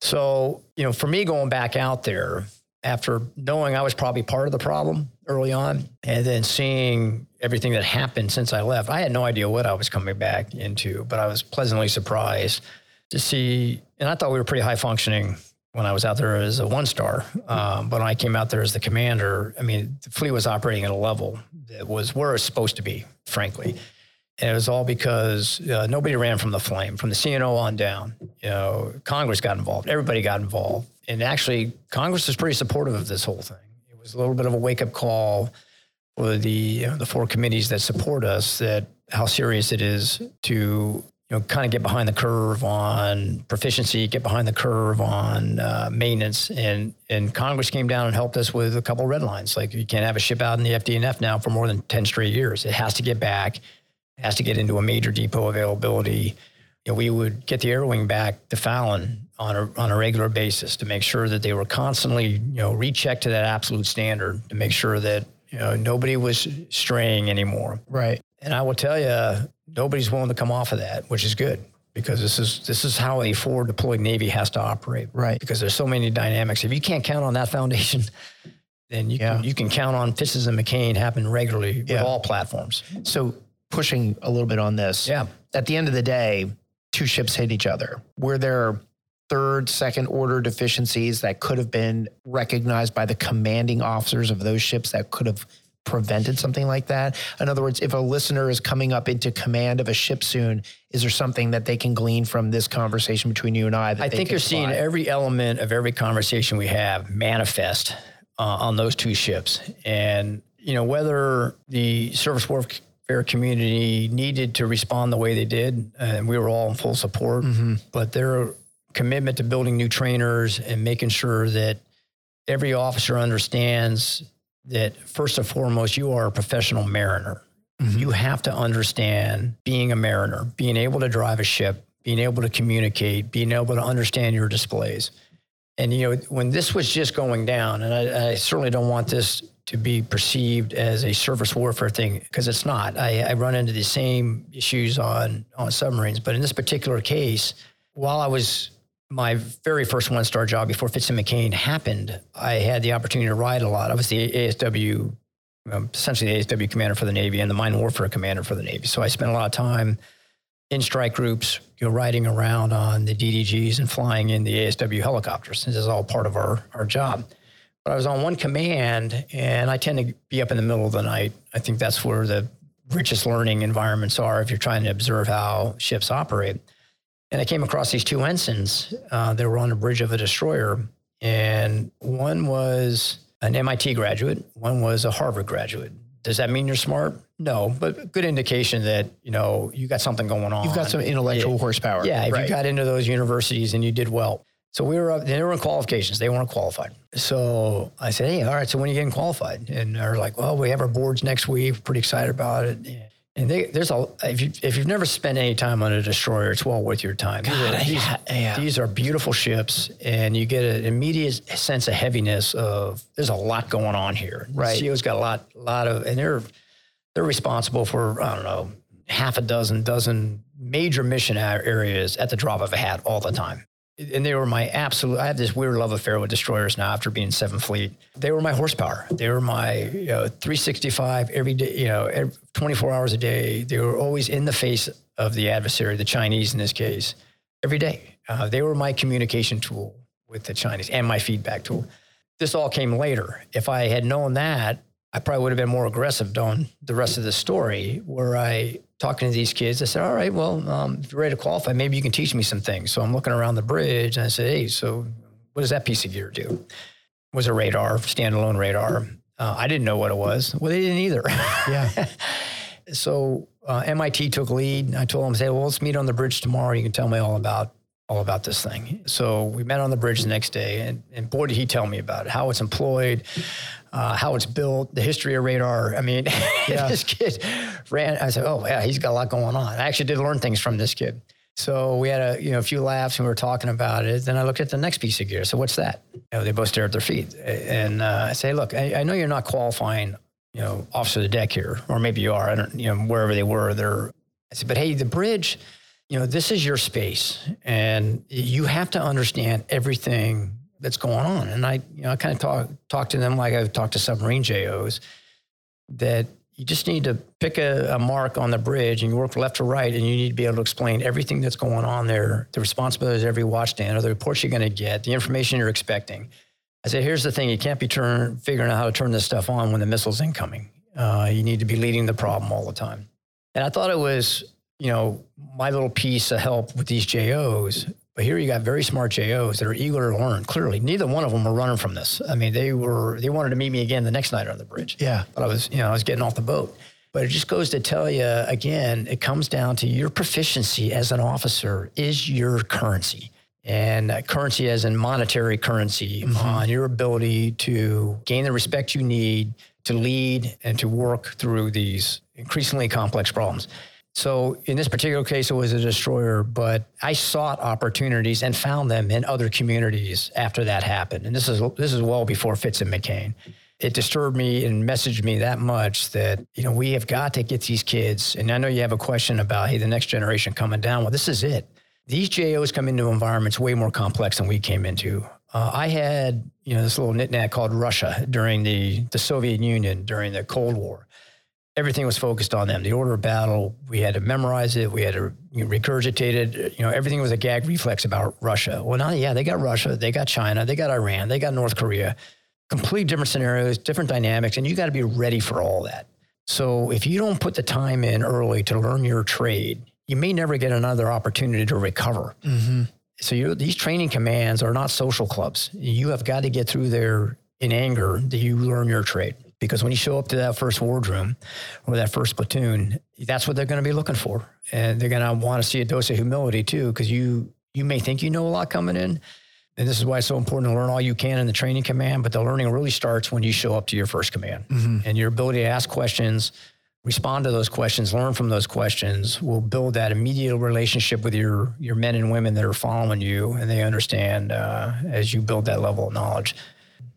So you know, for me going back out there after knowing I was probably part of the problem early on, and then seeing everything that happened since I left, I had no idea what I was coming back into, but I was pleasantly surprised to see. And I thought we were pretty high functioning when I was out there as a one star. Um, but when I came out there as the commander, I mean, the fleet was operating at a level that was where it's supposed to be, frankly. And it was all because uh, nobody ran from the flame, from the CNO on down. You know, Congress got involved, everybody got involved. And actually, Congress was pretty supportive of this whole thing. It was a little bit of a wake up call for the, you know, the four committees that support us that how serious it is to you know, kind of get behind the curve on proficiency, get behind the curve on uh, maintenance. And and Congress came down and helped us with a couple red lines. Like you can't have a ship out in the FDNF now for more than 10 straight years. It has to get back, it has to get into a major depot availability. You know, we would get the air wing back to Fallon on a, on a regular basis to make sure that they were constantly, you know, rechecked to that absolute standard to make sure that, you know, nobody was straying anymore. Right. And I will tell you, nobody's willing to come off of that, which is good because this is this is how a forward deployed navy has to operate. Right. Because there's so many dynamics. If you can't count on that foundation, then you yeah. can you can count on Fitzes and McCain happen regularly yeah. with all platforms. So pushing a little bit on this. Yeah. At the end of the day, two ships hit each other. Were there third, second order deficiencies that could have been recognized by the commanding officers of those ships that could have prevented something like that? In other words, if a listener is coming up into command of a ship soon, is there something that they can glean from this conversation between you and I? I think you're seeing every element of every conversation we have manifest uh, on those two ships. And, you know, whether the surface warfare community needed to respond the way they did, and we were all in full support, mm-hmm. but their commitment to building new trainers and making sure that every officer understands that first and foremost, you are a professional mariner. Mm-hmm. You have to understand being a mariner, being able to drive a ship, being able to communicate, being able to understand your displays. And you know, when this was just going down, and I, I certainly don't want this to be perceived as a surface warfare thing because it's not. I, I, run into the same issues on on submarines, but in this particular case, while I was my very first one star job before Fitz and McCain happened, I had the opportunity to ride a lot. I was the ASW, essentially the ASW commander for the Navy and the mine warfare commander for the Navy. So I spent a lot of time in strike groups, you know, riding around on the DDGs and flying in the ASW helicopters. This is all part of our, our job. But I was on one command, and I tend to be up in the middle of the night. I think that's where the richest learning environments are if you're trying to observe how ships operate. And I came across these two ensigns. Uh, they were on the bridge of a destroyer, and one was an MIT graduate, one was a Harvard graduate. Does that mean you're smart? No, but good indication that you know you got something going on. You've got some intellectual yeah. horsepower. Yeah, if right. you got into those universities and you did well. So we were up. They were in qualifications. They weren't qualified. So I said, "Hey, all right. So when are you getting qualified?" And they're like, "Well, we have our boards next week. Pretty excited about it." And they, there's a if you if you've never spent any time on a destroyer, it's well worth your time. God, these, yeah. these are beautiful ships, and you get an immediate sense of heaviness of there's a lot going on here. Right, CO's got a lot, lot of, and they're they're responsible for I don't know half a dozen, dozen major mission areas at the drop of a hat all the time and they were my absolute. I have this weird love affair with destroyers now after being Seventh Fleet. They were my horsepower. They were my you know, 365 every day. You know, every, 24 hours a day. They were always in the face of the adversary, the Chinese in this case, every day. Uh, they were my communication tool with the Chinese and my feedback tool. This all came later. If I had known that, I probably would have been more aggressive on the rest of the story where I talking to these kids, I said, all right, well, um, if you're ready to qualify, maybe you can teach me some things. So I'm looking around the bridge and I said, hey, so what does that piece of gear do? It was a radar, standalone radar. Uh, I didn't know what it was. Well, they didn't either. Yeah. so uh, MIT took lead. I told them, say, well, let's meet on the bridge tomorrow. You can tell me all about all about this thing. So we met on the bridge the next day, and, and boy, did he tell me about it, how it's employed, uh, how it's built, the history of radar. I mean, yeah. this kid ran. I said, "Oh yeah, he's got a lot going on." I actually did learn things from this kid. So we had a you know a few laughs and we were talking about it. Then I looked at the next piece of gear. So what's that? You know, they both stare at their feet, and uh, I say, "Look, I, I, know you're not qualifying, you know, officer of the deck here, or maybe you are. I don't, you know, wherever they were, they're." I said, "But hey, the bridge." You know, this is your space, and you have to understand everything that's going on. And I, you know, I kind of talk talk to them like I've talked to submarine JOs that you just need to pick a, a, mark on the bridge and you work left to right and you need to be able to explain everything that's going on there, the responsibilities of every watchstand or the reports you're going to get, the information you're expecting. I said, here's the thing, you can't be turn, figuring out how to turn this stuff on when the missile's incoming. Uh, you need to be leading the problem all the time. And I thought it was, you know, my little piece of help with these JOs but here you got very smart JOs that are eager to learn. Clearly, neither one of them were running from this. I mean, they were they wanted to meet me again the next night on the bridge. Yeah, but I was you know I was getting off the boat. But it just goes to tell you again, it comes down to your proficiency as an officer is your currency. And currency as in monetary currency mm-hmm. on your ability to gain the respect you need to lead and to work through these increasingly complex problems. So in this particular case, it was a destroyer, but I sought opportunities and found them in other communities after that happened. And this is this is well before Fitz and McCain. It disturbed me and messaged me that much that you know we have got to get these kids. And I know you have a question about hey, the next generation coming down. Well, this is it. These JOs come into environments way more complex than we came into. Uh, I had you know this little knickknack called Russia during the the Soviet Union during the Cold War everything was focused on them. The order of battle, we had to memorize it, we had to you know, regurgitate it. You know, everything was a gag reflex about Russia. Well, now, yeah, they got Russia, they got China, they got Iran, they got North Korea. Complete different scenarios, different dynamics, and you got to be ready for all that. So if you don't put the time in early to learn your trade, you may never get another opportunity to recover. Mm-hmm. So these training commands are not social clubs. You have got to get through there in anger that you learn your trade. Because when you show up to that first wardroom or that first platoon, that's what they're going to be looking for, and they're going to want to see a dose of humility too. Because you you may think you know a lot coming in, and this is why it's so important to learn all you can in the training command. But the learning really starts when you show up to your first command, mm-hmm. and your ability to ask questions, respond to those questions, learn from those questions will build that immediate relationship with your your men and women that are following you, and they understand uh, as you build that level of knowledge.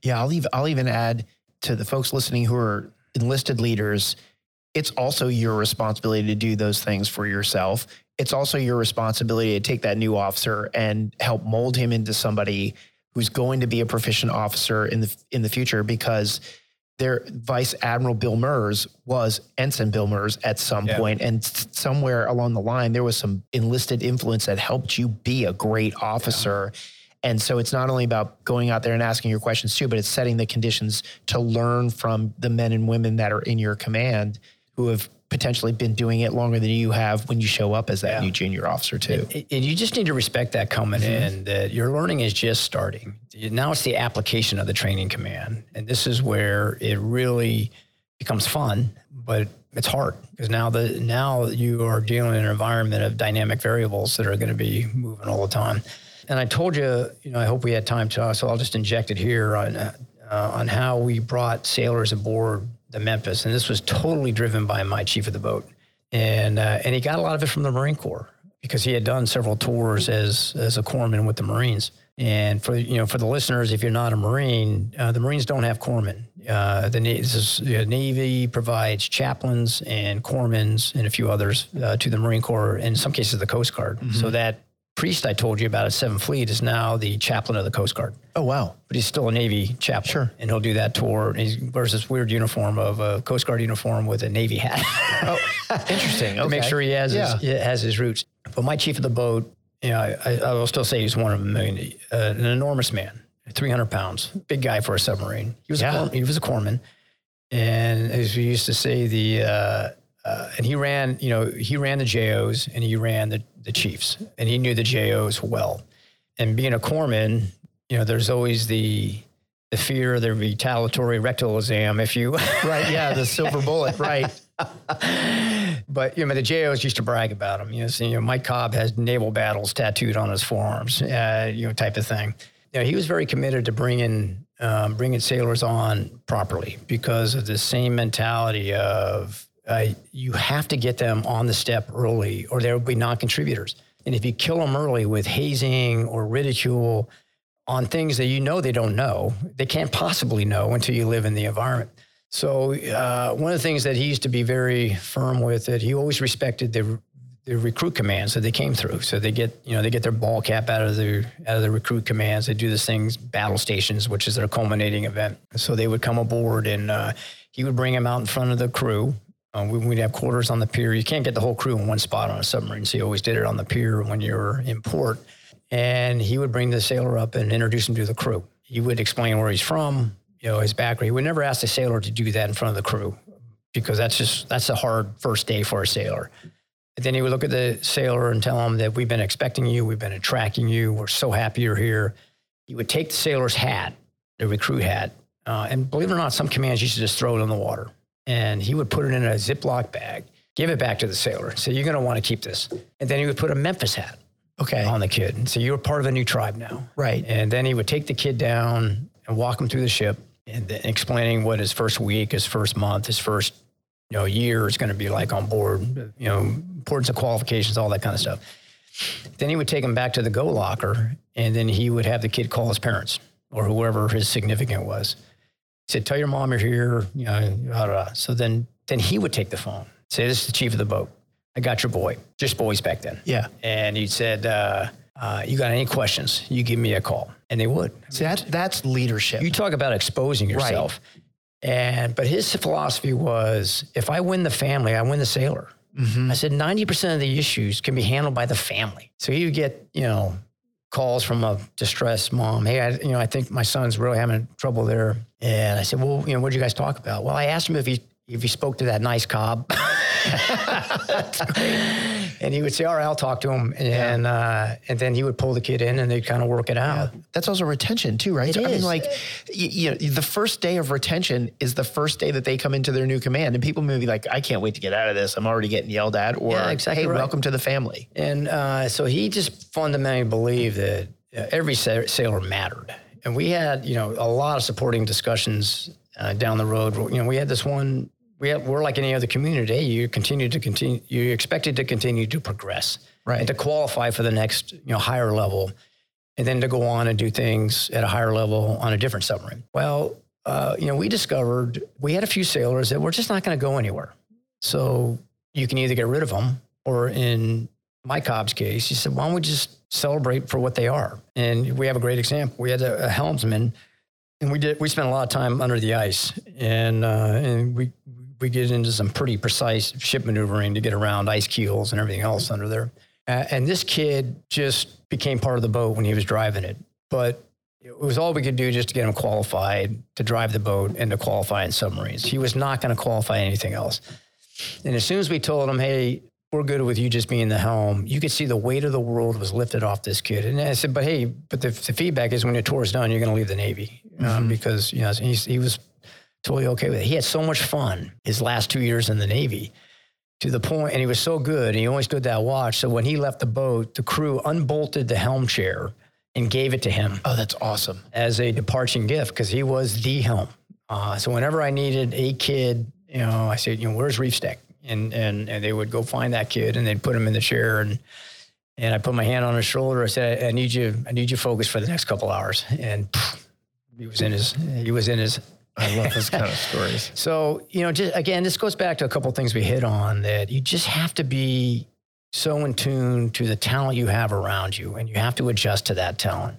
Yeah, I'll leave. I'll even add to the folks listening who are enlisted leaders. It's also your responsibility to do those things for yourself. It's also your responsibility to take that new officer and help mold him into somebody who's going to be a proficient officer in the in the future because their Vice Admiral Bill Merz was Ensign Bill Merz at some yeah. point, and somewhere along the line there was some enlisted influence that helped you be a great officer. Yeah. And so it's not only about going out there and asking your questions too, but it's setting the conditions to learn from the men and women that are in your command who have potentially been doing it longer than you have when you show up as that yeah. new junior officer too. And, and, you just need to respect that coming mm-hmm. in that your learning is just starting. Now it's the application of the training command. And this is where it really becomes fun, but it's hard because now the now you are dealing in an environment of dynamic variables that are going to be moving all the time. And I told you, you know, I hope we had time to, so I'll just inject it here on uh, on how we brought sailors aboard the Memphis, and this was totally driven by my chief of the boat, and uh, and he got a lot of it from the Marine Corps because he had done several tours as as a corpsman with the Marines. And for you know, for the listeners, if you're not a Marine, uh, the Marines don't have corpsmen. Uh, the, is, Navy provides chaplains and corpsmen and a few others uh, to the Marine Corps, in some cases the Coast Guard. Mm-hmm. So that priest I told you about at Seventh Fleet is now the chaplain of the Coast Guard. Oh wow! But he's still a Navy chaplain. Sure. And he'll do that tour. And he wears this weird uniform of a Coast Guard uniform with a Navy hat. oh, interesting. Okay. to make sure he has yeah. his, has his roots. But my chief of the boat, you know, I, I will still say he's one of a million, uh, an enormous man, 300 pounds, big guy for a submarine. He was yeah. a he was a corpsman, and as we used to say, the uh, uh, and he ran, you know, he ran the JOs and he ran the, the Chiefs and he knew the JOs well. And being a corpsman, you know, there's always the the fear, of the retaliatory rectal exam, if you right, yeah, the silver bullet, right. but you know, the JOs used to brag about him. You know, so, you know, my COB has naval battles tattooed on his forearms, uh, you know, type of thing. You know, he was very committed to bringing um, bringing sailors on properly because of the same mentality of uh, you have to get them on the step early or they will be non-contributors. And if you kill them early with hazing or ridicule on things that you know they don't know, they can't possibly know until you live in the environment. So uh, one of the things that he used to be very firm with it, he always respected the the recruit commands that they came through. So they get you know they get their ball cap out of the out of the recruit commands. They do this things battle stations, which is their culminating event. So they would come aboard and uh, he would bring them out in front of the crew um, we, would have quarters on the pier. You can't get the whole crew in one spot on a submarine, so you always did it on the pier when you were in port. And he would bring the sailor up and introduce him to the crew. He would explain where he's from, you know, his background. He would never ask the sailor to do that in front of the crew because that's just that's a hard first day for a sailor. And then he would look at the sailor and tell him that we've been expecting you, we've been attracting you, we're so happy you're here. He would take the sailor's hat, the recruit hat, uh, and believe it or not, some commands used to just throw it in the water and he would put it in a Ziploc bag, give it back to the sailor. Say, you're going to want to keep this. And then he would put a Memphis hat okay. on the kid. And so you're part of a new tribe now. Right. And then he would take the kid down and walk him through the ship and then explaining what his first week, his first month, his first you know year is going to be like on board, you know, importance of qualifications, all that kind of stuff. Then he would take him back to the goat locker and then he would have the kid call his parents or whoever his significant was said, "Tell your mom you're here." You know, blah, blah, blah. so then then he would take the phone, say, "This is the chief of the boat. I got your boy, just boys back then." Yeah, and he said, uh, uh, "You got any questions? You give me a call," and they would. See, that's that's leadership. You talk about exposing yourself, right. and but his philosophy was, if I win the family, I win the sailor. Mm-hmm. I said 90% of the issues can be handled by the family. So you get, you know, calls from a distressed mom. Hey, I, you know, I think my son's really having trouble there. And I said, well, you know, what did you guys talk about? Well, I asked him if he if he spoke to that nice COB. and he would say, "All right, I'll talk to him," and yeah. uh, and then he would pull the kid in, and they'd kind of work it out. Yeah. That's also retention too, right? It so, is. I mean, like, you, you, know, the first day of retention is the first day that they come into their new command, and people may be like, "I can't wait to get out of this. I'm already getting yelled at," or yeah, exactly "Hey, right. welcome to the family." And uh, so he just fundamentally believed that uh, every sailor mattered, and we had you know a lot of supporting discussions uh, down the road. You know, we had this one we have, we're like any other community. You continue to continue. You're expected to continue to progress, right, and to qualify for the next you know higher level, and then to go on and do things at a higher level on a different submarine. Well, uh, you know, we discovered we had a few sailors that were just not going to go anywhere. So you can either get rid of them, or in my COB's case, he said, "Why don't we just celebrate for what they are?" And we have a great example. We had a, a helmsman and we did we spent a lot of time under the ice and uh, and we we get into some pretty precise ship maneuvering to get around ice keels and everything else under there. Uh, and this kid just became part of the boat when he was driving it. But it was all we could do just to get him qualified to drive the boat and to qualify in submarines. He was not going to qualify anything else. And as soon as we told him, hey, we're good with you just being the helm, you could see the weight of the world was lifted off this kid. And I said, but hey, but the, the feedback is when your tour is done, you're going to leave the Navy um, mm-hmm. because, you know, he was totally okay with it. He had so much fun his last two years in the Navy to the point, and he was so good, and he always stood that watch. So when he left the boat, the crew unbolted the helm chair and gave it to him. Oh, that's awesome. As a departing gift, because he was the helm. Uh, so whenever I needed a kid, you know, I said, you know, where's Reef Stick? And, and, and they would go find that kid and they'd put him in the chair and, and I put my hand on his shoulder. I said, I need you, I need you focused for the next couple hours. And he was in his, he was in his I love those kind of stories. So, you know, just again, this goes back to a couple things we hit on that you just have to be so in tune to the talent you have around you and you have to adjust to that talent.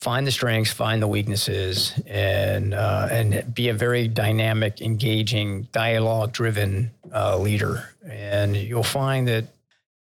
Find the strengths, find the weaknesses, and uh, and be a very dynamic, engaging, dialogue-driven uh, leader, and you'll find that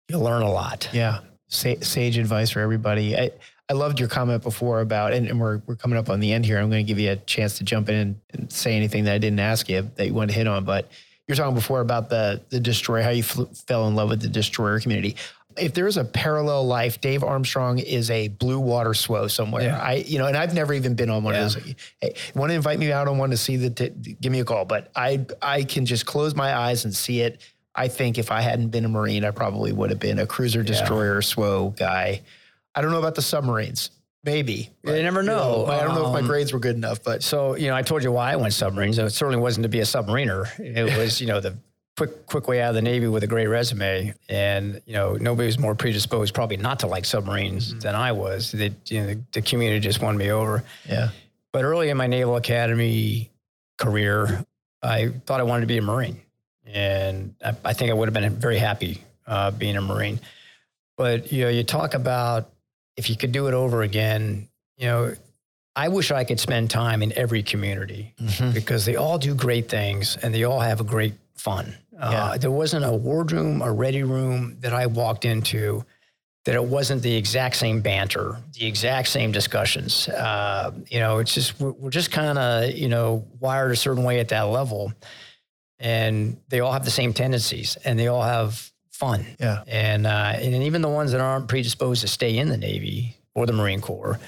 you'll learn a lot. Yeah, sage advice for everybody. I, I loved your comment before about, and, and, we're, we're coming up on the end here. I'm going to give you a chance to jump in and, say anything that I didn't ask you that you want to hit on. But you're talking before about the the destroyer, how you fl- fell in love with the destroyer community. If there's a parallel life, Dave Armstrong is a blue water SWO somewhere. Yeah. I, you know, and I've never even been on one yeah. of those. Hey, want to invite me out on one to see the? T- give me a call. But I, I can just close my eyes and see it. I think if I hadn't been a Marine, I probably would have been a cruiser destroyer yeah. SWO guy. I don't know about the submarines. Maybe. You never know. You know I don't know if my um, grades were good enough, but so you know, I told you why I went submarines. It certainly wasn't to be a submariner. It was you know the quick quick way out of the Navy with a great resume, and you know nobody was more predisposed probably not to like submarines mm-hmm. than I was. They, you know, the, the community just won me over. Yeah. But early in my Naval Academy career, I thought I wanted to be a Marine, and I, I think I would have been very happy uh, being a Marine. But you know, you talk about if you could do it over again, you know, I wish I could spend time in every community mm-hmm. because they all do great things and they all have a great fun. Uh, yeah. There wasn't a wardroom a ready room that I walked into that it wasn't the exact same banter, the exact same discussions. Uh, you know, it's just we're, we're just kind of you know wired a certain way at that level, and they all have the same tendencies, and they all have fun. Yeah. And, uh, and even the ones that aren't predisposed to stay in the Navy or the Marine Corps,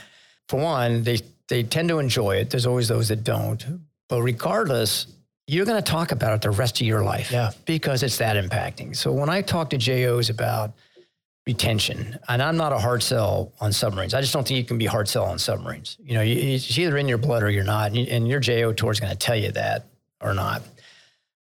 for one, they, they tend to enjoy it. There's always those that don't. But regardless, you're going to talk about it the rest of your life yeah. because it's that impacting. So when I talk to JOs about retention, and I'm not a hard sell on submarines. I just don't think you can be hard sell on submarines. You know, it's either in your blood or you're not, and your JO tour is going to tell you that or not.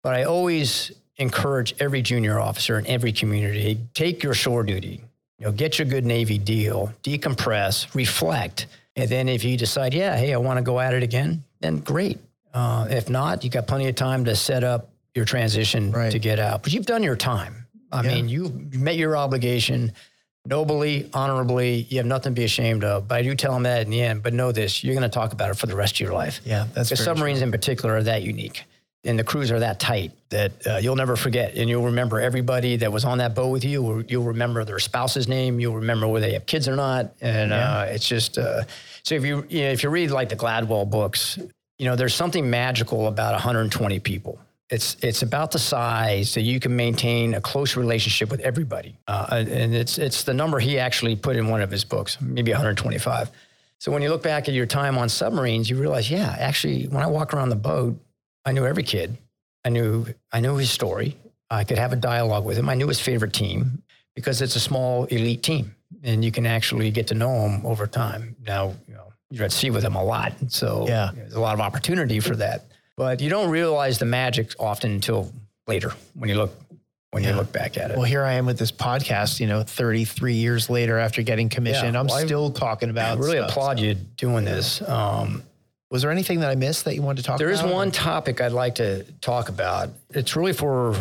But I always encourage every junior officer in every community take your shore duty, you know, get your good Navy deal, decompress, reflect, and then if you decide, yeah, hey, I want to go at it again, then great. Uh, if not, you got plenty of time to set up your transition right. to get out. But you've done your time. I yeah. mean, you've met your obligation nobly, honorably. You have nothing to be ashamed of. But I do tell them that in the end. But know this: you're going to talk about it for the rest of your life. Yeah, that's because submarines true. in particular are that unique and the crews are that tight that uh, you'll never forget. And you'll remember everybody that was on that boat with you. You'll remember their spouse's name. You'll remember whether they have kids or not. And yeah. uh, it's just uh, so if you, you know, if you read like the Gladwell books you know there's something magical about 120 people. It's it's about the size so you can maintain a close relationship with everybody, uh, and it's it's the number he actually put in one of his books, maybe 125. So when you look back at your time on submarines, you realize, yeah, actually, when I walk around the boat, I knew every kid. I knew I knew his story. I could have a dialogue with him. I knew his favorite team because it's a small elite team, and you can actually get to know him over time. Now, you know, you're at sea with him a lot, so yeah. there's a lot of opportunity for that. But you don't realize the magic often until later when you look when yeah. you look back at it. Well, here I am with this podcast, you know, 33 years later after getting commissioned. Yeah, I'm still I, talking about I really stuff, applaud so. you doing this. Um, was there anything that I missed that you wanted to talk there about? There is one topic I'd like to talk about. It's really for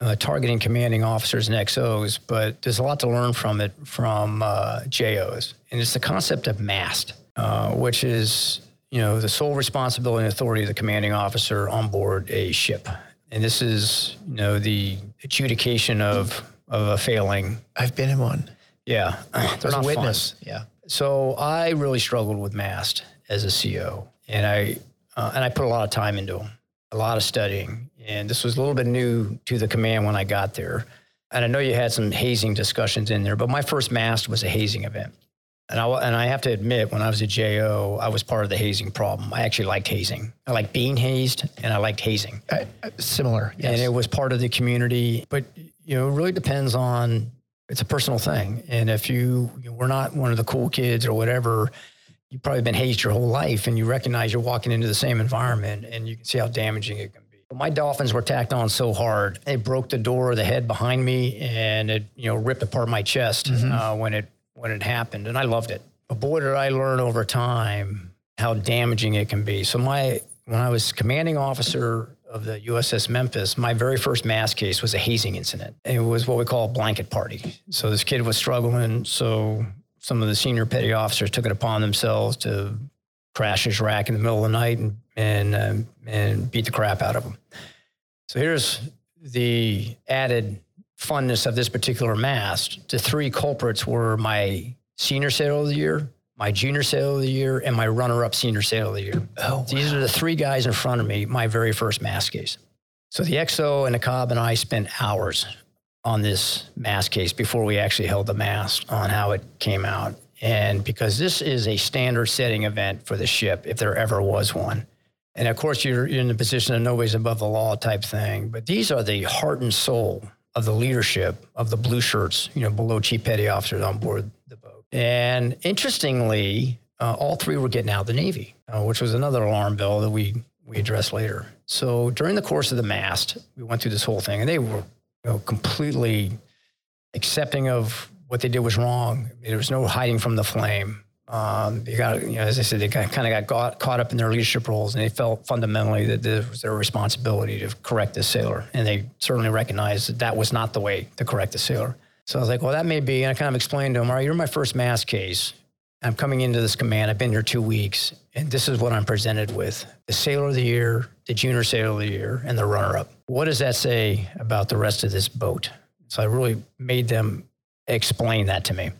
uh, targeting commanding officers and XOs, but there's a lot to learn from it from uh, JOs. And it's the concept of MAST, uh, which is you know, the sole responsibility and authority of the commanding officer on board a ship. And this is, you know, the adjudication of of a failing. I've been in one. Yeah, there's a witness. Fun. Yeah. So I really struggled with MAST as a CO, and I uh, and I put a lot of time into them, a lot of studying, and this was a little bit new to the command when I got there. And I know you had some hazing discussions in there, but my first MAST was a hazing event. And I, and I have to admit, when I was a JO, I was part of the hazing problem. I actually liked hazing. I liked being hazed, and I liked hazing. Uh, similar, yes. And it was part of the community. But you know, it really depends on. It's a personal thing, and if you, you know, we're not one of the cool kids or whatever, you've probably been hazed your whole life, and you recognize you're walking into the same environment, and you can see how damaging it can be. My dolphins were tacked on so hard, it broke the door of the head behind me, and it you know ripped apart my chest mm-hmm. uh, when it when it happened, and I loved it. But boy, did I learn over time how damaging it can be. So my when I was commanding officer of the USS Memphis, my very first MAST case was a hazing incident. It was what we call a blanket party. So this kid was struggling. So some of the senior petty officers took it upon themselves to crash his rack in the middle of the night and and um, and beat the crap out of him. So here's the added funness of this particular MAST, the three culprits were my senior sailor of the year, my junior sailor of the year, and my runner-up senior sailor of the year. Oh, These wow. are the three guys in front of me, my very first MAST case. So the XO and the COB and I spent hours on this MAST case before we actually held the MAST on how it came out. And because this is a standard setting event for the ship, if there ever was one. And of course, you're, you're in the position of nobody's above the law type thing. But these are the heart and soul of the leadership of the blue shirts, you know, below chief petty officers on board the boat. And interestingly, uh, all three were getting out of the Navy, uh, which was another alarm bell that we we addressed later. So during the course of the mast, we went through this whole thing, and they were know, completely accepting of what they did was wrong. There was no hiding from the flame. Um, they got, you know, as I said, they kind of got caught, up in their leadership roles, and they felt fundamentally that this was their responsibility to correct the sailor, and they certainly recognized that that was not the way to correct the sailor. So I was like, well, that may be, and I kind of explained to them, all right, you're my first MAST case. I'm coming into this command. I've been here two weeks, and this is what I'm presented with: the sailor of the year, the junior sailor of the year, and the runner-up. What does that say about the rest of this boat? So I really made them explain that to me.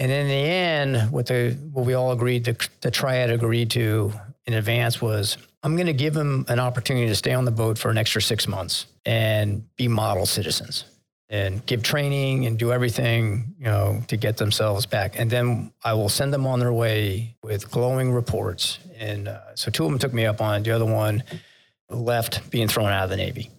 And in the end, what the what we all agreed, the, the triad agreed to in advance was, I'm going to give them an opportunity to stay on the boat for an extra six months and be model citizens and give training and do everything, you know, to get themselves back. And then I will send them on their way with glowing reports. And uh, so two of them took me up on it. The other one left being thrown out of the Navy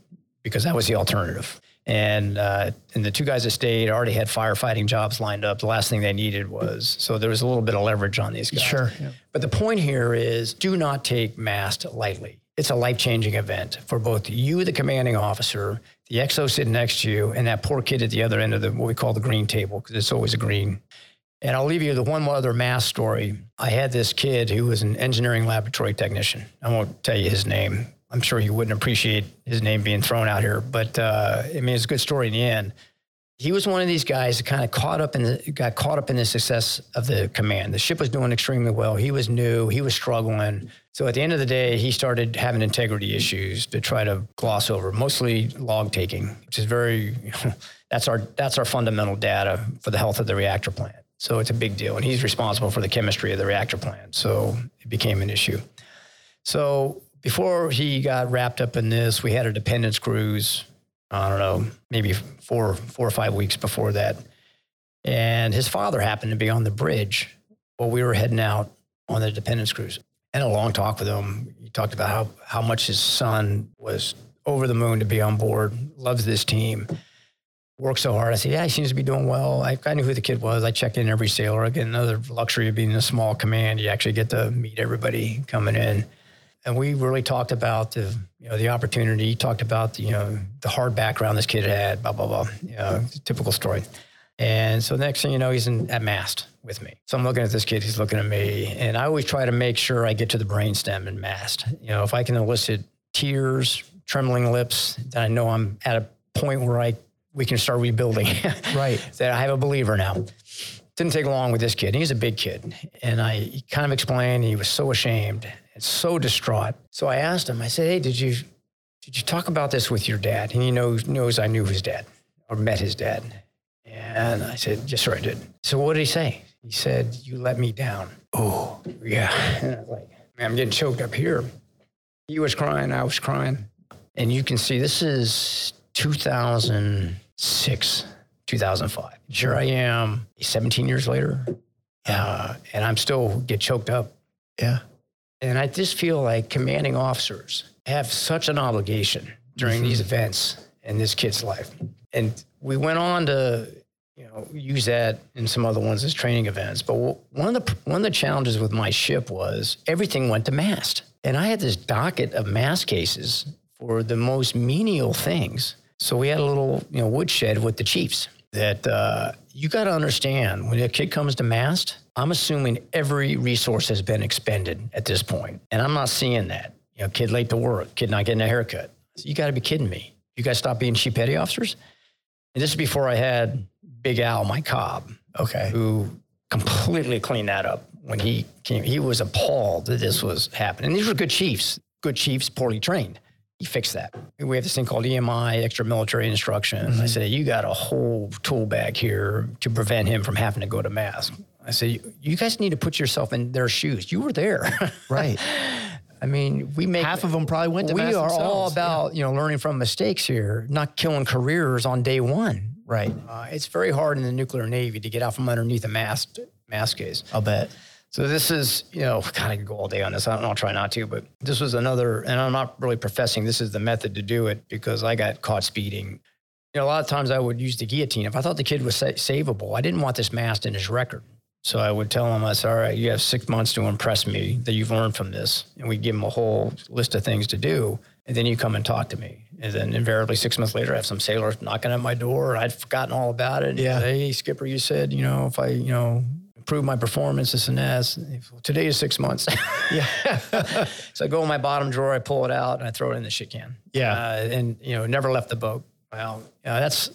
because that was the alternative. And uh, and the two guys that stayed already had firefighting jobs lined up. The last thing they needed was so there was a little bit of leverage on these guys. Sure. Yeah. But the point here is do not take MAST lightly. It's a life changing event for both you, the commanding officer, the XO sitting next to you, and that poor kid at the other end of the what we call the green table because it's always a green. And I'll leave you the one other MAST story. I had this kid who was an engineering laboratory technician. I won't tell you his name I'm sure he wouldn't appreciate his name being thrown out here, but uh, I mean, it's a good story in the end. He was one of these guys that kind of caught up in the got caught up in the success of the command. The ship was doing extremely well. He was new. He was struggling. So at the end of the day, he started having integrity issues to try to gloss over, mostly log taking, which is very. that's our that's our fundamental data for the health of the reactor plant. So it's a big deal, and he's responsible for the chemistry of the reactor plant. So it became an issue. So before he got wrapped up in this, we had a dependents cruise. I don't know, maybe four, four or five weeks before that. And his father happened to be on the bridge while we were heading out on the dependents cruise. And a long talk with him. He talked about how, how much his son was over the moon to be on board, loves this team, Worked so hard. I said, Yeah, he seems to be doing well. I, I knew who the kid was. I checked in every sailor. I get another luxury of being in a small command. You actually get to meet everybody coming in. And we really talked about the, you know, the opportunity. He talked about the, you know, the hard background this kid had, blah, blah, blah. You know, typical story. And so next thing you know, he's in, at mast with me. So I'm looking at this kid, he's looking at me, and I always try to make sure I get to the brainstem and mast. You know, if I can elicit tears, trembling lips, then I know I'm at a point where I we can start rebuilding. right. that I have a believer now. Didn't take long with this kid. He's a big kid, and I kind of explained. he was so ashamed and so distraught. So I asked him. I said, "Hey, did you did you talk about this with your dad?" And he knows knows I knew his dad or met his dad. And I said, Yes, sir, I did. So what did he say? He said, You let me down. Oh, yeah. And I was like, Man, I'm getting choked up here. He was crying, I was crying. And you can see this is 2006, 2005. Here I am, 17 years later. Uh, and I'm still get choked up. Yeah. And I just feel like commanding officers have such an obligation during mm-hmm. these events in this kid's life. And we went on to you know, use that in some other ones as training events. But one of the one of the challenges with my ship was everything went to mast, and I had this docket of mast cases for the most menial things. So we had a little you know woodshed with the chiefs that uh, you got to understand when a kid comes to mast. I'm assuming every resource has been expended at this point, and I'm not seeing that. You know, kid late to work, kid not getting a haircut. You got to be kidding me. You guys stop being chief petty officers. And this is before I had Big Al, my COB, okay, who completely cleaned that up when he came. He was appalled that this was happening. And these were good chiefs, good chiefs, poorly trained. He fixed that. We have this thing called EMI, extra military instruction. Mm-hmm. I said, you got a whole tool bag here to prevent him from having to go to mast. I said, you guys need to put yourself in their shoes. You were there. right. I mean, we make half of them probably went to. Mast. We are themselves. all about yeah. you know learning from mistakes here, not killing careers on day one. Right. Uh, it's very hard in the nuclear navy to get out from underneath a mast mast case. I'll bet. So this is, you know, kind of go all day on this. I will try not to, but this was another, and I'm not really professing this is the method to do it because I got caught speeding. You know, a lot of times I would use the guillotine. If I thought the kid was sa- savable, I didn't want this mast in his record. So I would tell him, I said, all right, you have six months to impress me that you've learned from this. And we give him a whole list of things to do. And then you come and talk to me. And then invariably six months later, I have some sailor knocking at my door. I'd forgotten all about it. Yeah. Hey, Skipper, you said, you know, if I, you know, improve my performance, this and that. Today is six months. yeah. so I go in my bottom drawer, I pull it out, and I throw it in the shit can. Yeah. Uh, and, you know, never left the boat. Well, you know, that's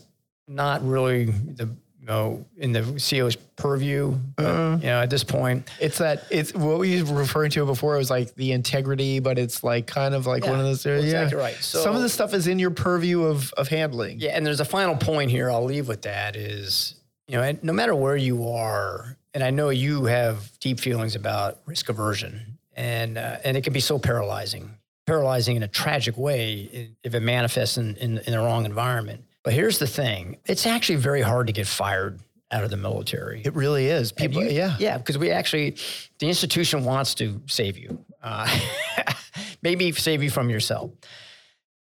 not really the you know, in the CO's purview. But, uh, you know, at this point, it's that it's what we were referring to before. It was like the integrity, but it's like kind of like yeah, one of those. Well, yeah, right. So some of the stuff is in your purview of of handling. Yeah, and there's a final point here. I'll leave with that is you know, no matter where you are, and I know you have deep feelings about risk aversion, and uh, and it can be so paralyzing, paralyzing in a tragic way if it manifests in, in, in the wrong environment. But here's the thing it's actually very hard to get fired out of the military. It really is. People, you, yeah. Yeah, because we actually, the institution wants to save you, uh, maybe save you from yourself.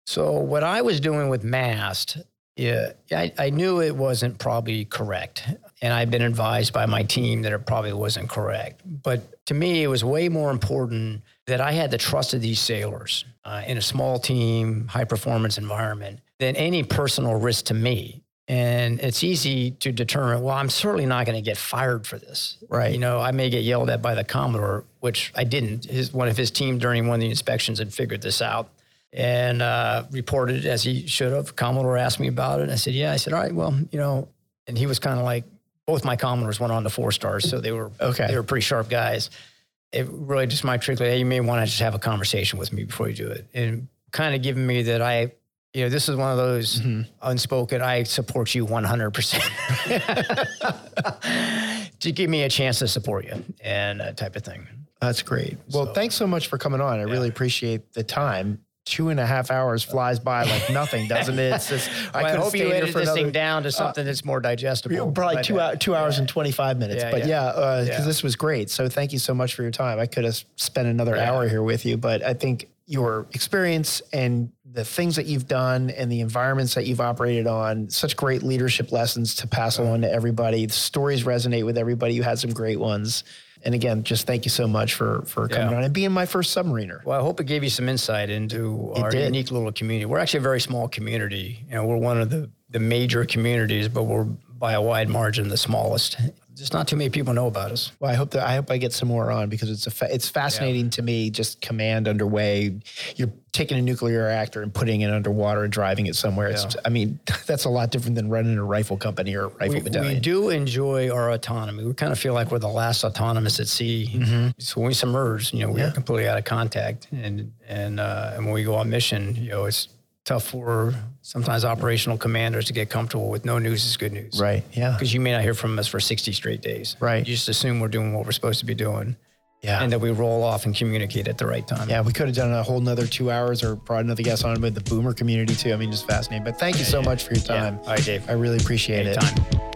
So, what I was doing with MAST, yeah, I, I knew it wasn't probably correct. And I'd been advised by my team that it probably wasn't correct. But to me, it was way more important that I had the trust of these sailors uh, in a small team, high performance environment than any personal risk to me. And it's easy to determine, well, I'm certainly not going to get fired for this. Right. You know, I may get yelled at by the Commodore, which I didn't. His, one of his team during one of the inspections had figured this out and uh, reported as he should have. Commodore asked me about it. And I said, yeah. I said, all right, well, you know, and he was kind of like, both my Commodores went on to four stars. So they were, okay. they were pretty sharp guys. It really just my trick, like, hey, you may want to just have a conversation with me before you do it. And kind of giving me that I you know, this is one of those mm-hmm. unspoken, I support you 100% to give me a chance to support you and uh, type of thing. That's great. Well, so, thanks so much for coming on. I yeah. really appreciate the time two and a half hours flies by like nothing, doesn't it? It's just, well, I, I hope you edit this another, thing down to uh, something uh, that's more digestible. Probably two, uh, two hours yeah. and 25 minutes. Yeah, but yeah, because yeah, uh, this was great. So thank you so much for your time. I could have spent another hour here with you, but I think your experience and the things that you've done and the environments that you've operated on, such great leadership lessons to pass along to everybody. The stories resonate with everybody. You had some great ones. And again, just thank you so much for for coming yeah. on and being my first submariner. Well, I hope it gave you some insight into it our did. unique little community. We're actually a very small community. You know, we're one of the the major communities, but we're by a wide margin the smallest just not too many people know about us. Well, I hope that I hope I get some more on because it's a fa- it's fascinating yeah. to me. Just command underway. You're taking a nuclear reactor and putting it underwater and driving it somewhere. Yeah. It's I mean that's a lot different than running a rifle company or a rifle we, battalion. We do enjoy our autonomy. We kind of feel like we're the last autonomous at sea. Mm-hmm. So when we submerge, you know, we're yeah. completely out of contact, and and uh, and when we go on mission, you know, it's tough for sometimes operational commanders to get comfortable with no news is good news. Right. Yeah. Because you may not hear from us for 60 straight days. Right. You just assume we're doing what we're supposed to be doing. Yeah. And that we roll off and communicate at the right time. Yeah, we could have done a whole another two hours or brought another guest on with the boomer community too. I mean, just fascinating. But thank you so much for your time. Yeah. All right, Dave. I really appreciate Anytime. it.